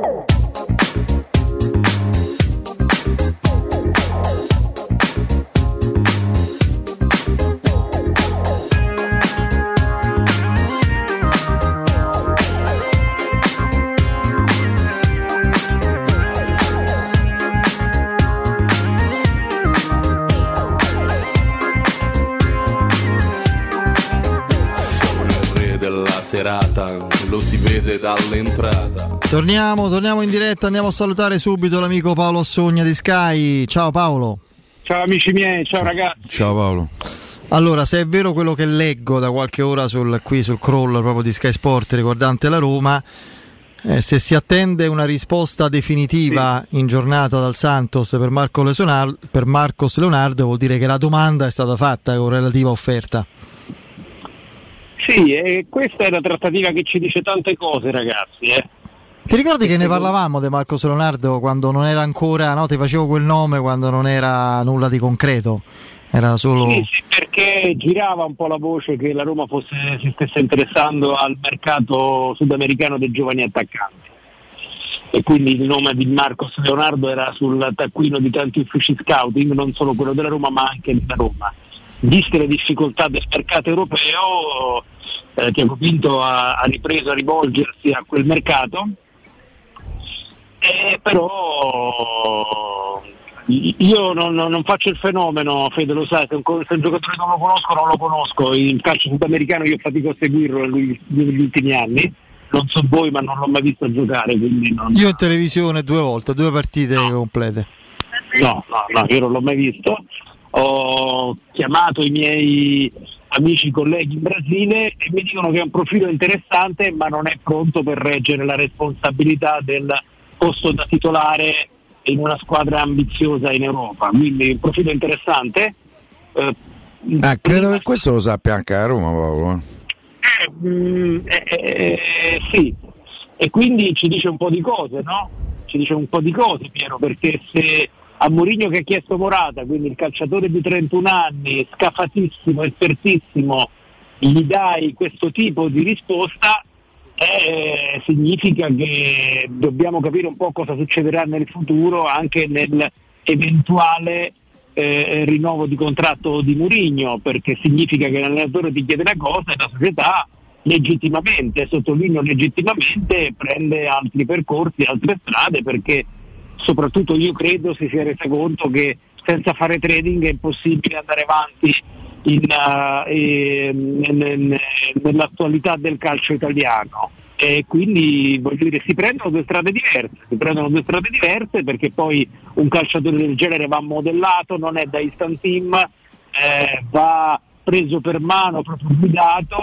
Serata, lo si vede dall'entrata. Torniamo, torniamo in diretta, andiamo a salutare subito l'amico Paolo Assogna di Sky. Ciao Paolo. Ciao amici miei, ciao ragazzi. Ciao Paolo. Allora, se è vero quello che leggo da qualche ora sul, qui sul crawl proprio di Sky Sport riguardante la Roma, eh, se si attende una risposta definitiva in giornata dal Santos per, Marco Lesonar- per Marcos Leonardo, vuol dire che la domanda è stata fatta con relativa offerta. Sì, e questa è una trattativa che ci dice tante cose ragazzi. Eh. Ti ricordi che ne parlavamo di Marcos Leonardo quando non era ancora, no? Ti facevo quel nome quando non era nulla di concreto, era solo... Sì, sì, perché girava un po' la voce che la Roma fosse, si stesse interessando al mercato sudamericano dei giovani attaccanti. E quindi il nome di Marcos Leonardo era sul taccuino di tanti uffici scouting, non solo quello della Roma ma anche della Roma. Viste le difficoltà del mercato europeo, eh, Tiago Pinto ha, ha ripreso a rivolgersi a quel mercato, eh, però io non, non- faccio il fenomeno, Fede lo sai, se un, se un giocatore non lo conosco non lo conosco, il calcio sudamericano io fatico a seguirlo negli, negli ultimi anni, non so voi ma non l'ho mai visto giocare, non... Io in televisione due volte, due partite complete. No, no, no, io non l'ho mai visto. Ho chiamato i miei amici colleghi in Brasile e mi dicono che è un profilo interessante ma non è pronto per reggere la responsabilità del posto da titolare in una squadra ambiziosa in Europa. Quindi un profilo interessante. Eh, Ah, credo che questo lo sappia anche a Roma, Paolo. eh. Mm, eh, eh, eh, sì, e quindi ci dice un po' di cose, no? Ci dice un po' di cose, Piero, perché se a Mourinho che ha chiesto Morata, quindi il calciatore di 31 anni, scafatissimo, espertissimo, gli dai questo tipo di risposta eh, significa che dobbiamo capire un po' cosa succederà nel futuro anche nell'eventuale eh, rinnovo di contratto di Murigno, perché significa che l'allenatore ti chiede una cosa e la società legittimamente, sottolineo legittimamente, prende altri percorsi, altre strade, perché soprattutto io credo si sia resa conto che senza fare trading è impossibile andare avanti in, uh, eh, n- n- nell'attualità del calcio italiano. E quindi voglio dire, si prendono due strade diverse, si prendono due strade diverse perché poi un calciatore del genere va modellato, non è da instant team, eh, va preso per mano, proprio guidato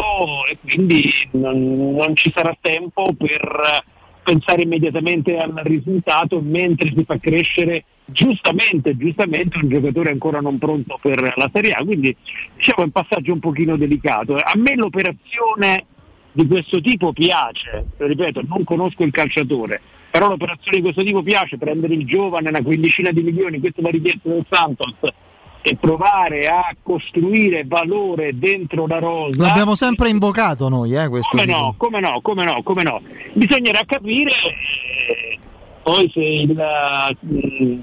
e quindi non, non ci sarà tempo per pensare immediatamente al risultato mentre si fa crescere giustamente, giustamente un giocatore ancora non pronto per la Serie A, quindi diciamo è un passaggio un pochino delicato. A me l'operazione di questo tipo piace, ripeto, non conosco il calciatore, però l'operazione di questo tipo piace, prendere il giovane una quindicina di milioni, questo è la richiesta del Santos, e provare a costruire valore dentro la rosa. L'abbiamo sempre invocato noi, eh, questo Come no, come no, come no, come no. Bisognerà capire eh, poi se, il, mm,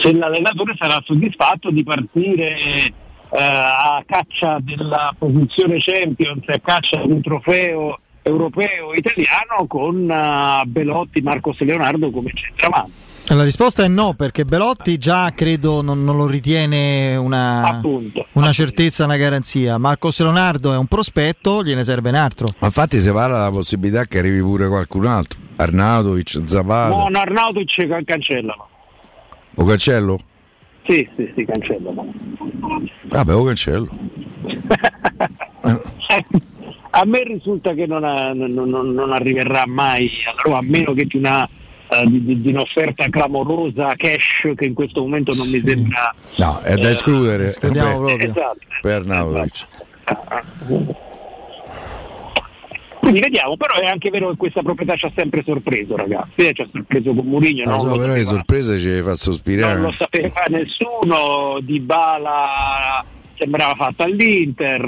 se l'allenatore sarà soddisfatto di partire eh, a caccia della posizione Champions, a caccia di un trofeo europeo italiano con eh, Belotti, Marcos Leonardo come centravanti. La risposta è no, perché Belotti già credo non, non lo ritiene una, Appunto, una certezza, una garanzia. Marcos Leonardo è un prospetto, gliene serve un altro. Ma infatti si parla della possibilità che arrivi pure qualcun altro. Arnautovic, Zapata. No, no, Arnautovic can- cancellano. O cancello? Sì, sì, sì, cancellano. Vabbè, o cancello. A me risulta che non, ha- non- non- non arriverà mai alla Roma, a meno che di, una, eh, di- di- di un'offerta clamorosa cash che in questo momento non mi sembra No, è da Eh, escludere per, proprio. Esatto. per Arnautovic. Quindi vediamo, però è anche vero che questa proprietà ci ha sempre sorpreso, ragazzi. Eh, Ci ha sorpreso con Mourinho, Non non, so, però le sorprese ci fa non sospirare. lo sapeva nessuno, Di Bala sembrava fatta all'Inter,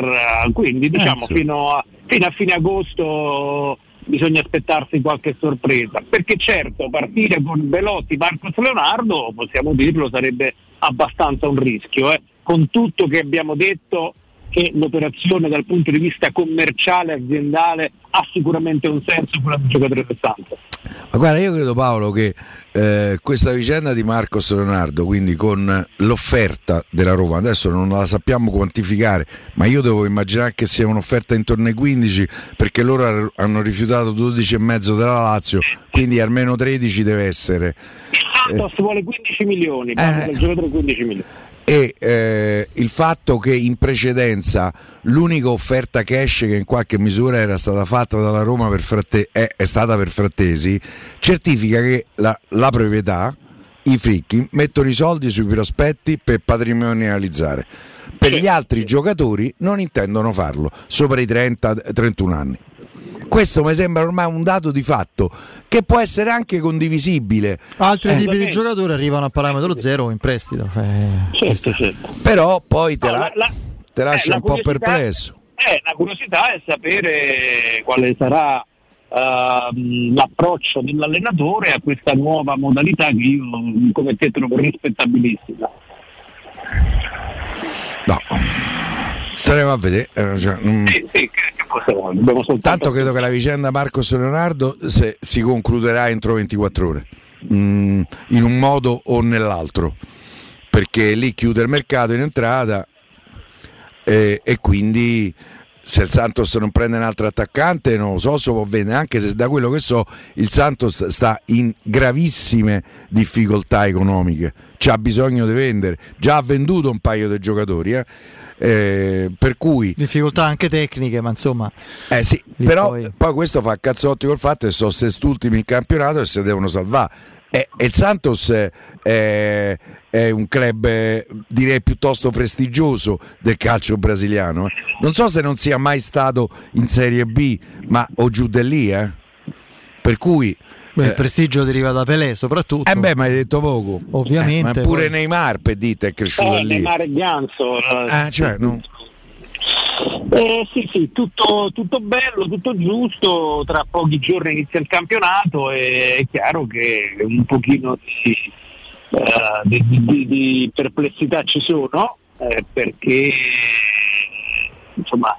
eh, quindi diciamo sì. fino, a, fino a fine agosto bisogna aspettarsi qualche sorpresa, perché certo partire con Belotti, Marcos Leonardo, possiamo dirlo, sarebbe abbastanza un rischio, eh. con tutto che abbiamo detto che l'operazione dal punto di vista commerciale, aziendale, ha sicuramente un senso quella del giocatore del Santos. Ma guarda, io credo Paolo che eh, questa vicenda di Marcos Leonardo, quindi con l'offerta della Roma, adesso non la sappiamo quantificare, ma io devo immaginare che sia un'offerta intorno ai 15 perché loro hanno rifiutato 12,5 della Lazio, quindi almeno 13 deve essere. Santos vuole 15 milioni, Eh. del giocatore 15 milioni. E eh, il fatto che in precedenza l'unica offerta cash che in qualche misura era stata fatta dalla Roma per Fratte- è, è stata per Frattesi certifica che la, la proprietà i fricchi mettono i soldi sui prospetti per patrimonializzare. Per gli altri giocatori non intendono farlo sopra i 30-31 anni questo mi sembra ormai un dato di fatto che può essere anche condivisibile. Altri Eh, tipi di giocatori arrivano a parametro zero in prestito. eh, questo- però poi te, No, la- la- la- te lascia eh, la un po' perplesso. Eh, la curiosità è sapere quale sarà ehm, l'approccio dell'allenatore a questa nuova modalità che io come te trovo rispettabilissima. No, staremo a vedere. eh, cioè, mm. Tanto credo che la vicenda Marcos Leonardo se- si concluderà entro 24 ore, Mm, in un modo o nell'altro, perché lì chiude il mercato in entrata e, e quindi se il Santos non prende un altro attaccante non lo so se può vendere, anche se da quello che so il Santos sta in gravissime difficoltà economiche, c'ha bisogno di vendere, già ha venduto un paio di giocatori, eh. Eh, per cui Difficoltà anche tecniche, ma insomma. eh sì, però poi- poi... questo fa cazzotti col fatto che sono sest'ultimi in campionato e si devono salvare. E, e il Santos è, è- è un club eh, direi piuttosto prestigioso del calcio brasiliano. eh. Non so se non sia mai stato in Serie B, ma o giù di lì, eh. Per cui Beh, il prestigio deriva da Pelé soprattutto. eh beh, ma hai detto poco. Ovviamente, Eh, ma pure poi- Neymar per dite è cresciuto Eh, lì. Neymar e Ganso. eh, Ah, cioè, no. Eh, sì, sì, tutto, tutto bello, tutto giusto, tra pochi giorni inizia il campionato e è chiaro che un pochino di, eh, di, di- di perplessità ci sono eh, perché insomma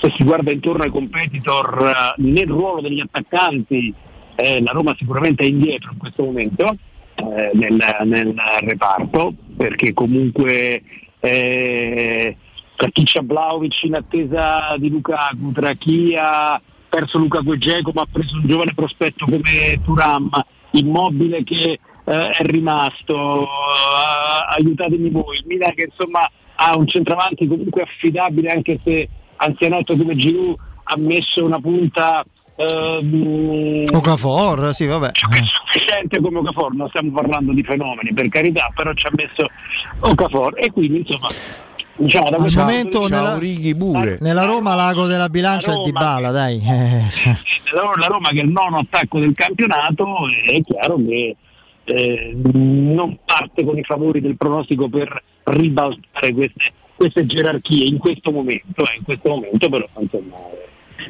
se si guarda intorno ai competitor eh, nel ruolo degli attaccanti eh, la Roma sicuramente è indietro in questo momento eh, nel, nel reparto perché comunque eh, c'ha Vlaovic in attesa di Lukaku, tra chi ha perso Lukaku e ma ha preso un giovane prospetto come Turam, Immobile che eh, è rimasto, eh, aiutatemi voi, il Milan che insomma ha un centravanti comunque affidabile anche se anzianotto come Giroud ha messo una punta ehm, Okafor, sì, vabbè. sufficiente come Okafor, non stiamo parlando di fenomeni per carità, però ci ha messo Okafor e quindi insomma diciamo da Al questo momento punto di nella, vista- nella Roma l'ago della bilancia è di bala, dai. La Roma che è il nono attacco del campionato è chiaro che eh, non parte con i favori del pronostico per ribaltare queste, queste gerarchie in questo momento, eh, in questo momento però insomma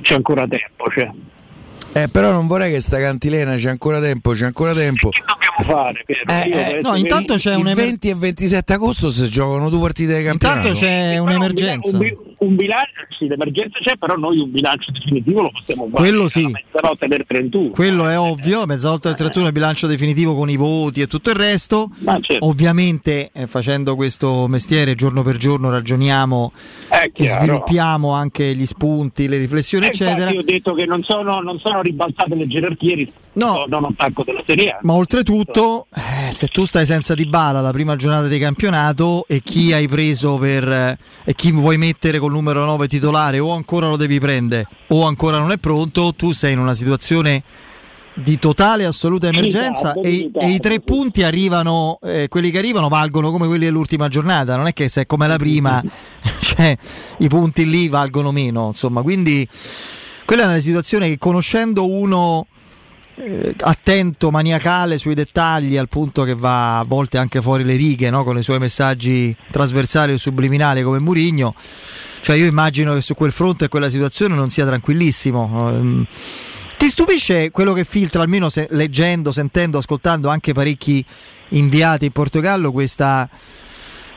c'è ancora tempo. Cioè. Eh, però non vorrei che sta cantilena, c'è ancora tempo, c'è ancora tempo. dobbiamo fare? Eh, eh, no, che- intanto c'è un emer- 20 e 27 agosto si giocano due partite di campionato. Intanto c'è un'emergenza. Un, un bilancio, sì, l'emergenza c'è, però noi un bilancio definitivo lo possiamo fare. Quello sì. mezzanotte del 31. Quello è ovvio, mezzanotte del 31 il bilancio definitivo con i voti e tutto il resto. certo. Ovviamente eh, facendo questo mestiere giorno per giorno ragioniamo e chiaro. sviluppiamo anche gli spunti, le riflessioni, Eh, eccetera. Io ho detto che non sono, non sono ribaltate le gerarchie a un attacco della Serie. Ma oltretutto, eh, se tu stai senza di bala la prima giornata di campionato e chi hai preso per eh, e chi vuoi mettere col numero 9 titolare o ancora lo devi prendere o ancora non è pronto, tu sei in una situazione di totale assoluta emergenza Ritardo, e, e i tre punti arrivano, eh, quelli che arrivano valgono come quelli dell'ultima giornata, non è che se è come la prima, cioè, i punti lì valgono meno, insomma, quindi quella è una situazione che conoscendo uno eh, attento, maniacale sui dettagli, al punto che va a volte anche fuori le righe, no? con i suoi messaggi trasversali o subliminali come Murigno. Cioè io immagino che su quel fronte quella situazione non sia tranquillissimo. Ehm, Ti stupisce quello che filtra, almeno se- leggendo, sentendo, ascoltando anche parecchi inviati in Portogallo, questa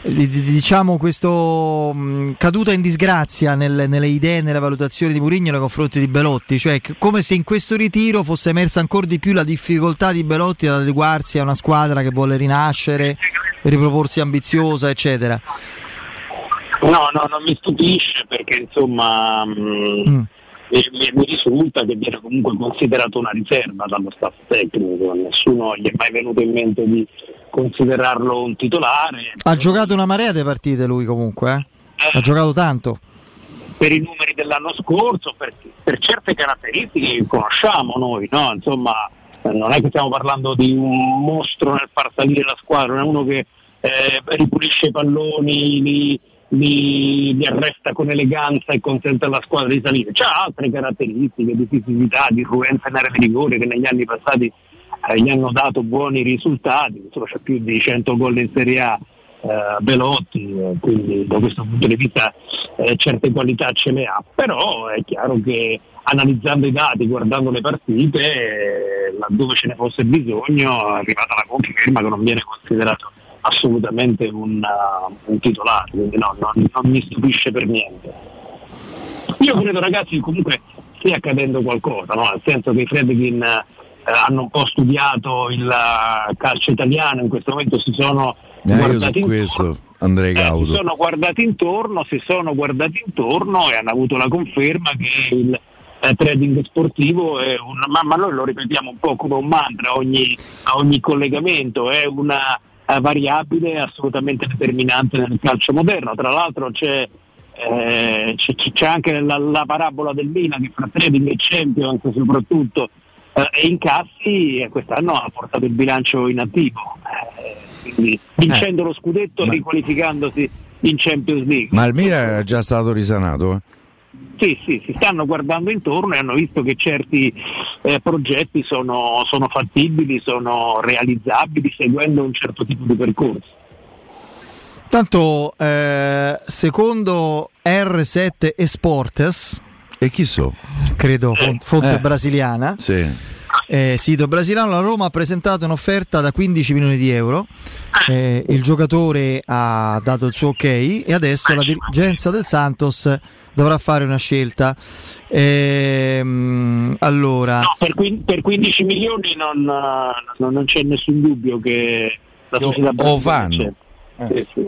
diciamo questo mh, caduta in disgrazia nelle, nelle idee e nelle valutazioni di Mourinho nei confronti di Belotti, cioè come se in questo ritiro fosse emersa ancora di più la difficoltà di Belotti ad adeguarsi a una squadra che vuole rinascere, riproporsi ambiziosa, eccetera. No, no, non mi stupisce perché insomma mh, e mi, risulta che viene comunque considerato una riserva dallo staff tecnico, nessuno gli è mai venuto in mente di considerarlo un titolare. Ha giocato una marea di partite lui comunque, eh? ha giocato tanto. per i numeri dell'anno scorso, per, per certe caratteristiche che conosciamo noi, no? Insomma, eh, non è che stiamo parlando di un mostro nel far salire la squadra, non è uno che eh, ripulisce i palloni, li, li- li arresta con eleganza e consente alla squadra di salire. C'ha altre caratteristiche di fisicità, di ruenza in area di rigore che negli anni passati eh, gli hanno dato buoni risultati, insomma c'ha più di 100 gol in Serie A eh, Belotti, eh, quindi da questo punto di vista eh, certe qualità ce le ha, però è chiaro che analizzando i dati, guardando le partite, eh, laddove ce ne fosse bisogno, è arrivata la conferma che non viene considerato assolutamente un, uh, un titolare, quindi no, non, non mi stupisce per niente. Io credo ragazzi che comunque stia accadendo qualcosa, no? nel senso che i Fredkin eh, hanno un po' studiato il eh, calcio italiano, in questo momento si sono Eh, guardati intorno questo andrei eh, si sono guardati intorno, si sono guardati intorno e hanno avuto la conferma che il eh, trading sportivo è un, ma, ma noi lo ripetiamo un po' come un mantra a ogni, a ogni collegamento, è una variabile assolutamente determinante nel calcio moderno. Tra l'altro c'è, eh, c'è, c'è anche la, la parabola del Milan che fra trading e Champions soprattutto eh, e incassi e quest'anno ha portato il bilancio in attivo. Eh, quindi vincendo lo scudetto e riqualificandosi in Champions League. Ma il Milan era già stato risanato. eh? Sì, sì, si stanno guardando intorno e hanno visto che certi eh, progetti sono, sono fattibili, sono realizzabili seguendo un certo tipo di percorso. Tanto, eh, secondo R7 Esportes. E chi so? Credo fon- fonte Eh. brasiliana. Sì. Eh, sito brasiliano, la Roma ha presentato un'offerta da 15 milioni di euro, Eh, il giocatore ha dato il suo ok e adesso la dirigenza del Santos dovrà fare una scelta. Ehm, allora, No, per, quin- per 15 milioni non, eh, non- non c'è nessun dubbio che la società o fanno. c'è. Sì, sì.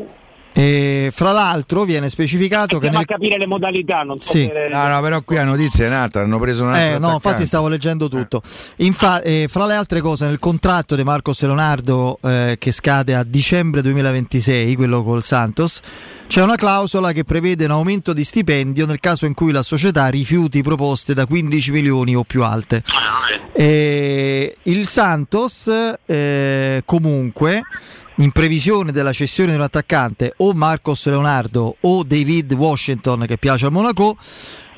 Eh, fra l'altro viene specificato che Andiamo nel... a capire le modalità, non so Sì. se- No, no, però qui la notizia è un'altra, hanno preso un altro Eh, no, infatti stavo leggendo tutto. Infa- eh, fra le altre cose, nel contratto di Marcos Leonardo eh, che scade a dicembre 2026, quello col Santos, c'è una clausola che prevede un aumento di stipendio nel caso in cui la società rifiuti proposte da 15 milioni o più alte. Eh, il Santos eh, comunque in previsione della cessione di un attaccante o Marcos Leonardo o David Washington che piace al Monaco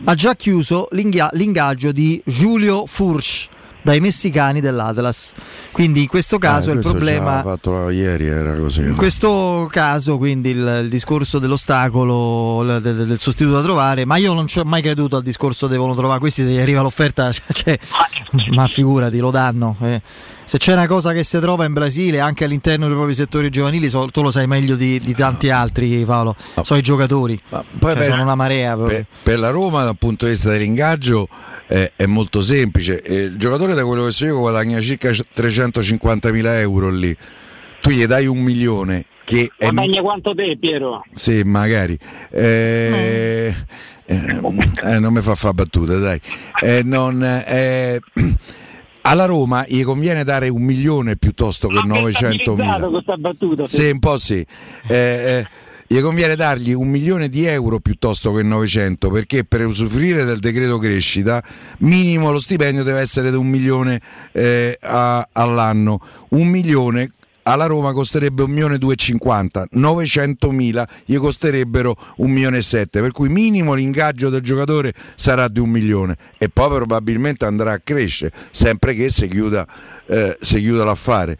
ha già chiuso l'ingaggio di Giulio Furch dai messicani dell'Atlas quindi in questo caso Eh, il questo problema già fatto ieri era così. in questo caso, quindi, il, il discorso dell'ostacolo il- del, del sostituto da trovare, ma io non ci ho mai creduto al discorso devono trovare questi se gli arriva l'offerta, cioè, ma figurati, lo danno. eh. Se c'è una cosa che si trova in Brasile, anche all'interno dei propri settori giovanili, so- tu lo sai meglio di, di tanti altri, Paolo. Sono i giocatori, Poi Cioè, per- sono una marea. Per, per la Roma, dal punto di vista dell'ingaggio, eh, è molto semplice. Eh, il giocatore, da quello che so io, guadagna circa 350.000 euro lì. Tu gli dai un milione. Che è, Guadagna quanto te, Piero? sì, magari. Eh, eh, eh, non mi fa fare battute, dai. Eh, non, eh, alla Roma gli conviene dare un milione piuttosto che 900 mila. Stabilizzato questa battuta. Sì, un po' sì. Gli conviene dargli un milione di euro piuttosto che 900 perché per usufruire del decreto crescita minimo lo stipendio deve essere di un milione eh, a- all'anno. Un milione alla Roma costerebbe un milione e 250, 900 mila gli costerebbero un milione e sette, per cui minimo l'ingaggio del giocatore sarà di un milione e poi probabilmente andrà a crescere, sempre che si chiuda, eh, si chiuda l'affare.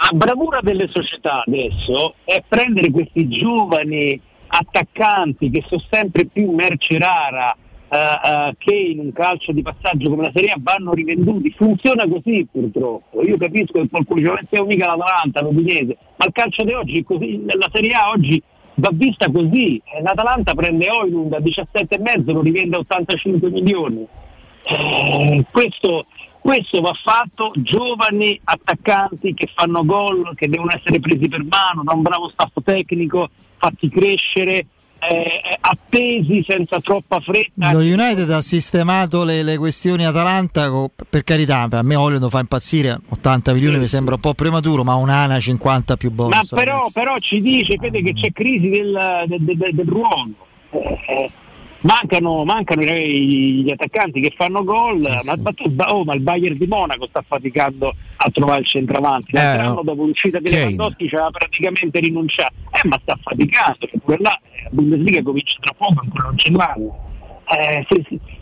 La bravura delle società adesso è prendere questi giovani attaccanti che sono sempre più merce rara eh, eh, che in un calcio di passaggio come la Serie A vanno rivenduti. Funziona così purtroppo. Io capisco che qualcuno dice "Ma mica l'Atalanta, l'Udinese, ma il calcio di oggi è così, la Serie A oggi va vista così. Eh, L'Atalanta prende Oilund a 17,5 lo rivende a 85 milioni. Eh, questo, questo va fatto giovani attaccanti che fanno gol, che devono essere presi per mano da un bravo staff tecnico, fatti crescere, eh, attesi senza troppa fretta. Lo United ha sistemato le, le questioni Atalanta, co- per carità, a me Olio lo fa impazzire, 80 milioni mi sembra un po' prematuro, ma un'ana 50 più Ma bonus. però, ragazzi. però ci dice, vede che c'è crisi del, del- del- del ruolo. Eh, mancano, mancano gli attaccanti che fanno gol, ma, ma tu- oh, ma il Bayern di Monaco sta faticando a trovare il centravanti. L'altro Eh, anno no. dopo l'uscita di. Lewandowski ci aveva praticamente rinunciato. Eh, ma sta faticando, cioè, là eh, Bundesliga comincia tra poco, ancora non ce l'hanno. Eh,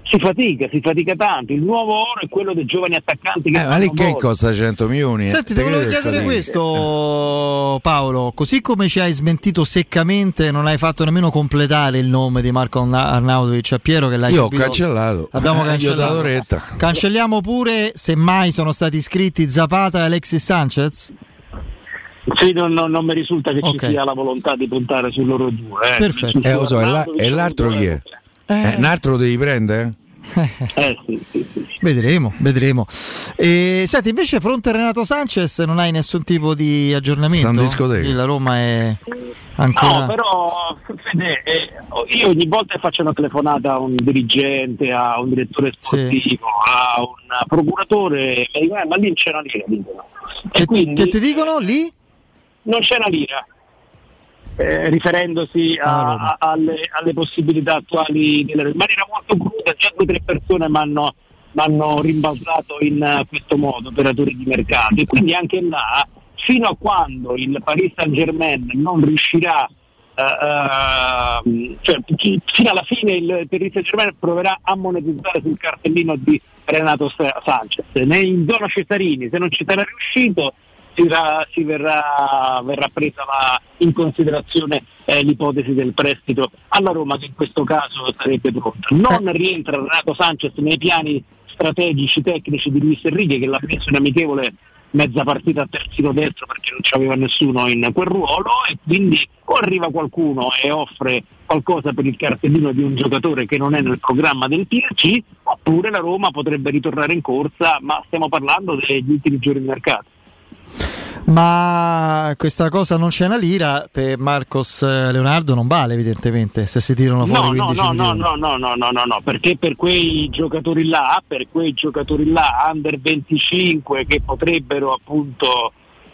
si fatica, si fatica tanto. Il nuovo oro è quello dei giovani attaccanti che Eh, ma lì che gol. costa 100 milioni? eh? Senti, Te ti volevo chiedere questo, Paolo. Così come ci hai smentito seccamente, non hai fatto nemmeno completare il nome di Marco Arna- Arnautovic a Piero che l'hai Io ho subito- cancellato. Abbiamo Eh, ho cancellato. retta. Cancelliamo pure se mai sono stati iscritti Zapata e Alexis Sanchez. Sì, non, non- non mi risulta che Ok. ci sia la volontà di puntare su loro due. Eh. Perfetto. Eh, lo so, e, la- l'altro chi è? Eh, un altro lo devi prendere? Eh, sì, sì, sì. Vedremo, vedremo. E, senti, invece fronte a Renato Sanchez non hai nessun tipo di aggiornamento? La Roma è ancora... No, però Fede, eh, io ogni volta che faccio una telefonata a un dirigente, a un direttore sportivo, a un procuratore, mi dicono, "Eh, ma lì non c'è una lira, dicono. E quindi Che ti dicono lì? non c'è una lira. Eh, riferendosi a- a- alle, alle possibilità attuali della- in maniera molto cruda, già due o tre persone mi hanno m'hanno rimbalzato in eh, questo modo, operatori di mercato. E quindi anche là, fino a quando il Paris Saint Germain non riuscirà, eh, ehm, cioè chi- fino alla fine il Paris Saint Germain proverà a monetizzare sul cartellino di Renato Sa- Sanchez. Né in zona Cesarini, se non ci sarà riuscito, si, ra- si verrà, verrà presa la- in considerazione eh, l'ipotesi del prestito alla Roma che in questo caso sarebbe pronta. Non rientra Renato Sanchez nei piani strategici tecnici di Luis Enrique che l'ha messo in amichevole mezza partita a terzino destro perché non c'aveva nessuno in quel ruolo e quindi o arriva qualcuno e offre qualcosa per il cartellino di un giocatore che non è nel programma del PRC oppure la Roma potrebbe ritornare in corsa ma stiamo parlando degli ultimi giorni di mercato. Ma questa cosa non c'è una lira per Marcos eh, Leonardo non vale evidentemente se si tirano fuori No, no, 15 no, no, milioni. no, no, no, no, no, no, perché per quei giocatori là, per quei giocatori là under 25 che potrebbero appunto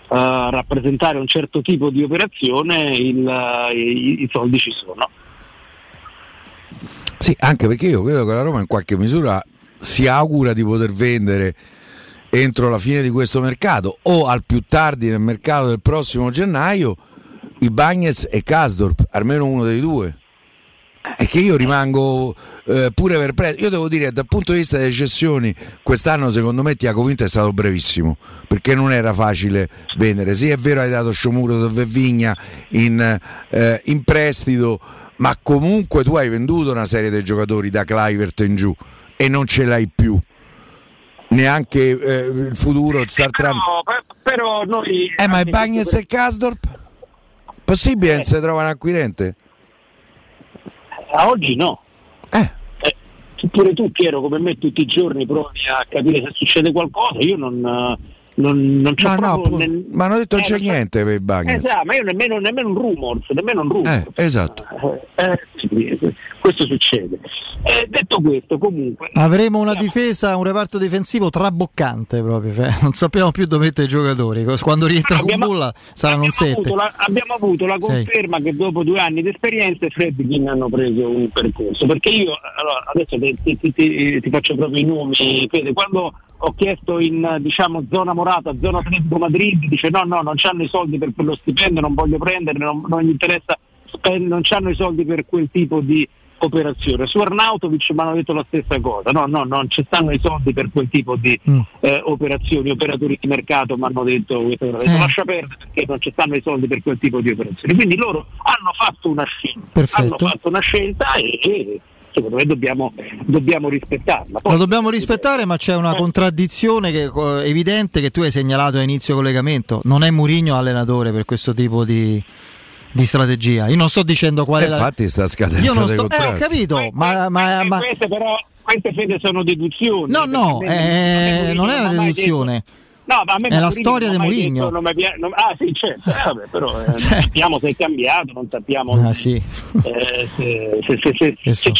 eh, rappresentare un certo tipo di operazione, il, eh, i, i soldi ci sono. Sì, anche perché io credo che la Roma in qualche misura si augura di poter vendere entro la fine di questo mercato o al più tardi nel mercato del prossimo gennaio i Bagnes e Kasdorp, almeno uno dei due. È che io rimango eh, pure perplesso. Io devo dire, dal punto di vista delle cessioni, quest'anno secondo me Tiago Vinta è stato brevissimo perché non era facile vendere. Sì, è vero, hai dato Sciomuro da Vigna in, eh, in prestito, ma comunque tu hai venduto una serie di giocatori da Clivert in giù e non ce l'hai più. Neanche eh, il futuro, il Sartran. Però, per- però noi... Eh, ma i Bagnes e Kasdorp? Possibile che si trova un acquirente? A oggi no. Eh, pure tu Piero come me tutti i giorni provi a capire se succede qualcosa, io non, eh, non, non c'è Ma no, pu- nen- ma hanno detto non eh, c'è non c'è- niente per i Bagnes. Esatto, ma io nemmeno, nemmeno un rumors, nemmeno un rumors. Eh, esatto. Eh, sì, questo succede. Eh, detto questo, comunque, Avremo una difesa, un reparto difensivo traboccante proprio, cioè, non sappiamo più dove mettere i giocatori. Quando rientra con Bulla saranno un abbiamo avuto, 7. la, abbiamo avuto la conferma che dopo due anni di esperienza i Fredkin hanno preso un percorso. Perché io, allora, adesso ti, ti- ti- ti- ti faccio proprio i nomi, Fede, quando ho chiesto in diciamo, zona Morata, zona Atletico Madrid, dice no, no, non hanno i soldi per quello stipendio, non voglio prenderne, non, non gli interessa, spend- non hanno i soldi per quel tipo di operazione. Su Arnautovic mi hanno detto la stessa cosa, no, no, non ci stanno i soldi per quel tipo di eh, operazioni, operatori di mercato mi hanno detto, detto, lascia perdere perché non ci stanno i soldi per quel tipo di operazioni. Quindi loro hanno fatto una scelta, Perfetto. hanno fatto una scelta e, e secondo me dobbiamo, dobbiamo rispettarla. Poi- Lo dobbiamo rispettare, ma c'è una contraddizione che, eh, evidente che tu hai segnalato a inizio collegamento. Non è Murigno allenatore per questo tipo di, di strategia. Io non sto dicendo qual è la. Infatti sta scadendo Io non sto. Eh, ho capito, ma. ma- ma- queste però queste fede sono deduzioni. no, no, eh, non è una deduzione. No, ma a me È la storia di Mourinho. ah sì, certo, eh, vabbè, però eh, non sappiamo se è cambiato, non sappiamo Ah, sì. eh, se, se, se,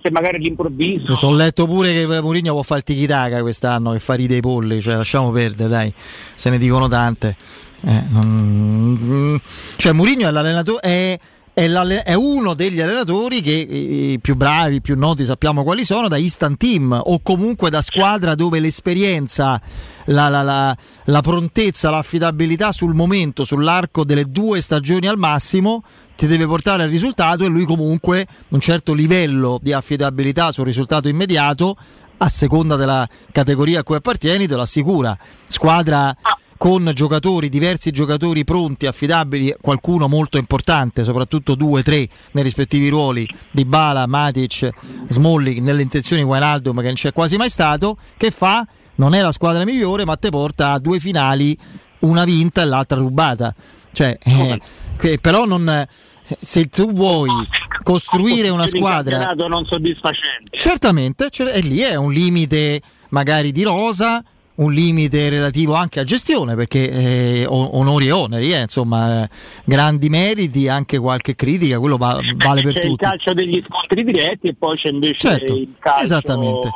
se, magari all'improvviso. Sono letto pure che Mourinho può fare il tiki-taka quest'anno, che fa ridere i polli, cioè lasciamo perdere, dai, se ne dicono tante. Eh, non- mm, Cioè Mourinho è, l'allenatore- è, è è uno degli allenatori che i più bravi, i più noti sappiamo quali sono, da instant team o comunque da squadra dove l'esperienza, la, la- la- la prontezza, l'affidabilità sul momento, sull'arco delle due stagioni al massimo ti deve portare al risultato e lui comunque un certo livello di affidabilità sul risultato immediato a seconda della categoria a cui appartieni te lo assicura. Squadra con giocatori, diversi giocatori pronti, affidabili, qualcuno molto importante, soprattutto due, tre nei rispettivi ruoli di Bala, Matic, Smalling, nelle intenzioni Wijnaldum che non c'è quasi mai stato, che fa? Non è la squadra migliore, ma te porta a due finali, una vinta e l'altra rubata. Cioè, eh, che- però non, se tu vuoi costruire una squadra... campionato non soddisfacente. Certamente, c'è- e lì è un limite magari di rosa, un limite relativo anche a gestione, perché eh, onori e oneri, eh, insomma, eh, grandi meriti, anche qualche critica, quello va- vale per c'è il tutti. calcio degli scontri diretti e poi c'è invece Certo, il calcio esattamente.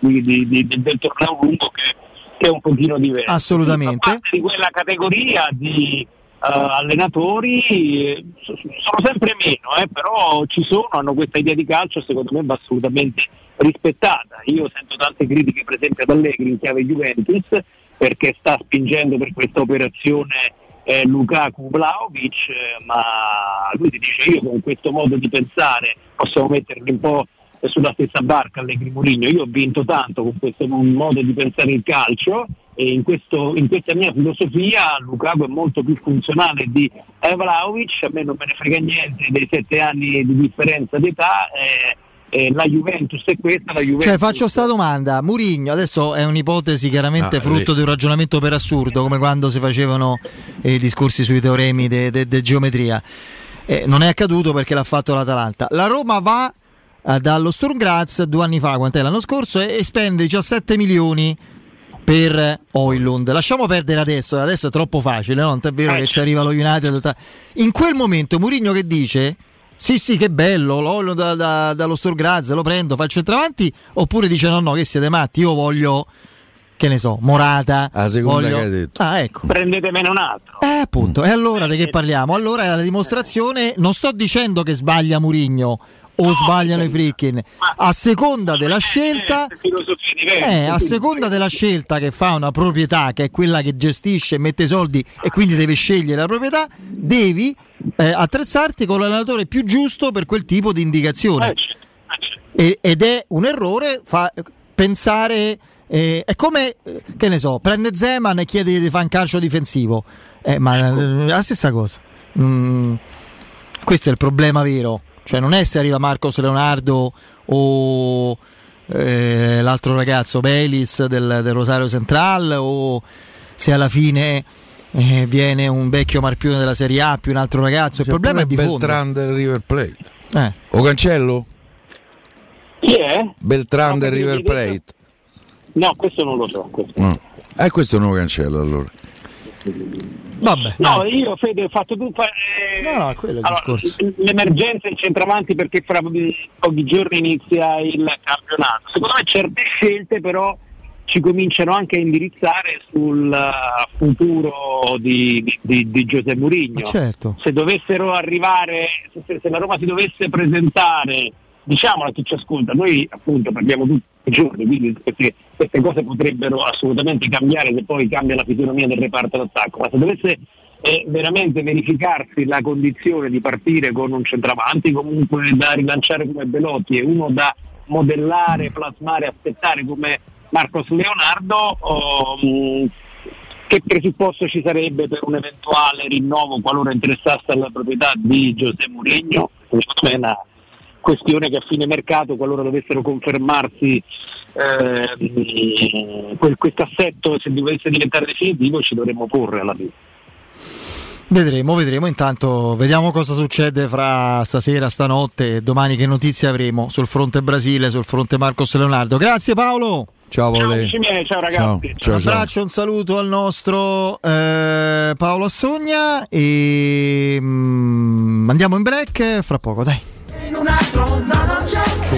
di- di- di- del torneo lungo che, che è un pochino diverso. Assolutamente. Di quella categoria di eh, allenatori eh, so- sono sempre meno, eh, però ci sono, hanno questa idea di calcio secondo me va assolutamente rispettata. Io sento tante critiche per esempio ad Allegri in chiave Juventus perché sta spingendo per questa operazione eh, Lukaku Vlaovic, eh, ma lui ti dice io con questo modo di pensare possiamo metterli un po' sulla stessa barca Allegri Mourinho. Io ho vinto tanto con questo modo di pensare il calcio e in, questo- in questa mia filosofia Lukaku è molto più funzionale di Vlaovic, a me non me ne frega niente dei sette anni di differenza d'età. eh, eh, la Juventus è questa, la Juventus Cioè, faccio sta domanda. Murigno adesso è un'ipotesi chiaramente Ah, frutto lì. di un ragionamento per assurdo, come quando si facevano eh, i discorsi sui teoremi di geometria. Eh, non è accaduto perché l'ha fatto l'Atalanta. La Roma va eh, dallo Sturm Graz due anni fa, quant'è l'anno scorso, e, e spende 17 milioni per Oilund. Lasciamo perdere adesso, adesso è troppo facile, no? non è vero che ci arriva lo United. In quel momento Murigno che dice? Sì, sì, che bello, lo, da- da- dallo Sturm Graz lo prendo, fa il centravanti, oppure dice no, no, che siete matti, io voglio, che ne so, Morata. La seconda voglio... che hai detto. Ah, ecco. Prendetemene un altro. Eh, appunto. E allora di che parliamo? Allora è la dimostrazione, non sto dicendo che sbaglia Murigno o sbagliano i Frickin, a seconda della scelta, eh, a seconda della scelta che fa una proprietà, che è quella che gestisce mette i soldi e quindi deve scegliere la proprietà, devi eh, attrezzarti con l'allenatore più giusto per quel tipo di indicazione. E- ed è un errore fa- pensare. eh, è come, eh, che ne so, prende Zeman e chiede di fare un calcio difensivo. Eh, ma eh, è la stessa cosa. Mm, questo è il problema vero. Cioè, non è se arriva Marcos Leonardo o eh, l'altro ragazzo Belis del, del Rosario Central o se alla fine eh, viene un vecchio marpione della Serie A più un altro ragazzo. Il problema è di fondo. Beltran del River Plate. Eh. O cancello? Chi è? Beltran del No, River Plate. No, questo non lo so. questo. No. Eh, questo non lo cancello allora. Vabbè. No, io Fede ho fatto tutto. eh, No, no, quello è il allora, discorso. l'emergenza in centravanti perché fra mm, pochi giorni inizia il campionato. Secondo me certe scelte però ci cominciano anche a indirizzare sul eh, futuro di, di, di, di Giuseppe Mourinho. Ma certo. Se dovessero arrivare, se, se la Roma si dovesse presentare, diciamolo a chi ci ascolta, noi appunto parliamo tutti giorni, quindi queste, queste cose potrebbero assolutamente cambiare se poi cambia la fisionomia del reparto d'attacco, ma se dovesse eh, veramente verificarsi la condizione di partire con un centravanti comunque da rilanciare come Belotti e uno da modellare, plasmare, aspettare come Marcos Leonardo, oh, che presupposto ci sarebbe per un eventuale rinnovo qualora interessasse alla proprietà di Giuseppe Mourinho? Secondo me è una questione che a fine mercato, qualora dovessero confermarsi eh, quel, questo assetto, se dovesse diventare definitivo, ci dovremmo porre alla fine. Vedremo, vedremo. Intanto vediamo cosa succede fra stasera, stanotte e domani che notizie avremo sul fronte Brasile, sul fronte Marcos Leonardo. Grazie Paolo. Ciao Ciao amici miei, ciao ragazzi. un abbraccio, un saluto al nostro eh, Paolo Assogna e mm, andiamo in break fra poco, dai. In un altro mondo non c'è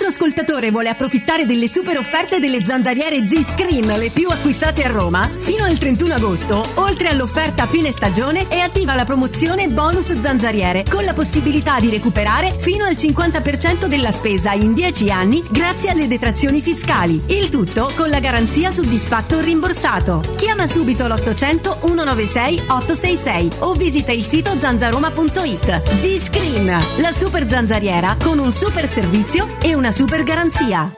Altro ascoltatore vuole approfittare delle super offerte delle zanzariere Z-Screen, le più acquistate a Roma? Fino al 31 agosto, oltre all'offerta fine stagione, è attiva la promozione bonus zanzariere, con la possibilità di recuperare fino al 50% della spesa in 10 anni grazie alle detrazioni fiscali. Il tutto con la garanzia soddisfatto o rimborsato. Chiama subito l'800 196 866 o visita il sito zanzaroma.it. Z-Screen, la super zanzariera con un super servizio e una super garanzia.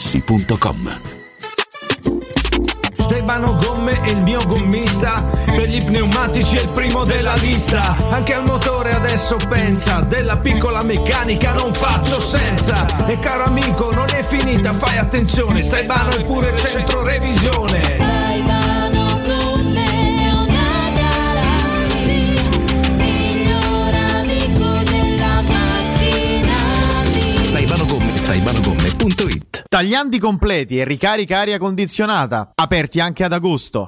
artigianamaterassi.com. Staibano Gomme è il mio gommista Per gli pneumatici è il primo della lista. Anche al motore adesso pensa Della piccola meccanica non faccio senza. E caro amico non è finita fai attenzione Staibano è pure centro revisione. Staibanogomme, staibanogomme.it Tagliandi completi e ricarica aria condizionata, aperti anche ad agosto.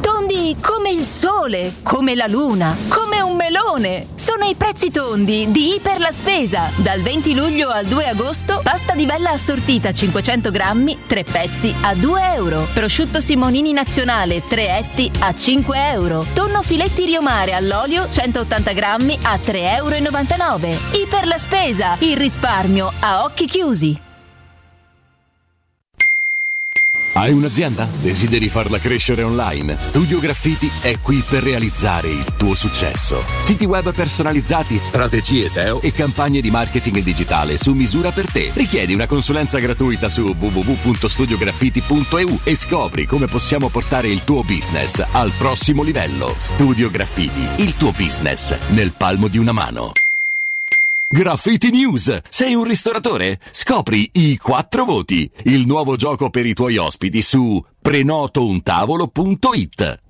Tondi come il sole, come la luna, come un melone. Sono i prezzi tondi di Iper la Spesa. Dal 20 luglio al 2 agosto, pasta di bella assortita 500 grammi, 3 pezzi a 2 euro. Prosciutto Simonini Nazionale 3 etti a 5 euro. Tonno filetti Riomare all'olio 180 grammi a 3,99 euro. Iper la Spesa, il risparmio a occhi chiusi. Hai un'azienda? Desideri farla crescere online? Studio Graffiti è qui per realizzare il tuo successo. Siti web personalizzati, strategie SEO e campagne di marketing digitale su misura per te. Richiedi una consulenza gratuita su www.studiograffiti.eu e scopri come possiamo portare il tuo business al prossimo livello. Studio Graffiti, il tuo business nel palmo di una mano. Graffiti News! Sei un ristoratore? Scopri i quattro voti, il nuovo gioco per i tuoi ospiti su prenotountavolo.it.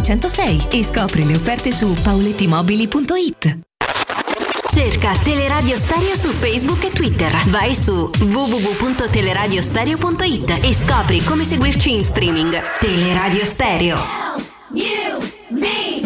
606 e scopri le offerte su paulettimobili.it. Cerca Teleradio Stereo su Facebook e Twitter. Vai su www.teleradiostereo.it e scopri come seguirci in streaming. Teleradio Stereo. You, me,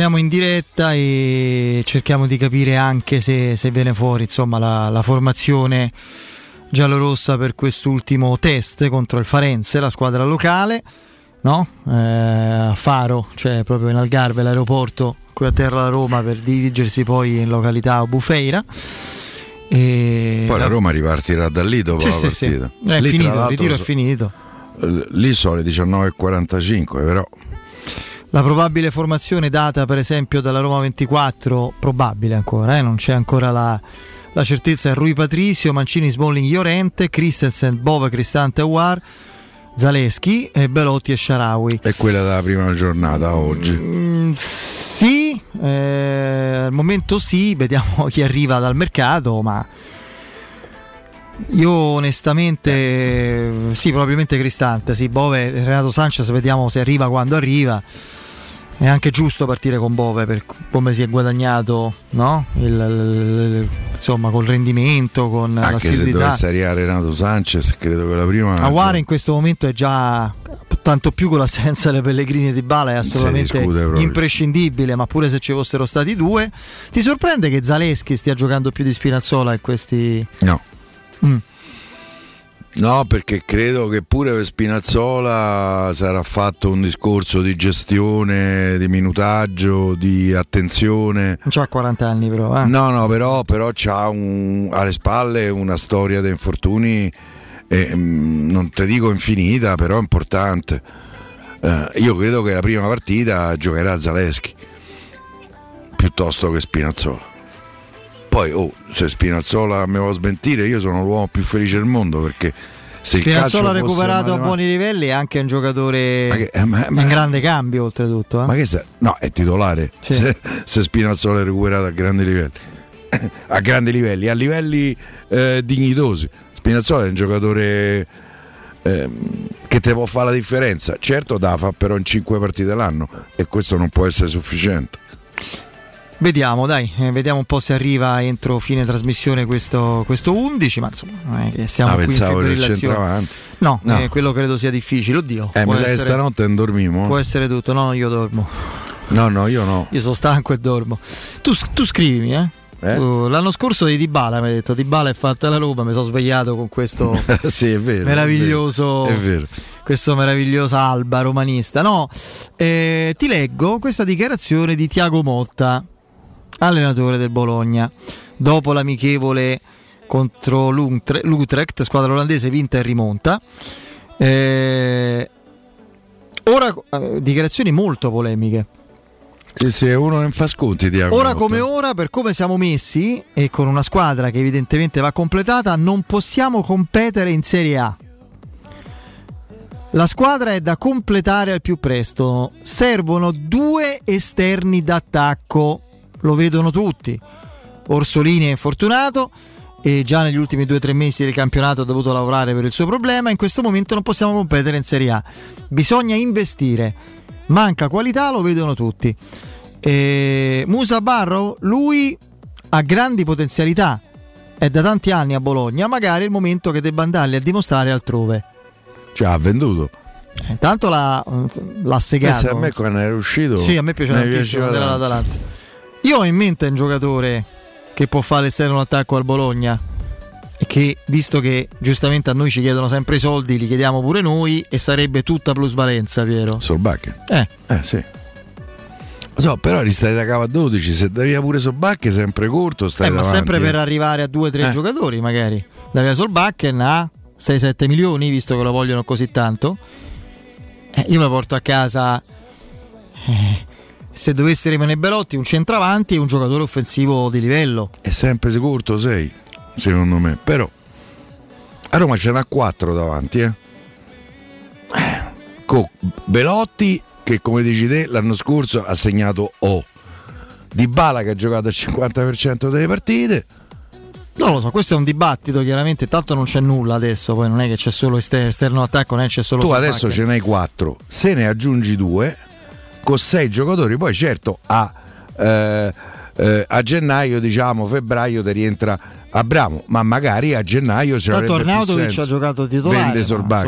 torniamo in diretta e cerchiamo di capire anche se, se viene fuori insomma, la, la formazione giallorossa per quest'ultimo test contro il Farenze, la squadra locale, no? Eh, a Faro, cioè proprio in Algarve, l'aeroporto qui a terra la Roma per dirigersi poi in località Bufeira. E Poi la Roma ripartirà da lì dopo Sì, la sì, sì. partita. È Lì, finito, il ritiro è finito. eh, Lì sono le 19.45, però La probabile formazione data per esempio dalla Roma 24, probabile ancora, eh, non c'è ancora la, la certezza, è Rui Patricio, Mancini, Smalling, Llorente, Christensen, Bove, Cristante, Awar, Zaleschi, e Belotti e Sharawi. è quella della prima giornata oggi. Mm, sì, eh, al momento sì, vediamo chi arriva dal mercato, ma io onestamente sì, probabilmente Cristante, sì, Bove, Renato Sanchez, vediamo se arriva quando arriva. È anche giusto partire con Bove per come si è guadagnato, no? Il- il- il- insomma, col rendimento, con Anche se l'assiduità. dovesse arrivare Renato Sanchez, credo che la prima. Aguara in questo momento è già tanto più con l'assenza delle Pellegrini di Bala è assolutamente imprescindibile ma pure se ci fossero stati due ti sorprende che Zaleschi stia giocando più di Spinazzola in questi No. Mm. No, perché credo che pure per Spinazzola sarà fatto un discorso di gestione, di minutaggio, di attenzione. non c'ha 40 anni però eh. No, no, però, però ha alle spalle una storia di infortuni, eh, non te dico infinita, però importante. Eh, io credo che la prima partita giocherà Zaleschi piuttosto che Spinazzola. Poi, oh, se Spinazzola mi vuole smentire, io sono l'uomo più felice del mondo perché se Spinazzola recuperato a buoni livelli è anche un giocatore Ma che- eh, ma- ma- in grande cambio oltretutto eh. Ma che sta- No, è titolare. Sì. Se, se Spinazzola è recuperato a grandi livelli. a grandi livelli, a livelli eh, dignitosi. Spinazzola è un giocatore ehm, che te può fare la differenza. Certo, da fa però in 5 partite l'anno e questo non può essere sufficiente. Vediamo, dai, eh, vediamo un po' se arriva entro fine trasmissione questo, questo 11, ma insomma, non è che siamo Ah, qui in pensavo fibrillazione. centravanti. No, No. eh, quello credo sia difficile, oddio. Eh, mi sa che stanotte non dormimo. Può essere tutto, no, io dormo. No, no, io no. Io sono stanco e dormo. Tu, tu scrivimi, eh? Eh? L'anno scorso di Dybala mi hai detto Dybala è fatta la Roma, mi sono svegliato con questo sì, è vero. meraviglioso È vero. questo meraviglioso alba romanista. No, eh, ti leggo questa dichiarazione di Tiago Motta, allenatore del Bologna, dopo l'amichevole contro l'Utre- l'Utrecht, squadra olandese vinta e rimonta. Eh, ora eh, dichiarazioni molto polemiche. Sì, sì, uno non fa sconti. Diaco Ora come ora, per come siamo messi e con una squadra che evidentemente va completata, non possiamo competere in Serie A. La squadra è da completare al più presto. Servono due esterni d'attacco. Lo vedono tutti. Orsolini è infortunato e già negli ultimi due o tre mesi del campionato ha dovuto lavorare per il suo problema. In questo momento non possiamo competere in Serie A. Bisogna investire. Manca qualità, lo vedono tutti. E Musa Barrow, lui ha grandi potenzialità. È da tanti anni a Bologna, magari è il momento che debba andarli a dimostrare altrove. Cioè, ha venduto. Intanto l'ha, l'ha segato. Pensa a me quando era uscito. Sì, a me tantissimo piaceva tanto. dell'Atalanta. Io ho in mente un giocatore che può fare l'esterno attacco al Bologna e che, visto che giustamente a noi ci chiedono sempre i soldi, li chiediamo pure noi e sarebbe tutta plusvalenza, Piero. Solbacca. Eh. Eh sì. So, però ristai da capo a 12, se da via pure Sobacche sempre corto, stai Eh, ma davanti, sempre per eh. arrivare a due o tre Eh. giocatori, magari. Da via Solbakken a 6-7 milioni, visto che lo vogliono così tanto. Eh, io me lo porto a casa. eh, se dovesse rimanere Belotti, un centravanti e un giocatore offensivo di livello. È sempre corto 6, secondo me. Però a Roma ce n'ha 4 davanti, eh. Con Belotti che come dici te l'anno scorso ha segnato O. Di Bala che ha giocato al 50% delle partite. Non lo so, questo è un dibattito, chiaramente. Tanto non c'è nulla adesso, poi non è che c'è solo ester- esterno attacco, non è che c'è solo tu Solbakken. adesso ce n'hai 4, se ne aggiungi 2 con 6 giocatori, poi certo a, eh, eh, a gennaio, diciamo febbraio ti rientra Abramo, ma magari a gennaio ce Tanto l'avrebbe più Arnautovic ha giocato titolare, Vende insomma,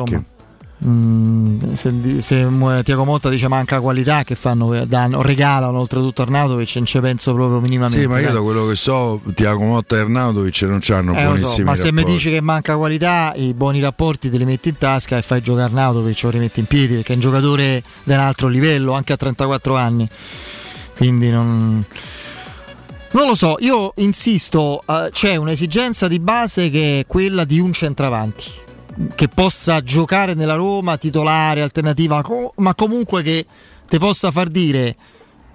Mm, se, se Tiago Motta dice manca qualità che fanno danno, regalano oltretutto Arnautovic non ci penso proprio minimamente Sì, ma io dai. da quello che so, Tiago Motta e Arnautovic non hanno Eh, lo so, buonissimi ma se mi rapporti. dici che manca qualità i buoni rapporti te li metti in tasca e fai giocare Arnautovic o rimetti in piedi perché è un giocatore di un altro livello anche a 34 anni quindi non non lo so, io insisto, eh, c'è un'esigenza di base che è quella di un centravanti che possa giocare nella Roma, titolare, alternativa, ma comunque che ti possa far dire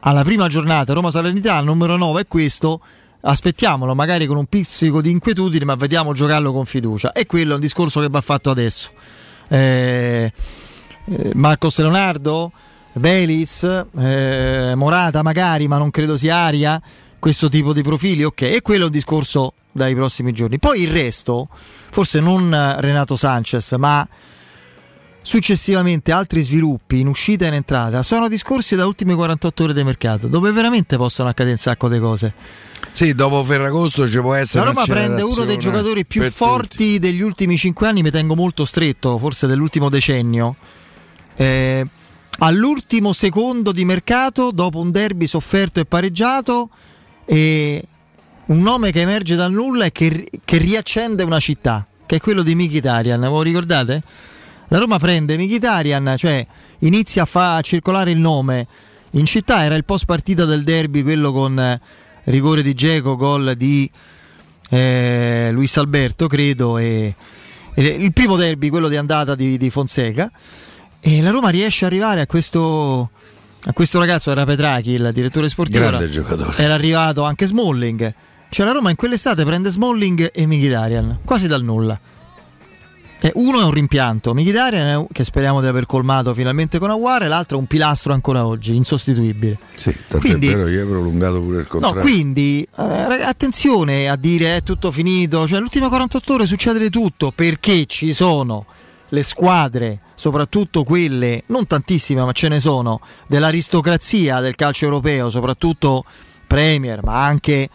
alla prima giornata Roma Salernità, numero 9 è questo, aspettiamolo magari con un pizzico di inquietudine, ma vediamo giocarlo con fiducia. E quello è un discorso che va fatto adesso. Eh, eh, Marcos Leonardo, Belis, eh, Morata magari, ma non credo sia aria, questo tipo di profili, ok, e quello è un discorso dai prossimi giorni. Poi il resto, forse non eh, Renato Sanchez, ma successivamente altri sviluppi in uscita e in entrata sono discorsi da ultime 48 ore di mercato, dove veramente possono accadere un sacco di cose. Sì, dopo Ferragosto ci può essere La Roma prende uno dei giocatori più forti degli ultimi 5 anni, mi tengo molto stretto, forse dell'ultimo decennio. Eh, all'ultimo secondo di mercato, dopo un derby sofferto e pareggiato, e un nome che emerge dal nulla e che, che riaccende una città, che è quello di Mkhitaryan. Voi ricordate? La Roma prende Mkhitaryan, cioè inizia a far circolare il nome. In città era il post partita del derby, quello con eh, rigore di Geco, gol di eh, Luis Alberto, credo, e, e il primo derby, quello di andata di, di Fonseca. E la Roma riesce ad arrivare a questo, a questo ragazzo, era Petrachi, il direttore sportivo. Grande era, giocatore. era arrivato anche Smalling. Cioè la Roma in quell'estate prende Smalling e Mkhitaryan, quasi dal nulla. E uno è un rimpianto, Mkhitaryan è un- che speriamo di aver colmato finalmente con Aguare, e l'altro è un pilastro ancora oggi, insostituibile. Sì, tanto Quindi- è vero io ho prolungato pure il No, contratto. quindi eh, attenzione a dire è tutto finito, cioè l'ultima 48 ore succede di tutto perché ci sono le squadre, soprattutto quelle, non tantissime ma ce ne sono, dell'aristocrazia del calcio europeo, soprattutto Premier, ma anche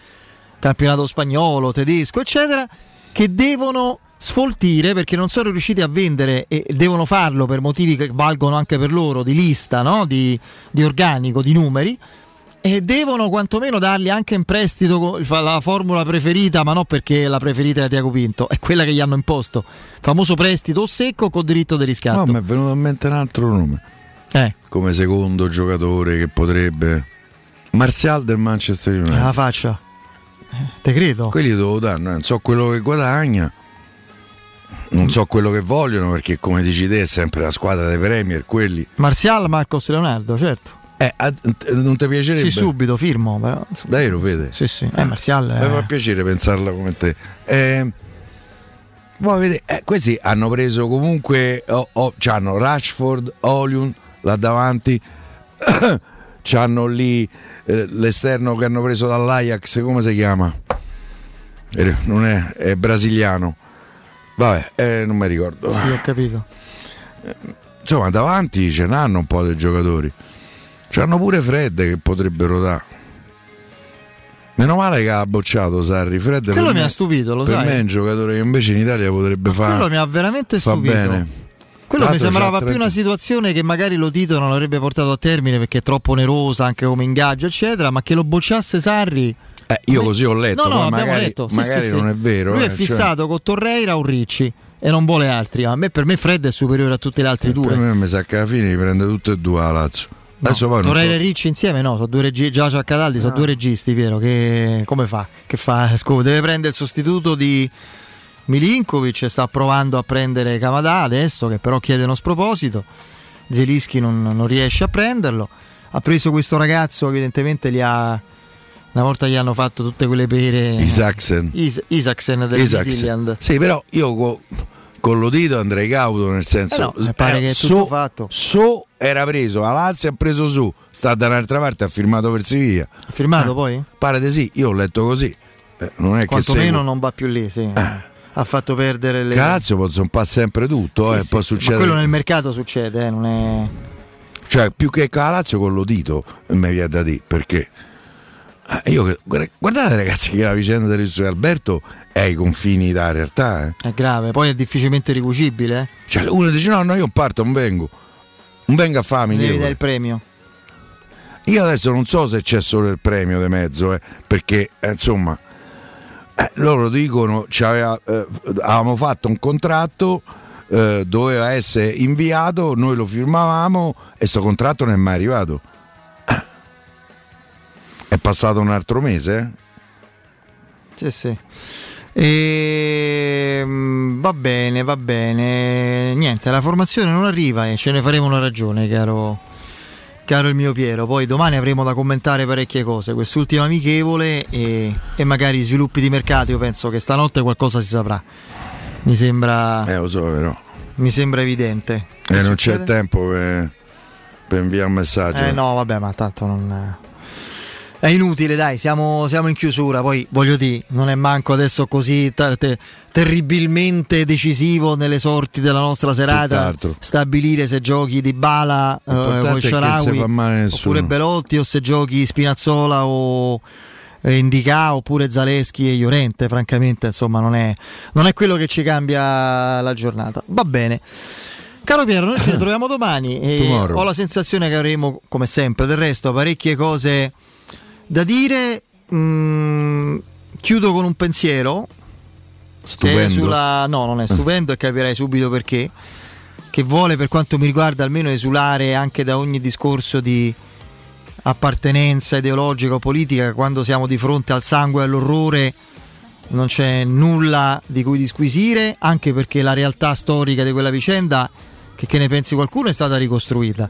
campionato spagnolo, tedesco, eccetera, che devono sfoltire perché non sono riusciti a vendere e devono farlo per motivi che valgono anche per loro di lista, no? di, di organico, di numeri e devono quantomeno dargli anche in prestito la formula preferita, ma non perché la preferita è Tiago Pinto, è quella che gli hanno imposto. Famoso prestito secco con diritto di riscatto. No, mi è venuto in mente un altro nome. Eh. Come secondo giocatore che potrebbe. Martial del Manchester United. La faccia. Te credo. Quelli devo dare, no? non so quello che guadagna, non so quello che vogliono, perché come dici te è sempre la squadra dei Premier, quelli. Marzial, Marcos Leonardo, certo. Eh, a- non ti piacerebbe? Sì, subito, firmo. Però. Davvero, vede? Sì, sì. Eh, Marzial. Mi fa piacere pensarla come te. Eh, voi vedete, eh, questi hanno preso comunque, oh, oh, c'hanno Rashford, Oliun là davanti, c'hanno lì eh, l'esterno che hanno preso dall'Ajax, come si chiama? Eh, Non è, è brasiliano. Vabbè, eh, non mi ricordo. Sì, ho capito. Insomma, davanti ce n'hanno un po' dei giocatori. C'hanno pure Fred che potrebbero dare. Meno male che ha bocciato Sarri. Fred Quello per mi me- ha stupito, lo per sai. me è un giocatore che invece in Italia potrebbe fare. Quello mi ha veramente stupito. bene. Quello mi sembrava più una 30 situazione che magari lo Tito non l'avrebbe portato a termine perché è troppo onerosa anche come ingaggio, eccetera, ma che lo bocciasse Sarri. Eh, io così ho letto, No, no, magari, letto. Sì, magari sì, sì. non è vero. Lui eh, è cioè, fissato con Torreira o Ricci e non vuole altri. A me, per me Fred è superiore a tutti gli altri per due. me mi sa che alla fine li prende tutte e due la Lazio. Adesso poi non Torreira so- e Ricci insieme no, sono due registi, già c'è Cataldi, sono Ah. due registi, Piero, che come fa? Che fa? Scu- Deve prendere il sostituto di Milinkovic, sta provando a prendere Camadà adesso, che però chiede uno sproposito, Zelischi non, non riesce a prenderlo, ha preso questo ragazzo, evidentemente gli ha, una volta gli hanno fatto tutte quelle pere... Isaacsen. Is- Isaacsen del. Midtjylland. Sì, però io co- con l'udito andrei cauto nel senso Eh no, mi pare che è tutto so, fatto. so era preso, la Lazio ha preso su, sta da un'altra parte, ha firmato per Siviglia. Ha firmato Eh, poi? Pare di sì, io ho letto così. Eh, non è Quantomeno che seguo. non va più lì, sì. Ha fatto perdere le... Cazzo, non fa sempre tutto, Sì, eh, sì, può sì, succedere. Ma quello nel mercato succede, eh, non è... Cioè, più che con la Lazio con l'udito mi viene da dire, perché eh, io guarda- guardate ragazzi che la vicenda dell'isola di Alberto è ai confini della realtà, eh. È grave, poi è difficilmente ricucibile. eh. Cioè, uno dice no, no, io parto, non vengo. Non vengo a farmi Devi dare il premio. Io adesso non so se c'è solo il premio di mezzo, eh, perché eh, insomma, eh, loro dicono aveva- eh, avevamo fatto un contratto, eh, doveva essere inviato, noi lo firmavamo e sto contratto non è mai arrivato. Eh. È passato un altro mese? eh? Sì, sì. Ehm, va bene, va bene. Niente, la formazione non arriva e ce ne faremo una ragione, caro, caro il mio Piero. Poi domani avremo da commentare parecchie cose. Quest'ultima amichevole e, e magari sviluppi di mercato. Io penso che stanotte qualcosa si saprà. Mi sembra, Eh, lo so, però. mi sembra evidente. Che Eh, non c'è succede? tempo per, per inviare un messaggio. Eh no, vabbè, ma tanto non. È inutile, dai, siamo, siamo in chiusura. Poi voglio dire, non è manco adesso così ter- te- terribilmente decisivo nelle sorti della nostra serata stabilire se giochi di Bala eh, si Sharawi oppure Belotti o se giochi Spinazzola o eh, Indica oppure Zaleschi e Llorente. Francamente, insomma, non è, non è quello che ci cambia la giornata. Va bene. Caro Piero, noi ci ritroviamo domani e Tomorrow. ho la sensazione che avremo, come sempre, del resto, parecchie cose da dire. Mm, chiudo con un pensiero. Stupendo. sulla, no, non è stupendo e capirai subito perché. Che vuole, per quanto mi riguarda, almeno esulare anche da ogni discorso di appartenenza ideologica o politica. Quando siamo di fronte al sangue e all'orrore, non c'è nulla di cui disquisire, anche perché la realtà storica di quella vicenda, che, che ne pensi qualcuno, è stata ricostruita.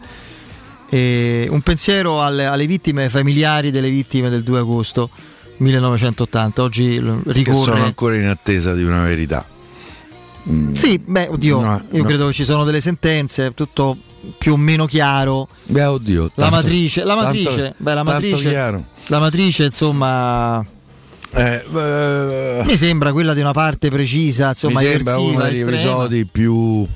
E un pensiero alle, alle vittime, familiari delle vittime del 2 agosto 1980. Oggi Che ricorre. sono ancora in attesa di una verità. Mm. Sì, beh, oddio, No, io no. credo che ci sono delle sentenze, tutto più o meno chiaro. Beh, oddio. La tanto- matrice, la tanto- matrice, beh, la tanto matrice, la matrice, insomma, Eh, eh, mi sembra quella di una parte precisa, insomma, mi sembra uno degli episodi più,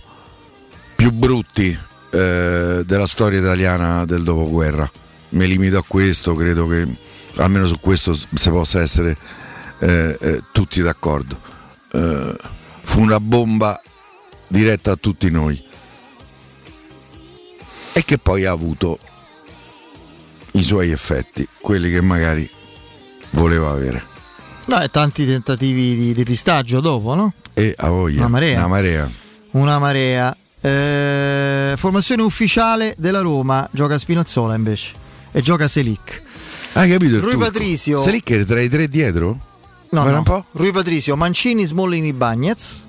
più brutti eh, della storia italiana del dopoguerra. Mi limito a questo, credo che almeno su questo si possa essere eh, eh, tutti d'accordo. Eh, fu una bomba diretta a tutti noi e che poi ha avuto i suoi effetti, quelli che magari voleva avere. No, e tanti tentativi di depistaggio dopo, no? E a voglia, Una marea. Una marea. Una marea. Eh, formazione ufficiale della Roma, gioca Spinazzola invece e gioca Selic. Hai capito? Rui turco? Patrizio. Selic è tra i tre dietro? No, Guarda no. un po'. Rui Patrizio, Mancini, Smollini, Bagnez.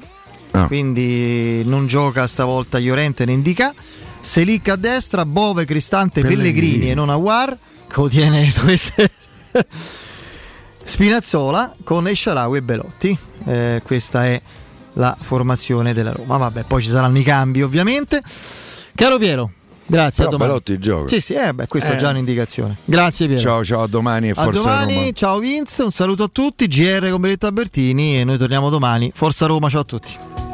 Ah. Quindi non gioca stavolta Llorente né Indica. Selic a destra, Bove, Cristante, Pellegrini, Pellegrini. e non Aguar. Che ottiene queste. Spinazzola con Escialawi e Belotti. Eh, questa è la formazione della Roma. Vabbè, poi ci saranno i cambi ovviamente. Caro Piero, grazie. Però a domani. Belotti gioca. Sì, sì, eh, beh, questa è Eh. già un'indicazione. Grazie Piero. Ciao, ciao, a domani e A forza domani, Roma. ciao Vince, un saluto a tutti, GR con Benetta Bertini e noi torniamo domani. Forza Roma, ciao a tutti.